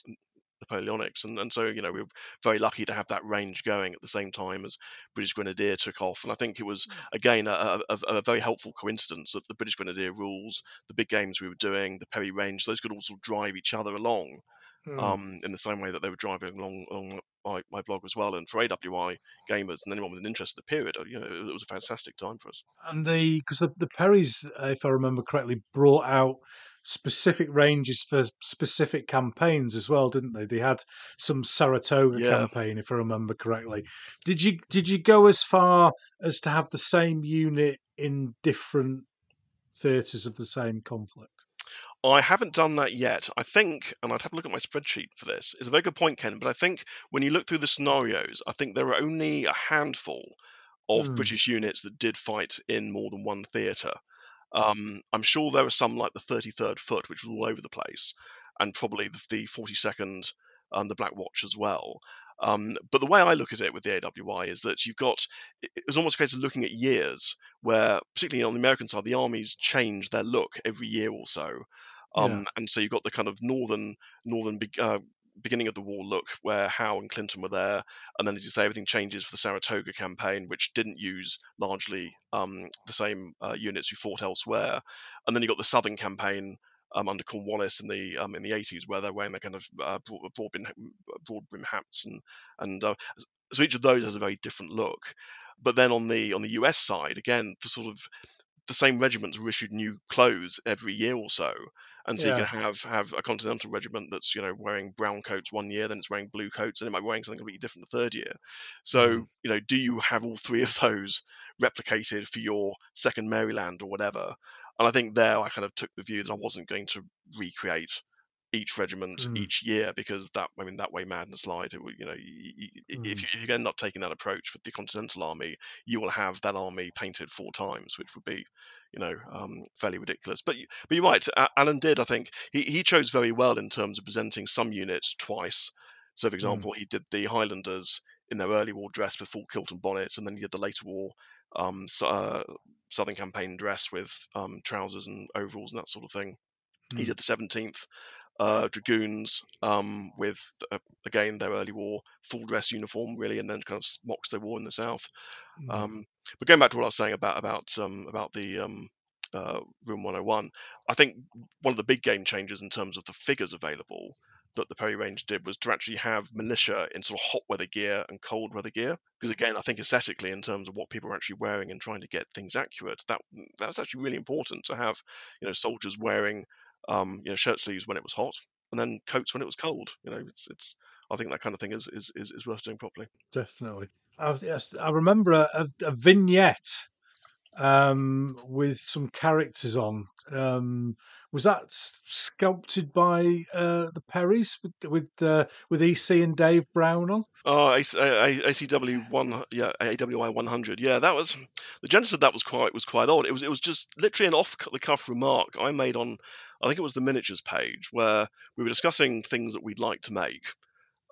Napoleonics. And, and so, you know, we were very lucky to have that range going at the same time as British Grenadier took off. And I think it was, again, a, a, a very helpful coincidence that the British Grenadier rules, the big games we were doing, the Perry range, those could also drive each other along Mm. um, in the same way that they were driving along, along my, my blog as well. And for AWI gamers and anyone with an interest in the period, uh, you know, it was a fantastic time for us. and the because the, the Perrys, uh, if I remember correctly, brought out specific ranges for specific campaigns as well, didn't they? They had some Saratoga Yeah. campaign, if I remember correctly. Did you did you go as far as to have the same unit in different theatres of the same conflict? I haven't done that yet. I think, and I'd have a look at my spreadsheet for this. It's a very good point, Ken. But I think when you look through the scenarios, I think there are only a handful of Hmm. British units that did fight in more than one theatre. Um, I'm sure there were some like the 33rd Foot, which was all over the place, and probably the, the 42nd and the Black Watch as well. Um, but the way I look at it with the AWI is that you've got it was almost a case of looking at years, where particularly on the American side, the armies change their look every year or so. Yeah. Um, and so you've got the kind of northern northern uh, beginning of the war look where Howe and Clinton were there, and then as you say, everything changes for the Saratoga campaign, which didn't use largely um, the same uh, units who fought elsewhere, and then you got the Southern campaign. Um, under Cornwallis in the um, in the 80s, where they're wearing their kind of uh, broad, broad, brim, broad brim hats, and and uh, so each of those has a very different look. But then on the on the US side, again, the sort of the same regiments were issued new clothes every year or so, and so you can have have a continental regiment that's you know wearing brown coats one year, then it's wearing blue coats, and it might be wearing something completely different the third year. So Mhm. you know, do you have all three of those replicated for your second Maryland or whatever? And I think there I kind of took the view that I wasn't going to recreate each regiment Mm. each year because that I mean that way madness lied. It would, you know, y- y- y- if Mm. you if you end up taking that approach with the Continental Army, you will have that army painted four times, which would be, you know, um, fairly ridiculous. But but you're right. Alan did. I think he he chose very well in terms of presenting some units twice. So, for example, he did the Highlanders in their early war dress with full kilt and bonnet, and then he did the later war um, s- uh, Southern Campaign dress with um, trousers and overalls and that sort of thing. He Mm. did the 17th uh, Dragoons um, with, uh, again, their early war full dress uniform, really, and then kind of smocks they wore in the South. Mm. Um, but going back to what I was saying about about um, about the um, uh, Room 101, I think one of the big game changers in terms of the figures available that the Perry range did was to actually have militia in sort of hot weather gear and cold weather gear. Because again, I think aesthetically, in terms of what people are actually wearing and trying to get things accurate, that that was actually really important to have, you know, soldiers wearing, um, you know, shirt sleeves when it was hot and then coats when it was cold. You know, it's it's. I think that kind of thing is is is, is worth doing properly. Definitely. I, yes, I remember a, a, vignette um, with some characters on. Um, was that sculpted by uh, the Perrys with with uh, with EC and Dave Brown on? Oh, AC, A- A- ACW one, yeah, AWI one hundred. Yeah, that was the genesis of that was quite was quite odd. It was it was just literally an off the cuff remark I made on, I think it was the miniatures page where we were discussing things that we'd like to make,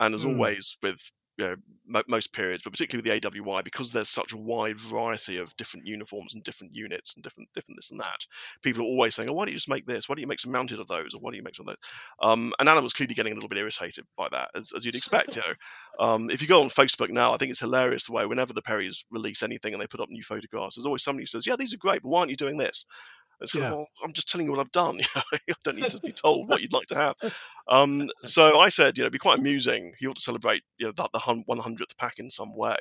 and as Mm. always with you know, mo- most periods, but particularly with the AWI, because there's such a wide variety of different uniforms and different units and different different this and that, people are always saying, "Oh, why don't you just make this? Why don't you make some mounted of those? Or why don't you make some of those?" Um, and Alan was clearly getting a little bit irritated by that, as, as you'd expect. You know, um, if you go on Facebook now, I think it's hilarious the way whenever the Perrys release anything and they put up new photographs, there's always somebody who says, "Yeah, these are great, but why aren't you doing this?" It's kind of, well, I'm just telling you what I've done. You know, I don't need to be told what you'd like to have. Um, so I said, you know, it'd be quite amusing. You ought to celebrate, you know, that the 100th pack in some way.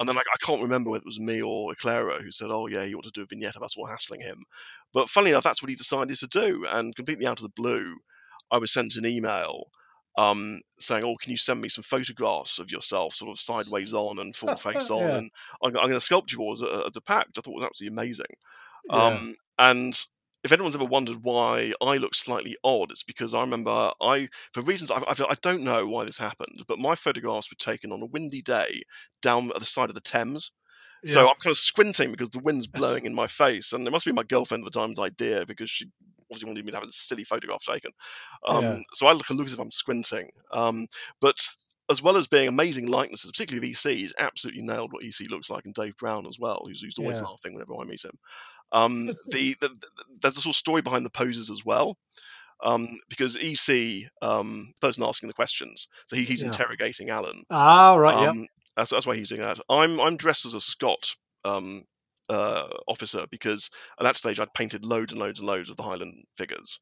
And then like, I can't remember whether it was me or Eclaira who said, "Oh yeah, you ought to do a vignette of us all hassling him." But funnily enough, that's what he decided to do, and completely out of the blue, I was sent an email um, saying, "Oh, can you send me some photographs of yourself, sort of sideways on and full face on, Yeah. and I'm, I'm going to sculpt you all as a, as a pack." I thought it was absolutely amazing. Yeah. Um, and if anyone's ever wondered why I look slightly odd, it's because I remember I, for reasons I, I, I don't know why this happened, but my photographs were taken on a windy day down at the side of the Thames. So I'm kind of squinting because the wind's blowing in my face, and it must be my girlfriend at the time's idea because she obviously wanted me to have a silly photograph taken. Um, Yeah. So I look and look as if I'm squinting. Um, but as well as being amazing likenesses, particularly of EC, he's absolutely nailed what EC looks like, and Dave Brown as well, who's, who's always Yeah. laughing whenever I meet him. Um, the, the, the there's a sort of story behind the poses as well. Um, because EC, um, person asking the questions, so he, he's Yeah. interrogating Alan. Ah, right. Yeah. Um, that's, that's why he's doing that. I'm I'm dressed as a Scot um, uh, officer because at that stage I'd painted loads and loads and loads of the Highland figures.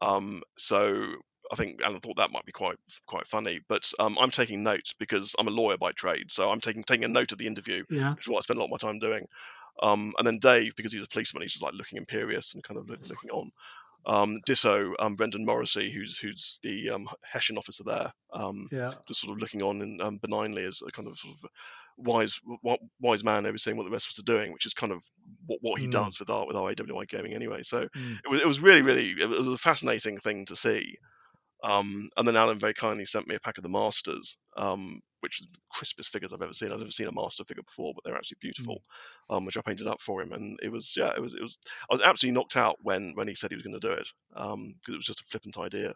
Um, so I think Alan thought that might be quite quite funny. But um, I'm taking notes because I'm a lawyer by trade, so I'm taking taking a note of the interview, Yeah. which is what I spend a lot of my time doing. Um, and then Dave, because he's a policeman, he's just like looking imperious and kind of look, looking on. Um, ditto, um, Brendan Morrissey, who's who's the um, Hessian officer there. Um, Yeah. just sort of looking on and um, benignly as a kind of sort of wise wise man overseeing what the rest of us are doing, which is kind of what, what he Mm. does with our with our AWI gaming anyway. So Mm. it was it was really really it was a fascinating thing to see. Um, and then Alan very kindly sent me a pack of the masters, um, which is the crispest figures I've ever seen. I've never seen a master figure before, but they're actually beautiful. Um, which I painted up for him, and it was yeah, it was it was. I was absolutely knocked out when when he said he was going to do it, because it was just a flippant idea.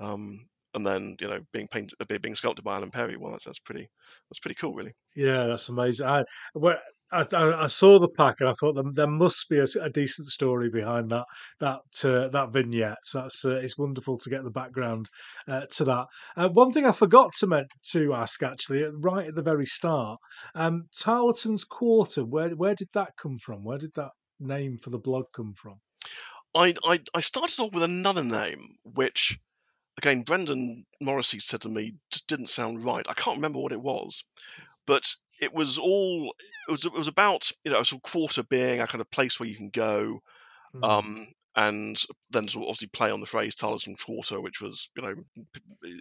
Um, and then you know being painted, being sculpted by Alan Perry, well that's, that's pretty that's pretty cool, really. Yeah, that's amazing. I, well, I, I, saw the pack and I thought there, there must be a decent story behind that that uh, that vignette. So that's uh, it's wonderful to get the background uh, to that. Uh, one thing I forgot to to ask actually, right at the very start, um, Tarleton's Quarter. Where where did that come from? Where did that name for the blog come from? I, I I started off with another name, which again Brendan Morrissey said to me just didn't sound right. I can't remember what it was, but it was all it was it was about you know a sort of quarter being a kind of place where you can go Mm, um, and then sort of obviously play on the phrase Tarleton Quarter, which was you know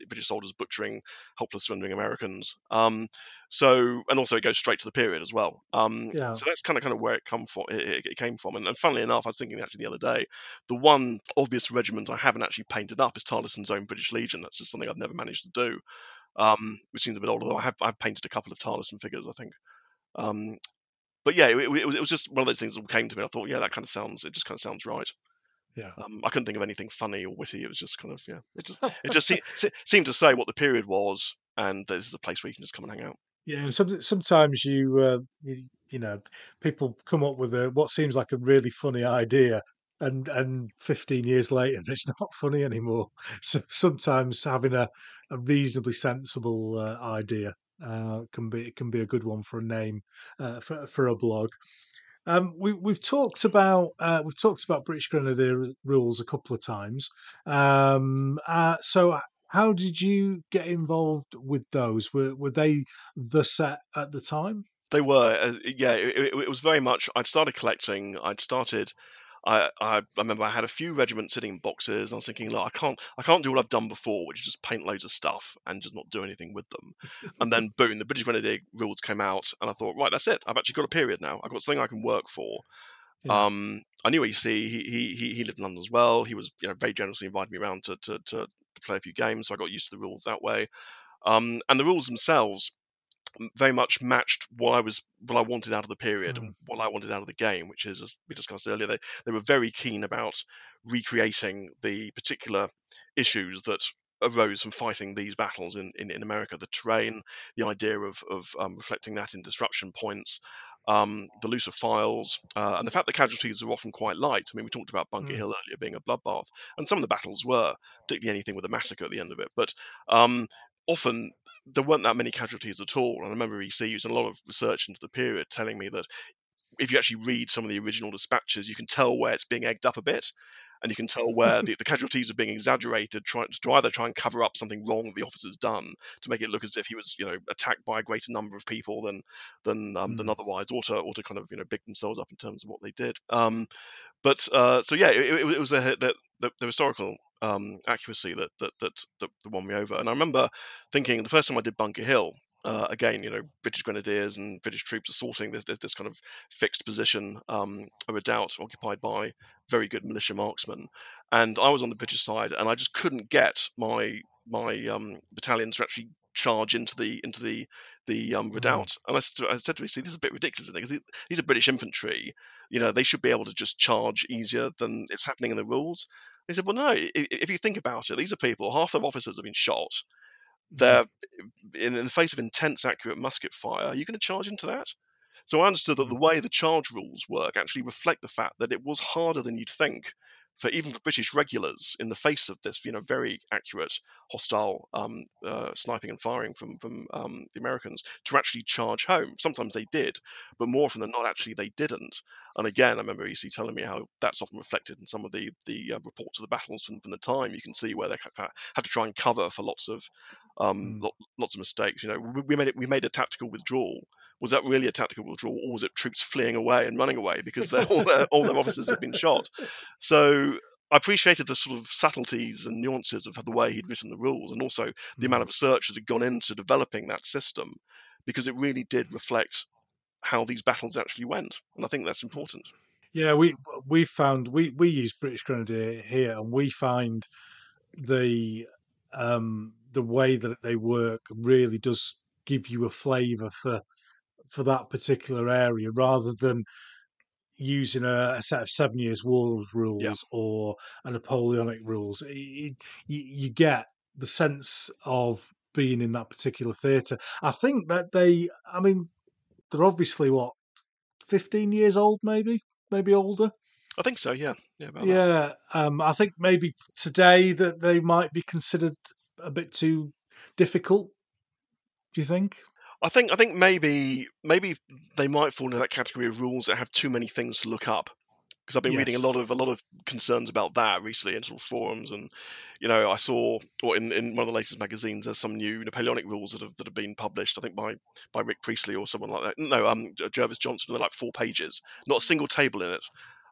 British soldiers butchering helpless surrendering Americans. Um, so and also it goes straight to the period as well. Um, Yeah. So that's kind of kind of where it come from. It, it- came from, and, and funnily enough, I was thinking actually the other day, the one obvious regiment I haven't actually painted up is Tarleton's own British Legion. That's just something I've never managed to do. Um, which seems a bit odd, although I have I've painted a couple of Tarleton figures, I think. Um, but yeah, it, it, was- it was just one of those things that came to me. I thought, yeah, that kind of sounds. It just kind of sounds right. Yeah. Um, I couldn't think of anything funny or witty. It was just kind of yeah. It just it just se- se- seemed to say what the period was, and this is a place where you can just come and hang out. Yeah, and some, sometimes you, uh, you, you know, people come up with a what seems like a really funny idea, and and 15 years later, it's not funny anymore. So sometimes having a, a reasonably sensible uh, idea uh, can be it can be a good one for a name uh, for for a blog. Um, we, we've talked about uh, we've talked about British Grenadier rules a couple of times. Um, uh, so, how did you get involved with those? Were were they the set at the time? They were, uh, yeah. It, it was very much. I'd started collecting. I'd started. I, I I remember I had a few regiments sitting in boxes. I was thinking, look, I can't I can't do what I've done before, which is just paint loads of stuff and just not do anything with them. and then boom, the British Grenadier rules came out, and I thought, right, that's it. I've actually got a period now. I've got something I can work for. Yeah. Um, I knew EC. He, he he he lived in London as well. He was you know very generously invited me around to to to, to play a few games, so I got used to the rules that way. Um, and the rules themselves very much matched what I was what I wanted out of the period and what I wanted out of the game, which is as we discussed earlier, they they were very keen about recreating the particular issues that arose from fighting these battles in, in, in America, the terrain, the idea of of um, reflecting that in disruption points, um, the of files, uh, and the fact that casualties are often quite light. I mean, we talked about Bunker Mm. Hill earlier being a bloodbath, and some of the battles were, particularly anything with a massacre at the end of it. But um, often there weren't that many casualties at all. And I remember EC using a lot of research into the period, telling me that if you actually read some of the original dispatches, you can tell where it's being egged up a bit. and you can tell where the, the casualties are being exaggerated, trying to either try and cover up something wrong that the officer's done to make it look as if he was, you know, attacked by a greater number of people than than um, mm. than otherwise, or to or to kind of you know big themselves up in terms of what they did. Um, but uh, so yeah, it, it, it was a the, the, the historical um, accuracy that, that that that won me over. And I remember thinking the first time I did Bunker Hill, uh, again, you know, British Grenadiers and British troops assaulting this, this, this kind of fixed position, um, a redoubt occupied by very good militia marksmen. And I was on the British side, and I just couldn't get my my um, battalions to actually charge into the into the the um, redoubt. Mm. And I, I, said to me, "See, this is a bit ridiculous isn't it? because these are British infantry. You know, they should be able to just charge easier than it's happening in the rules." He said, "Well, no. If you think about it, these are people. Half their officers have been shot. Mm-hmm. they're in, in the face of intense, accurate musket fire. Are you going to charge into that? So I understood that the mm-hmm. way the charge rules work actually reflect the fact that it was harder than you'd think for even for British regulars in the face of this, you know, very accurate hostile um, uh, sniping and firing from from um, the Americans to actually charge home. Sometimes they did, but more often than not, actually they didn't. And again, I remember EC telling me how that's often reflected in some of the the uh, reports of the battles from, from the time. You can see where they had to try and cover for lots of um, mm. lots of mistakes. You know, we, we made it. We made a tactical withdrawal was that really a tactical withdrawal, or was it troops fleeing away and running away because all their all their officers had been shot? So I appreciated the sort of subtleties and nuances of the way he'd written the rules, and also the amount mm-hmm. of research that had gone into developing that system, because it really did reflect how these battles actually went, and I think that's important. Yeah, we we found we we use British Grenadier here, and we find the um, the way that they work really does give you a flavour for for that particular area rather than using a, a set of seven years war rules yeah. or a napoleonic rules it, it, you, you get the sense of being in that particular theatre i think that they i mean they're obviously what 15 years old maybe maybe older I think so. Yeah, yeah. yeah, um, I think maybe today that they might be considered a bit too difficult. Do you think? I think I think maybe maybe they might fall into that category of rules that have too many things to look up. Because I've been yes. reading a lot of a lot of concerns about that recently in sort of forums, and you know I saw or in, in one of the latest magazines there's some new Napoleonic rules that have that have been published. I think by by Rick Priestley or someone like that. No, um, Jervis Johnson. They're like four pages, not a single table in it,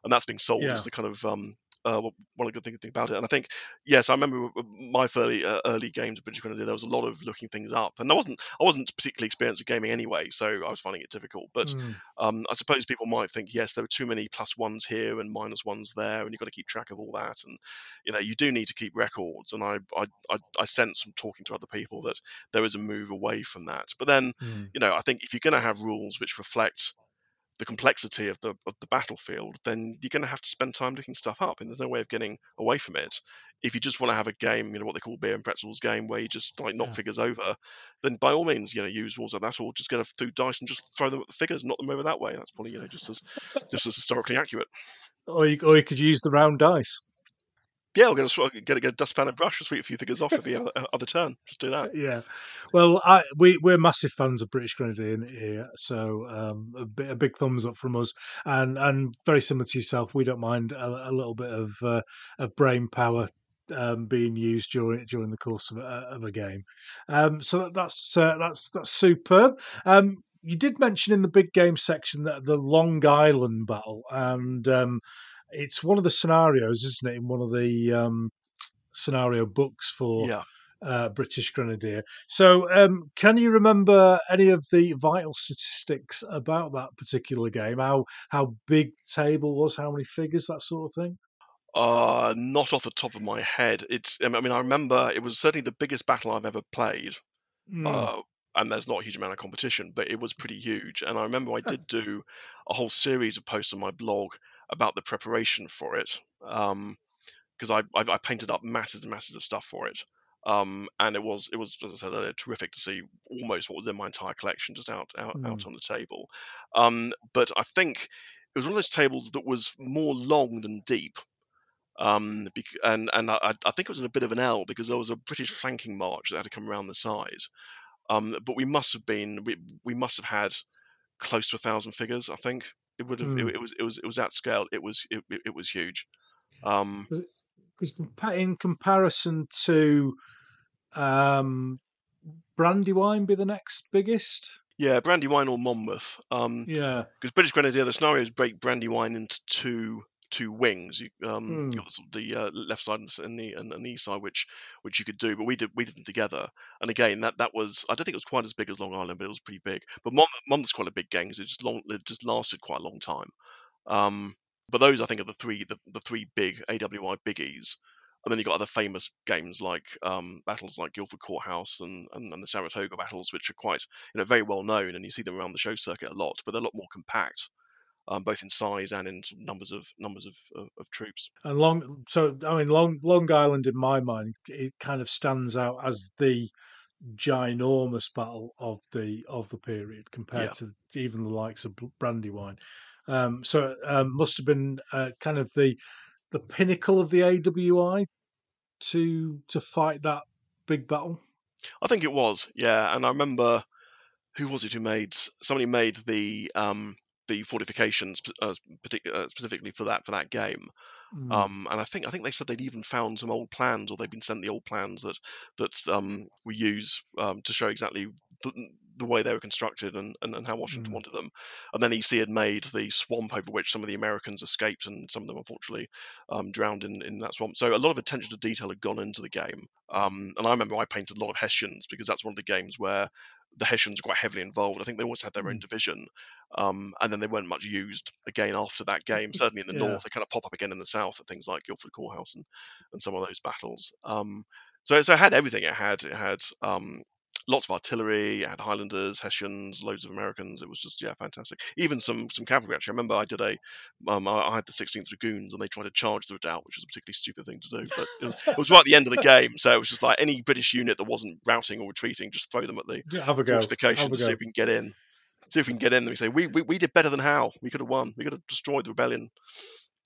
and that's being sold yeah. as the kind of um, uh, one of the good things about it. And I think, yes, I remember my early uh, early games of British Grenadier. There was a lot of looking things up, and I wasn't I wasn't particularly experienced at gaming anyway, so I was finding it difficult. But mm. um, I suppose people might think, yes, there were too many plus ones here and minus ones there, and you've got to keep track of all that. And you know, you do need to keep records. And I I I, I sense from talking to other people that there is a move away from that. But then, mm. you know, I think if you're going to have rules which reflect the complexity of the of the battlefield, then you're going to have to spend time looking stuff up, and there's no way of getting away from it. If you just want to have a game, you know what they call beer and pretzels game, where you just like knock yeah. figures over, then by all means, you know, use rules like that, or just get a through dice and just throw them at the figures, knock them over that way. That's probably you know just as just as historically accurate. Or you, or you could use the round dice. Yeah, we're going to get a, get a dustpan and brush to sweep a few figures off every other, other turn. Just do that. Yeah. Well, I, we we're massive fans of British Grenadier here, so um, a, bit, a, big thumbs up from us. And and very similar to yourself, we don't mind a, a little bit of uh, of brain power um, being used during during the course of a, of a game. Um, so that's uh, that's that's superb. Um, you did mention in the big game section that the Long Island battle, and um, it's one of the scenarios, isn't it, in one of the um, scenario books for yeah. uh, British Grenadier. So, um, can you remember any of the vital statistics about that particular game? How how big the table was, how many figures, that sort of thing? Uh, not off the top of my head. It's. I mean, I remember it was certainly the biggest battle I've ever played. Mm. Uh, and there's not a huge amount of competition, but it was pretty huge. And I remember I did do a whole series of posts on my blog about the preparation for it because um, I, I, I painted up masses and masses of stuff for it. Um, and it was it was as I said earlier, terrific to see almost what was in my entire collection just out out, mm. out on the table. Um, but I think it was one of those tables that was more long than deep. Um, and and I, I, think it was in a bit of an L because there was a British flanking march that had to come around the side. Um, but we must have been we, we must have had close to a thousand figures, I think. It would have. Mm. It, it, was. It was. It was at scale. It was. It, it was huge. Um, Because in comparison to um, Brandywine, be the next biggest. yeah, Brandywine or Monmouth. Um, Yeah. because British Grenadier, the scenarios break Brandywine into two two wings. You, um, you got the, sort of the uh, left side and the and, and the east side, which which you could do, but we did we did them together. And again, that that was I don't think it was quite as big as Long Island, but it was pretty big. But Mon- Monmouth's quite a big game 'cause it just long it just lasted quite a long time. Um, but those I think are the three the, the three big AWI biggies. And then you've got other famous games like um, battles like Guilford Courthouse and, and, and the Saratoga battles, which are quite you know very well known, and you see them around the show circuit a lot. But they're a lot more compact, um, both in size and in numbers of numbers of, of, of troops. And long, so I mean, Long Long Island, in my mind, it kind of stands out as the ginormous battle of the of the period compared Yeah. to even the likes of Brandywine. Um, so um, must have been uh, kind of the the pinnacle of the AWI to to fight that big battle. I think it was, yeah. And I remember who was it who made somebody made the um, the fortifications uh, uh, specifically for that for that game. Mm. Um, and I think I think they said they'd even found some old plans, or they'd been sent the old plans that that um, we use um, to show exactly the, the way they were constructed and, and, and how Washington Mm. wanted them. And then EC had made the swamp over which some of the Americans escaped, and some of them unfortunately um, drowned in, in that swamp. So a lot of attention to detail had gone into the game. Um, and I remember I painted a lot of Hessians because that's one of the games where the Hessians are quite heavily involved. I think they always had their own Mm. division, um, and then they weren't much used again after that game. Certainly in the Yeah. north, they kind of pop up again in the south at things like Guilford Courthouse and, and some of those battles. Um, so, so it had everything. It had it had um, lots of artillery. It had Highlanders, Hessians, loads of Americans. It was just yeah, fantastic. Even some some cavalry. Actually, I remember I did a um, I, had the 16th Dragoons, and they tried to charge the redoubt, which was a particularly stupid thing to do. But it was, it was right at the end of the game, so it was just like any British unit that wasn't routing or retreating, just throw them at the Yeah, have a go. Have fortifications a to see if we can get in. See if we can get in. And we say we, we we did better than how We could have won. We could have destroyed the rebellion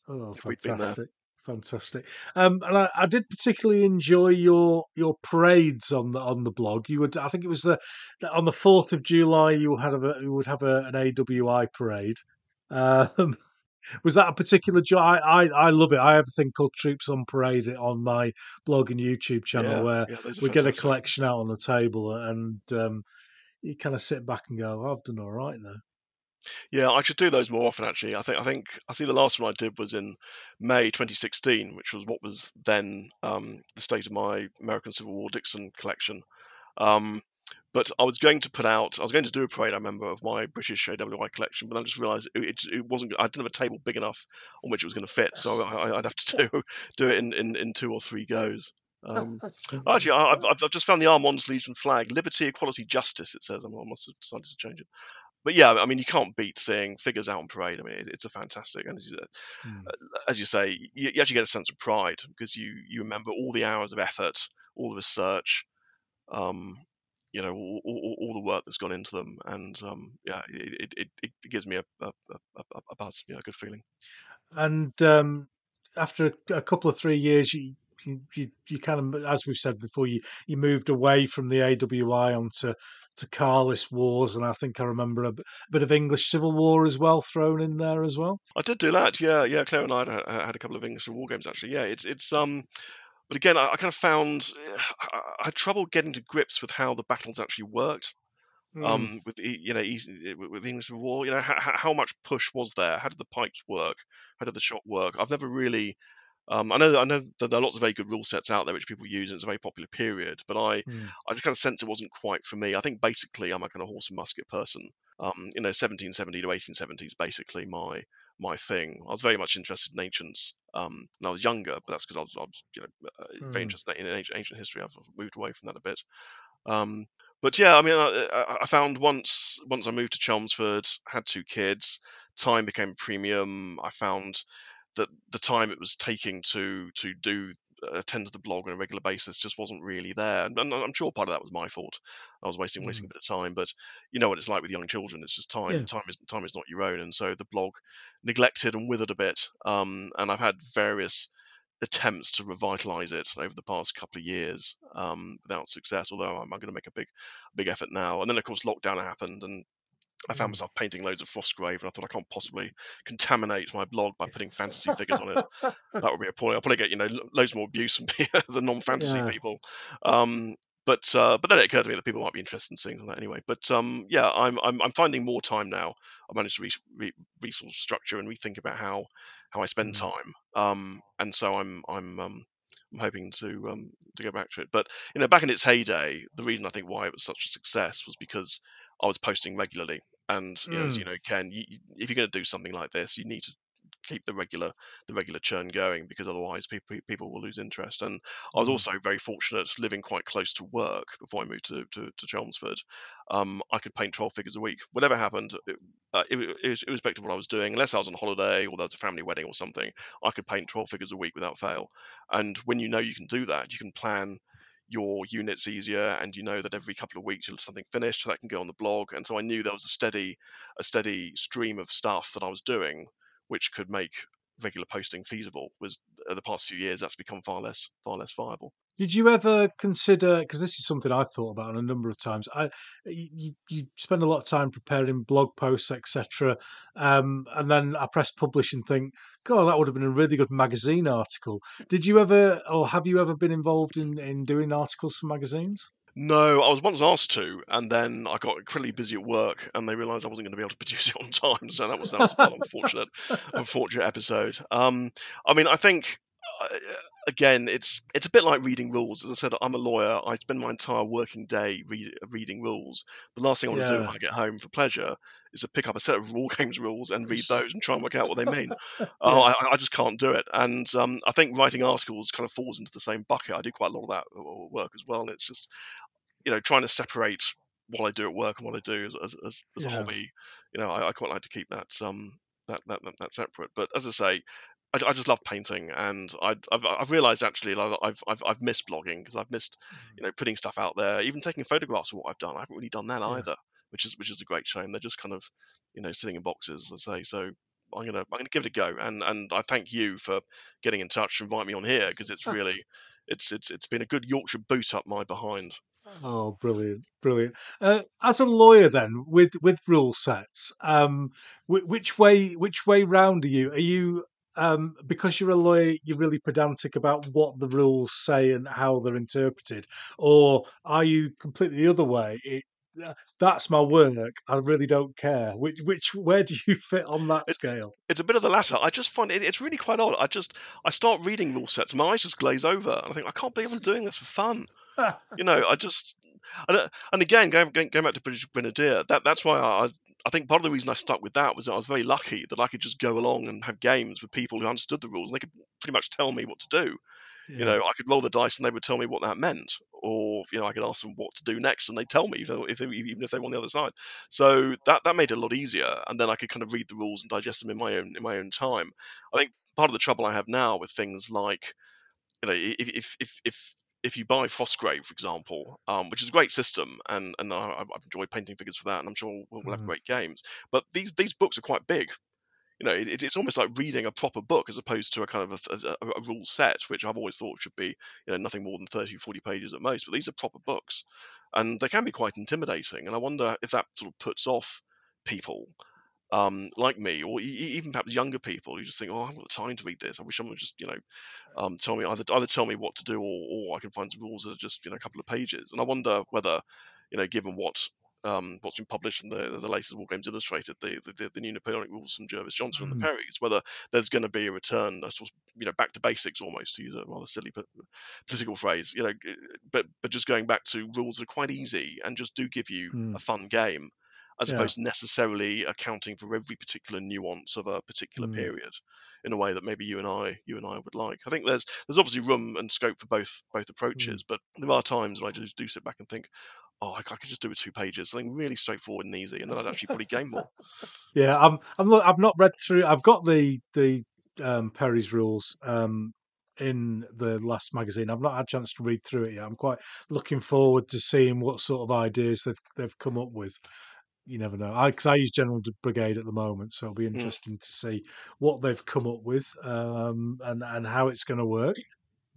Oh, if we'd been there. fantastic. Fantastic. Um, and I, I did particularly enjoy your your parades on the on the blog. You would, I think it was the, on the fourth of July. You had a you would have a, an AWI parade. Um, was that a particular joy? I, I I love it. I have a thing called Troops on Parade on my blog and YouTube channel Yeah, where yeah, we get a collection out on the table and um, you kind of sit back and go, "I've done all right there." Yeah, I should do those more often. Actually, I think I think I see the last one I did was in May 2016, which was what was then um, the state of my American Civil War Dixon collection. Um, but I was going to put out, I was going to do a parade, I remember, of my British AWI collection, but then I just realised it, it, it wasn't. I didn't have a table big enough on which it was going to fit, so I, I'd have to do do it in, in, in two or three goes. Um, actually, I, I've, I've I've just found the Armand's Legion flag: liberty, equality, justice. It says. I must have decided to change it. But yeah, I mean, you can't beat seeing figures out on parade. I mean, it, it's a fantastic, and as you, Hmm. as you say, you, you actually get a sense of pride because you you remember all the hours of effort, all the research, um, you know, all, all, all the work that's gone into them, and um, yeah, it, it, it, gives me a a, a, a, a buzz, yeah, a good feeling. And um, after a, a couple of three years, you, you you you kind of, as we've said before, you you moved away from the AWI onto to Carlist Wars, and I think I remember a bit of English Civil War as well thrown in there as well. I did do that, yeah, yeah. Claire and I had, had a couple of English Civil war games actually. Yeah, it's it's um, but again, I, I kind of found I, I had trouble getting to grips with how the battles actually worked. Um, with you know easy, with with the English Civil War. You know, how, how much push was there? How did the pikes work? How did the shot work? I've never really. Um, I know I know that there are lots of very good rule sets out there which people use, and it's a very popular period. But I Hmm. I just kind of sense it wasn't quite for me. I think basically I'm a kind of horse and musket person. Um, you know, 1770 to 1870 is basically my my thing. I was very much interested in ancients um, when I was younger, but that's because I was, I was you know uh, very Hmm. interested in ancient, ancient history. I've moved away from that a bit. Um, but yeah, I mean, I, I- I found once once I moved to Chelmsford, had two kids, time became premium. I found that the time it was taking to to do uh, attend to the blog on a regular basis just wasn't really there, and, and I'm sure part of that was my fault. I was wasting wasting a bit of time, but you know what it's like with young children. It's just time. Yeah. Time is time is not your own, and so the blog neglected and withered a bit. Um, and I've had various attempts to revitalize it over the past couple of years um, without success. Although I'm, I'm going to make a big, big effort now. And then of course lockdown happened, and I found myself painting loads of Frostgrave, and I thought I can't possibly contaminate my blog by putting fantasy figures on it. That would be appalling. I'll probably get you know loads more abuse from the non-fantasy Yeah. people. Um, but uh, but then it occurred to me that people might be interested in seeing that anyway. But um, yeah, I'm, I'm I'm finding more time now. I managed to re- re- resource structure and rethink about how how I spend Mm. time. Um, and so I'm I'm um, I'm hoping to um, to go back to it. But you know, back in its heyday, the reason I think why it was such a success was because I was posting regularly. And you know, as Mm. you know, Ken, you, if you're going to do something like this, you need to keep the regular the regular churn going because otherwise people people will lose interest. And I was Mm. also very fortunate living quite close to work before I moved to to, to Chelmsford. Um, I could paint twelve figures a week. Whatever happened, it, uh, it, it was irrespective of what I was doing, unless I was on holiday or there was a family wedding or something, I could paint twelve figures a week without fail. And when you know you can do that, you can plan your units easier and you know that every couple of weeks you'll have something finished so that can go on the blog. And so i knew there was a steady a steady stream of stuff that i was doing which could make regular posting feasible was uh, the past few years that's become far less far less viable Did you ever consider? Because this is something I've thought about a number of times. I you, you spend a lot of time preparing blog posts, etc., um, and then I press publish and think, God, that would have been a really good magazine article. Did you ever, or have you ever been involved in in doing articles for magazines? no i was once asked to and then i got incredibly busy at work and they realized i wasn't going to be able to produce it on time so that was that was an unfortunate unfortunate episode. Um, I mean, I think uh, again, it's it's a bit like reading rules. As I said, I'm a lawyer. I spend my entire working day read, reading rules. The last thing I want to do when I get home for pleasure is to pick up a set of rule games rules and read those and try and work out what they mean. Uh, I, I just can't do it. And um, I think writing articles kind of falls into the same bucket. I do quite a lot of that work as well. And it's just you know trying to separate what I do at work and what I do as as, as, as a hobby. You know, I, I quite like to keep that um that, that, that separate. But as I say, I, I just love painting, and I, I've I've realised actually that I've I've I've missed blogging because I've missed you know putting stuff out there, even taking photographs of what I've done. I haven't really done that Yeah. either, which is which is a great shame. They're just kind of you know sitting in boxes, as I say. So. I'm gonna I'm gonna give it a go, and and I thank you for getting in touch and inviting me on here because it's really it's it's it's been a good Yorkshire boot up my behind. Oh, brilliant, brilliant. Uh, as a lawyer, then with with rule sets, um, wh- which way which way round are you? Are you um, because you're a lawyer, you're really pedantic about what the rules say and how they're interpreted, or are you completely the other way? It, uh, that's my work. I really don't care. Which which where do you fit on that It- scale? It's a bit of the latter. I just find it, it's really quite odd. I just I start reading rule sets, my eyes just glaze over, and I think I can't believe I'm doing this for fun. You know, I just and, uh, and again going, going going back to British Grenadier, that that's why I I think part of the reason I stuck with that was that I was very lucky that I could just go along and have games with people who understood the rules and they could pretty much tell me what to do. You know, I could roll the dice and they would tell me what that meant, or you know, I could ask them what to do next and they'd tell me, even if they, even if they were on the other side. So that that made it a lot easier, and then I could kind of read the rules and digest them in my own in my own time. I think part of the trouble I have now with things like, you know, if if if if, if you buy Frostgrave, for example, um, which is a great system, and and I, I've I've enjoyed painting figures for that, and I'm sure we'll, we'll have Mhm. great games. But these these books are quite big you know, it, it's almost like reading a proper book as opposed to a kind of a, a, a rule set, which I've always thought should be, you know, nothing more than 30, 40 pages at most. But these are proper books, and they can be quite intimidating. And I wonder if that sort of puts off people um, like me, or even perhaps younger people who just think, "Oh, I haven't got time to read this. I wish someone would just, you know, um, tell me either either tell me what to do, or, or I can find some rules that are just, you know, a couple of pages." And I wonder whether, you know, given what um, what's been published in the the latest War Games Illustrated, the the, the new Napoleonic rules from Jervis Johnson and Mm. the Perrys, whether there's going to be a return, sort of, you know, back to basics almost, to use a rather silly political phrase, you know, but but just going back to rules that are quite easy and just do give you Mm. a fun game, as Yeah. opposed to necessarily accounting for every particular nuance of a particular Mm. period in a way that maybe you and I you and I would like. I think there's there's obviously room and scope for both both approaches, but there are times when I just do sit back and think, oh, I, I could just do it two pages, something really straightforward and easy, and then I'd actually probably game more. Yeah, I'm. I'm. Not, I've not read through. I've got the the um, Perry's rules um, in the last magazine. I've not had a chance to read through it yet. I'm quite looking forward to seeing what sort of ideas they've they've come up with. You never know. I because I use General Brigade at the moment, so it'll be interesting to see what they've come up with um, and and how it's going to work.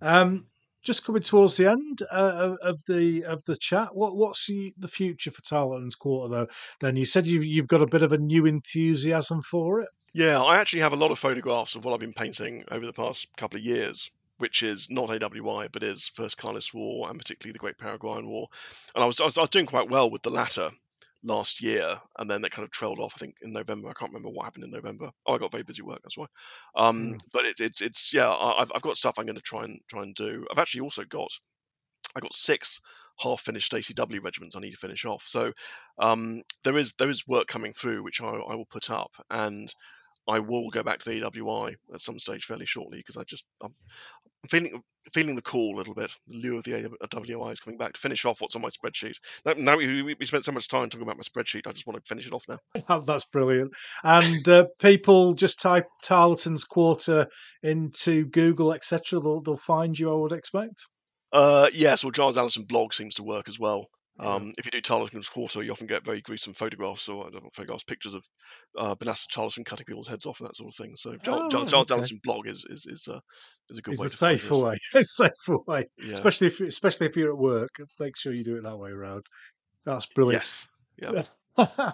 Um, just coming towards the end uh, of the of the chat. What what's the, the future for Tarleton's Quarter though? Then you said you've you've got a bit of a new enthusiasm for it. Yeah, I actually have a lot of photographs of what I've been painting over the past couple of years, which is not AWI, but is First Carlist War and particularly the Great Paraguayan War. And I was, I was I was doing quite well with the latter last year, and then that kind of trailed off. I think in November. I can't remember what happened in November. Oh, I got very busy work. That's why. Um, Mm. But it's it's it's yeah. I've I've got stuff I'm going to try and try and do. I've actually also got I got six half finished ACW regiments I need to finish off. So um, there is there is work coming through which I, I will put up and. I will go back to the AWI at some stage fairly shortly because I just I'm, I'm feeling feeling the call a little bit. The lure of the AWI is coming back to finish off what's on my spreadsheet. Now, we we spent so much time talking about my spreadsheet, I just want to finish it off now. Oh, That's brilliant. And uh, people just type Tarleton's Quarter into Google, etc. They'll, they'll find you. I would expect. Uh, yes, well, Giles Allison blog seems to work as well. Yeah. Um, if you do Tarleton's Quarter, you often get very gruesome photographs or I don't know, photographs, pictures of uh, Banastre Tarleton cutting people's heads off and that sort of thing. So Charles, Oh, right, Giles okay. Blog is is is, uh, is a good way. It's way to find safer way. It's the safer way, Yeah. especially if especially if you're at work. Make sure you do it that way around. That's brilliant. Yes. Yeah.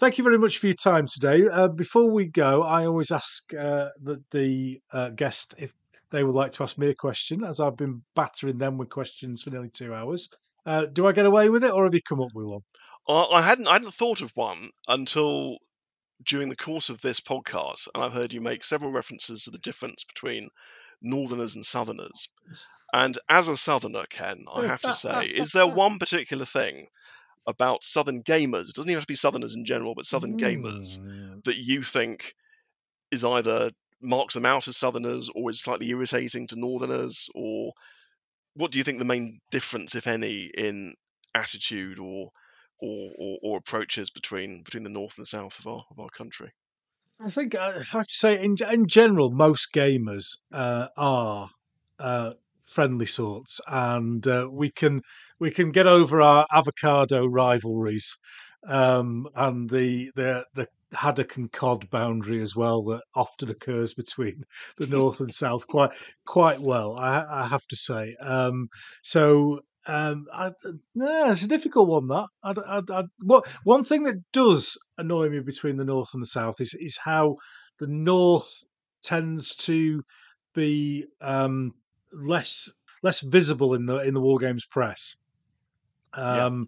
Thank you very much for your time today. Uh, before we go, I always ask uh, the, the uh, guest if they would like to ask me a question, as I've been battering them with questions for nearly two hours. Uh, do I get away with it, or have you come up with one? I, I hadn't I hadn't thought of one until during the course of this podcast, and I've heard you make several references to the difference between Northerners and Southerners. And as a Southerner, Ken, I have to say, is there one particular thing about Southern gamers? It doesn't even have to be Southerners in general, but Southern gamers Mm. that you think is either marks them out as Southerners or is slightly irritating to Northerners, or what do you think the main difference, if any, in attitude or or, or, or approaches between between the north and the south of our of our country? I think I have to say, in in general, most gamers uh, are uh, friendly sorts, and uh, we can we can get over our avocado rivalries um, and the the the haddock and cod boundary as well that often occurs between the north and south quite quite well. I, I have to say. Um, so. Um, I, no, it's a difficult one. That I, I, I, what one thing that does annoy me between the north and the south is is how the north tends to be um, less less visible in the in the war games press. Yeah.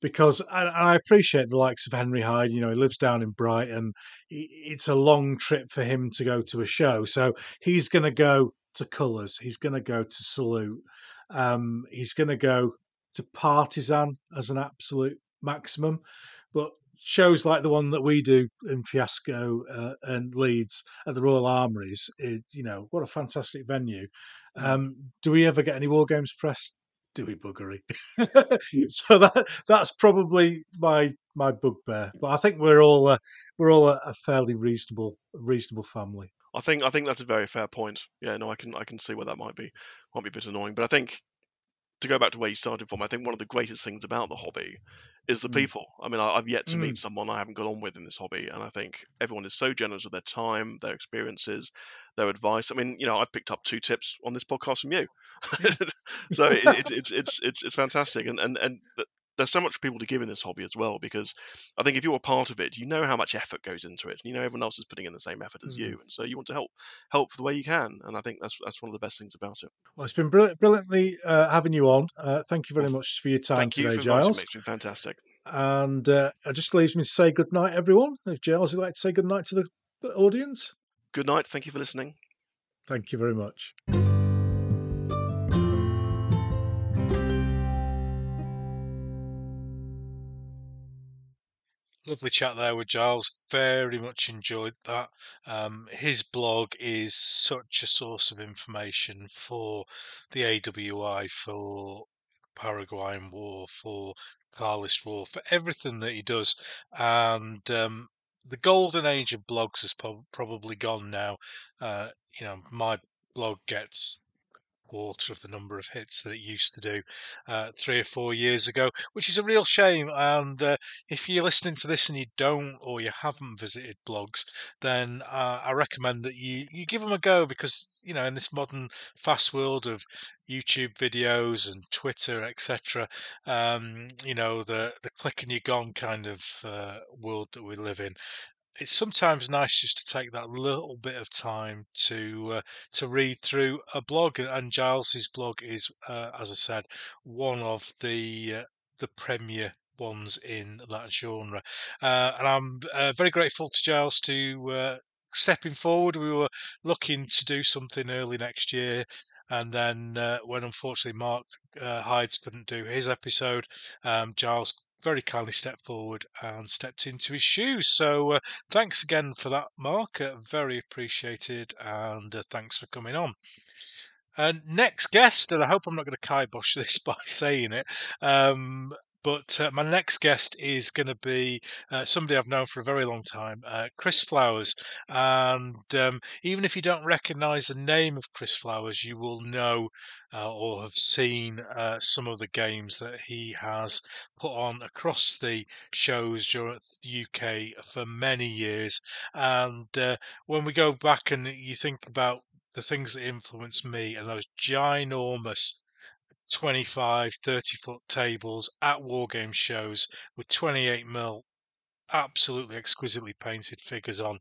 Because and I appreciate the likes of Henry Hyde. You know, he lives down in Brighton. It's a long trip for him to go to a show, so he's going to go to Colours. He's going to go to Salute. Um, he's going to go to Partisan as an absolute maximum. But shows like the one that we do in Fiasco uh, and Leeds at the Royal Armouries, is, you know, what a fantastic venue. Mm. Um, do we ever get any war games press? Buggery? so that that's probably my my bugbear. But I think we're all uh, we're all a, a fairly reasonable reasonable family. I think I think that's a very fair point. Yeah, no, I can I can see where that might be might be a bit annoying, but I think to go back to where you started from, I think one of the greatest things about the hobby is the Mm. people. I mean, I, I've yet to Mm. meet someone I haven't got on with in this hobby, and I think everyone is so generous with their time, their experiences, their advice. I mean, you know, I've picked up two tips on this podcast from you, so it, it, it's it's it's it's fantastic, and and and there's so much for people to give in this hobby as well because I think if you're a part of it, you know how much effort goes into it, and you know everyone else is putting in the same effort as Mm. you, and so you want to help help the way you can, and I think that's that's one of the best things about it. Well, it's been brilliant, brilliantly uh, having you on. Uh, thank you very Well, much for your time Thank you today, for Giles. me. It's been fantastic. And uh, it just leaves me to say good night, everyone. If Giles would like to say good night to the audience, Good night. Thank you for listening. thank you very much. Lovely chat there with Giles. Very much enjoyed that. Um, his blog is such a source of information for the AWI, for Paraguayan War, for Carlist War, for everything that he does. And um, the golden age of blogs prob probably gone now. Uh, you know, my blog gets quarter of the number of hits that it used to do uh, three or four years ago, which is a real shame. And uh, if you're listening to this and you don't or you haven't visited blogs, then uh, I recommend that you you give them a go because you know in this modern fast world of YouTube videos and Twitter, etc. Um, you know the the click and you're gone kind of uh, world that we live in it's sometimes nice just to take that little bit of time to uh, to read through a blog. And Giles's blog is, uh, as I said, one of the uh, the premier ones in that genre. Uh, and I'm uh, very grateful to Giles to uh, stepping forward. We were looking to do something early next year. And then, when unfortunately Mark Hydes couldn't do his episode, um, Giles very kindly stepped forward and stepped into his shoes. So uh, thanks again for that, Mark. Uh, very appreciated, and uh, thanks for coming on. And next guest, and I hope I'm not going to kibosh this by saying it, um, but uh, my next guest is going to be uh, somebody I've known for a very long time, uh, Chris Flowers. And um, even if you don't recognize the name of Chris Flowers, you will know uh, or have seen uh, some of the games that he has put on across the shows during the UK for many years. And uh, when we go back and you think about the things that influenced me and those ginormous 25, 30 foot tables at war game shows with 28 mil absolutely exquisitely painted figures on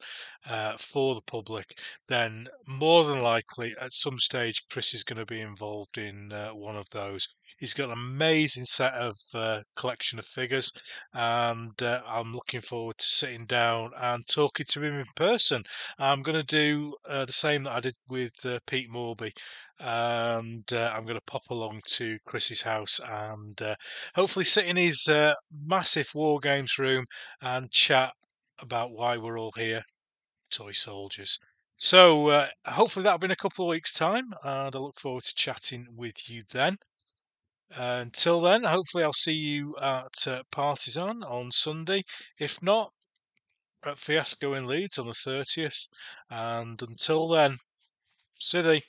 uh, for the public, then more than likely at some stage Chris is going to be involved in uh, one of those. He's got an amazing set of uh, collection of figures, and uh, I'm looking forward to sitting down and talking to him in person. I'm going to do uh, the same that I did with uh, Pete Morby, and uh, I'm going to pop along to Chris's house and uh, hopefully sit in his massive war games room and chat about why we're all here, toy soldiers. So uh, hopefully that'll be in a couple of weeks' time, and I look forward to chatting with you then. Uh, until then, hopefully, I'll see you at uh, Partisan on Sunday. If not, at Fiasco in Leeds on the 30th. And until then, City.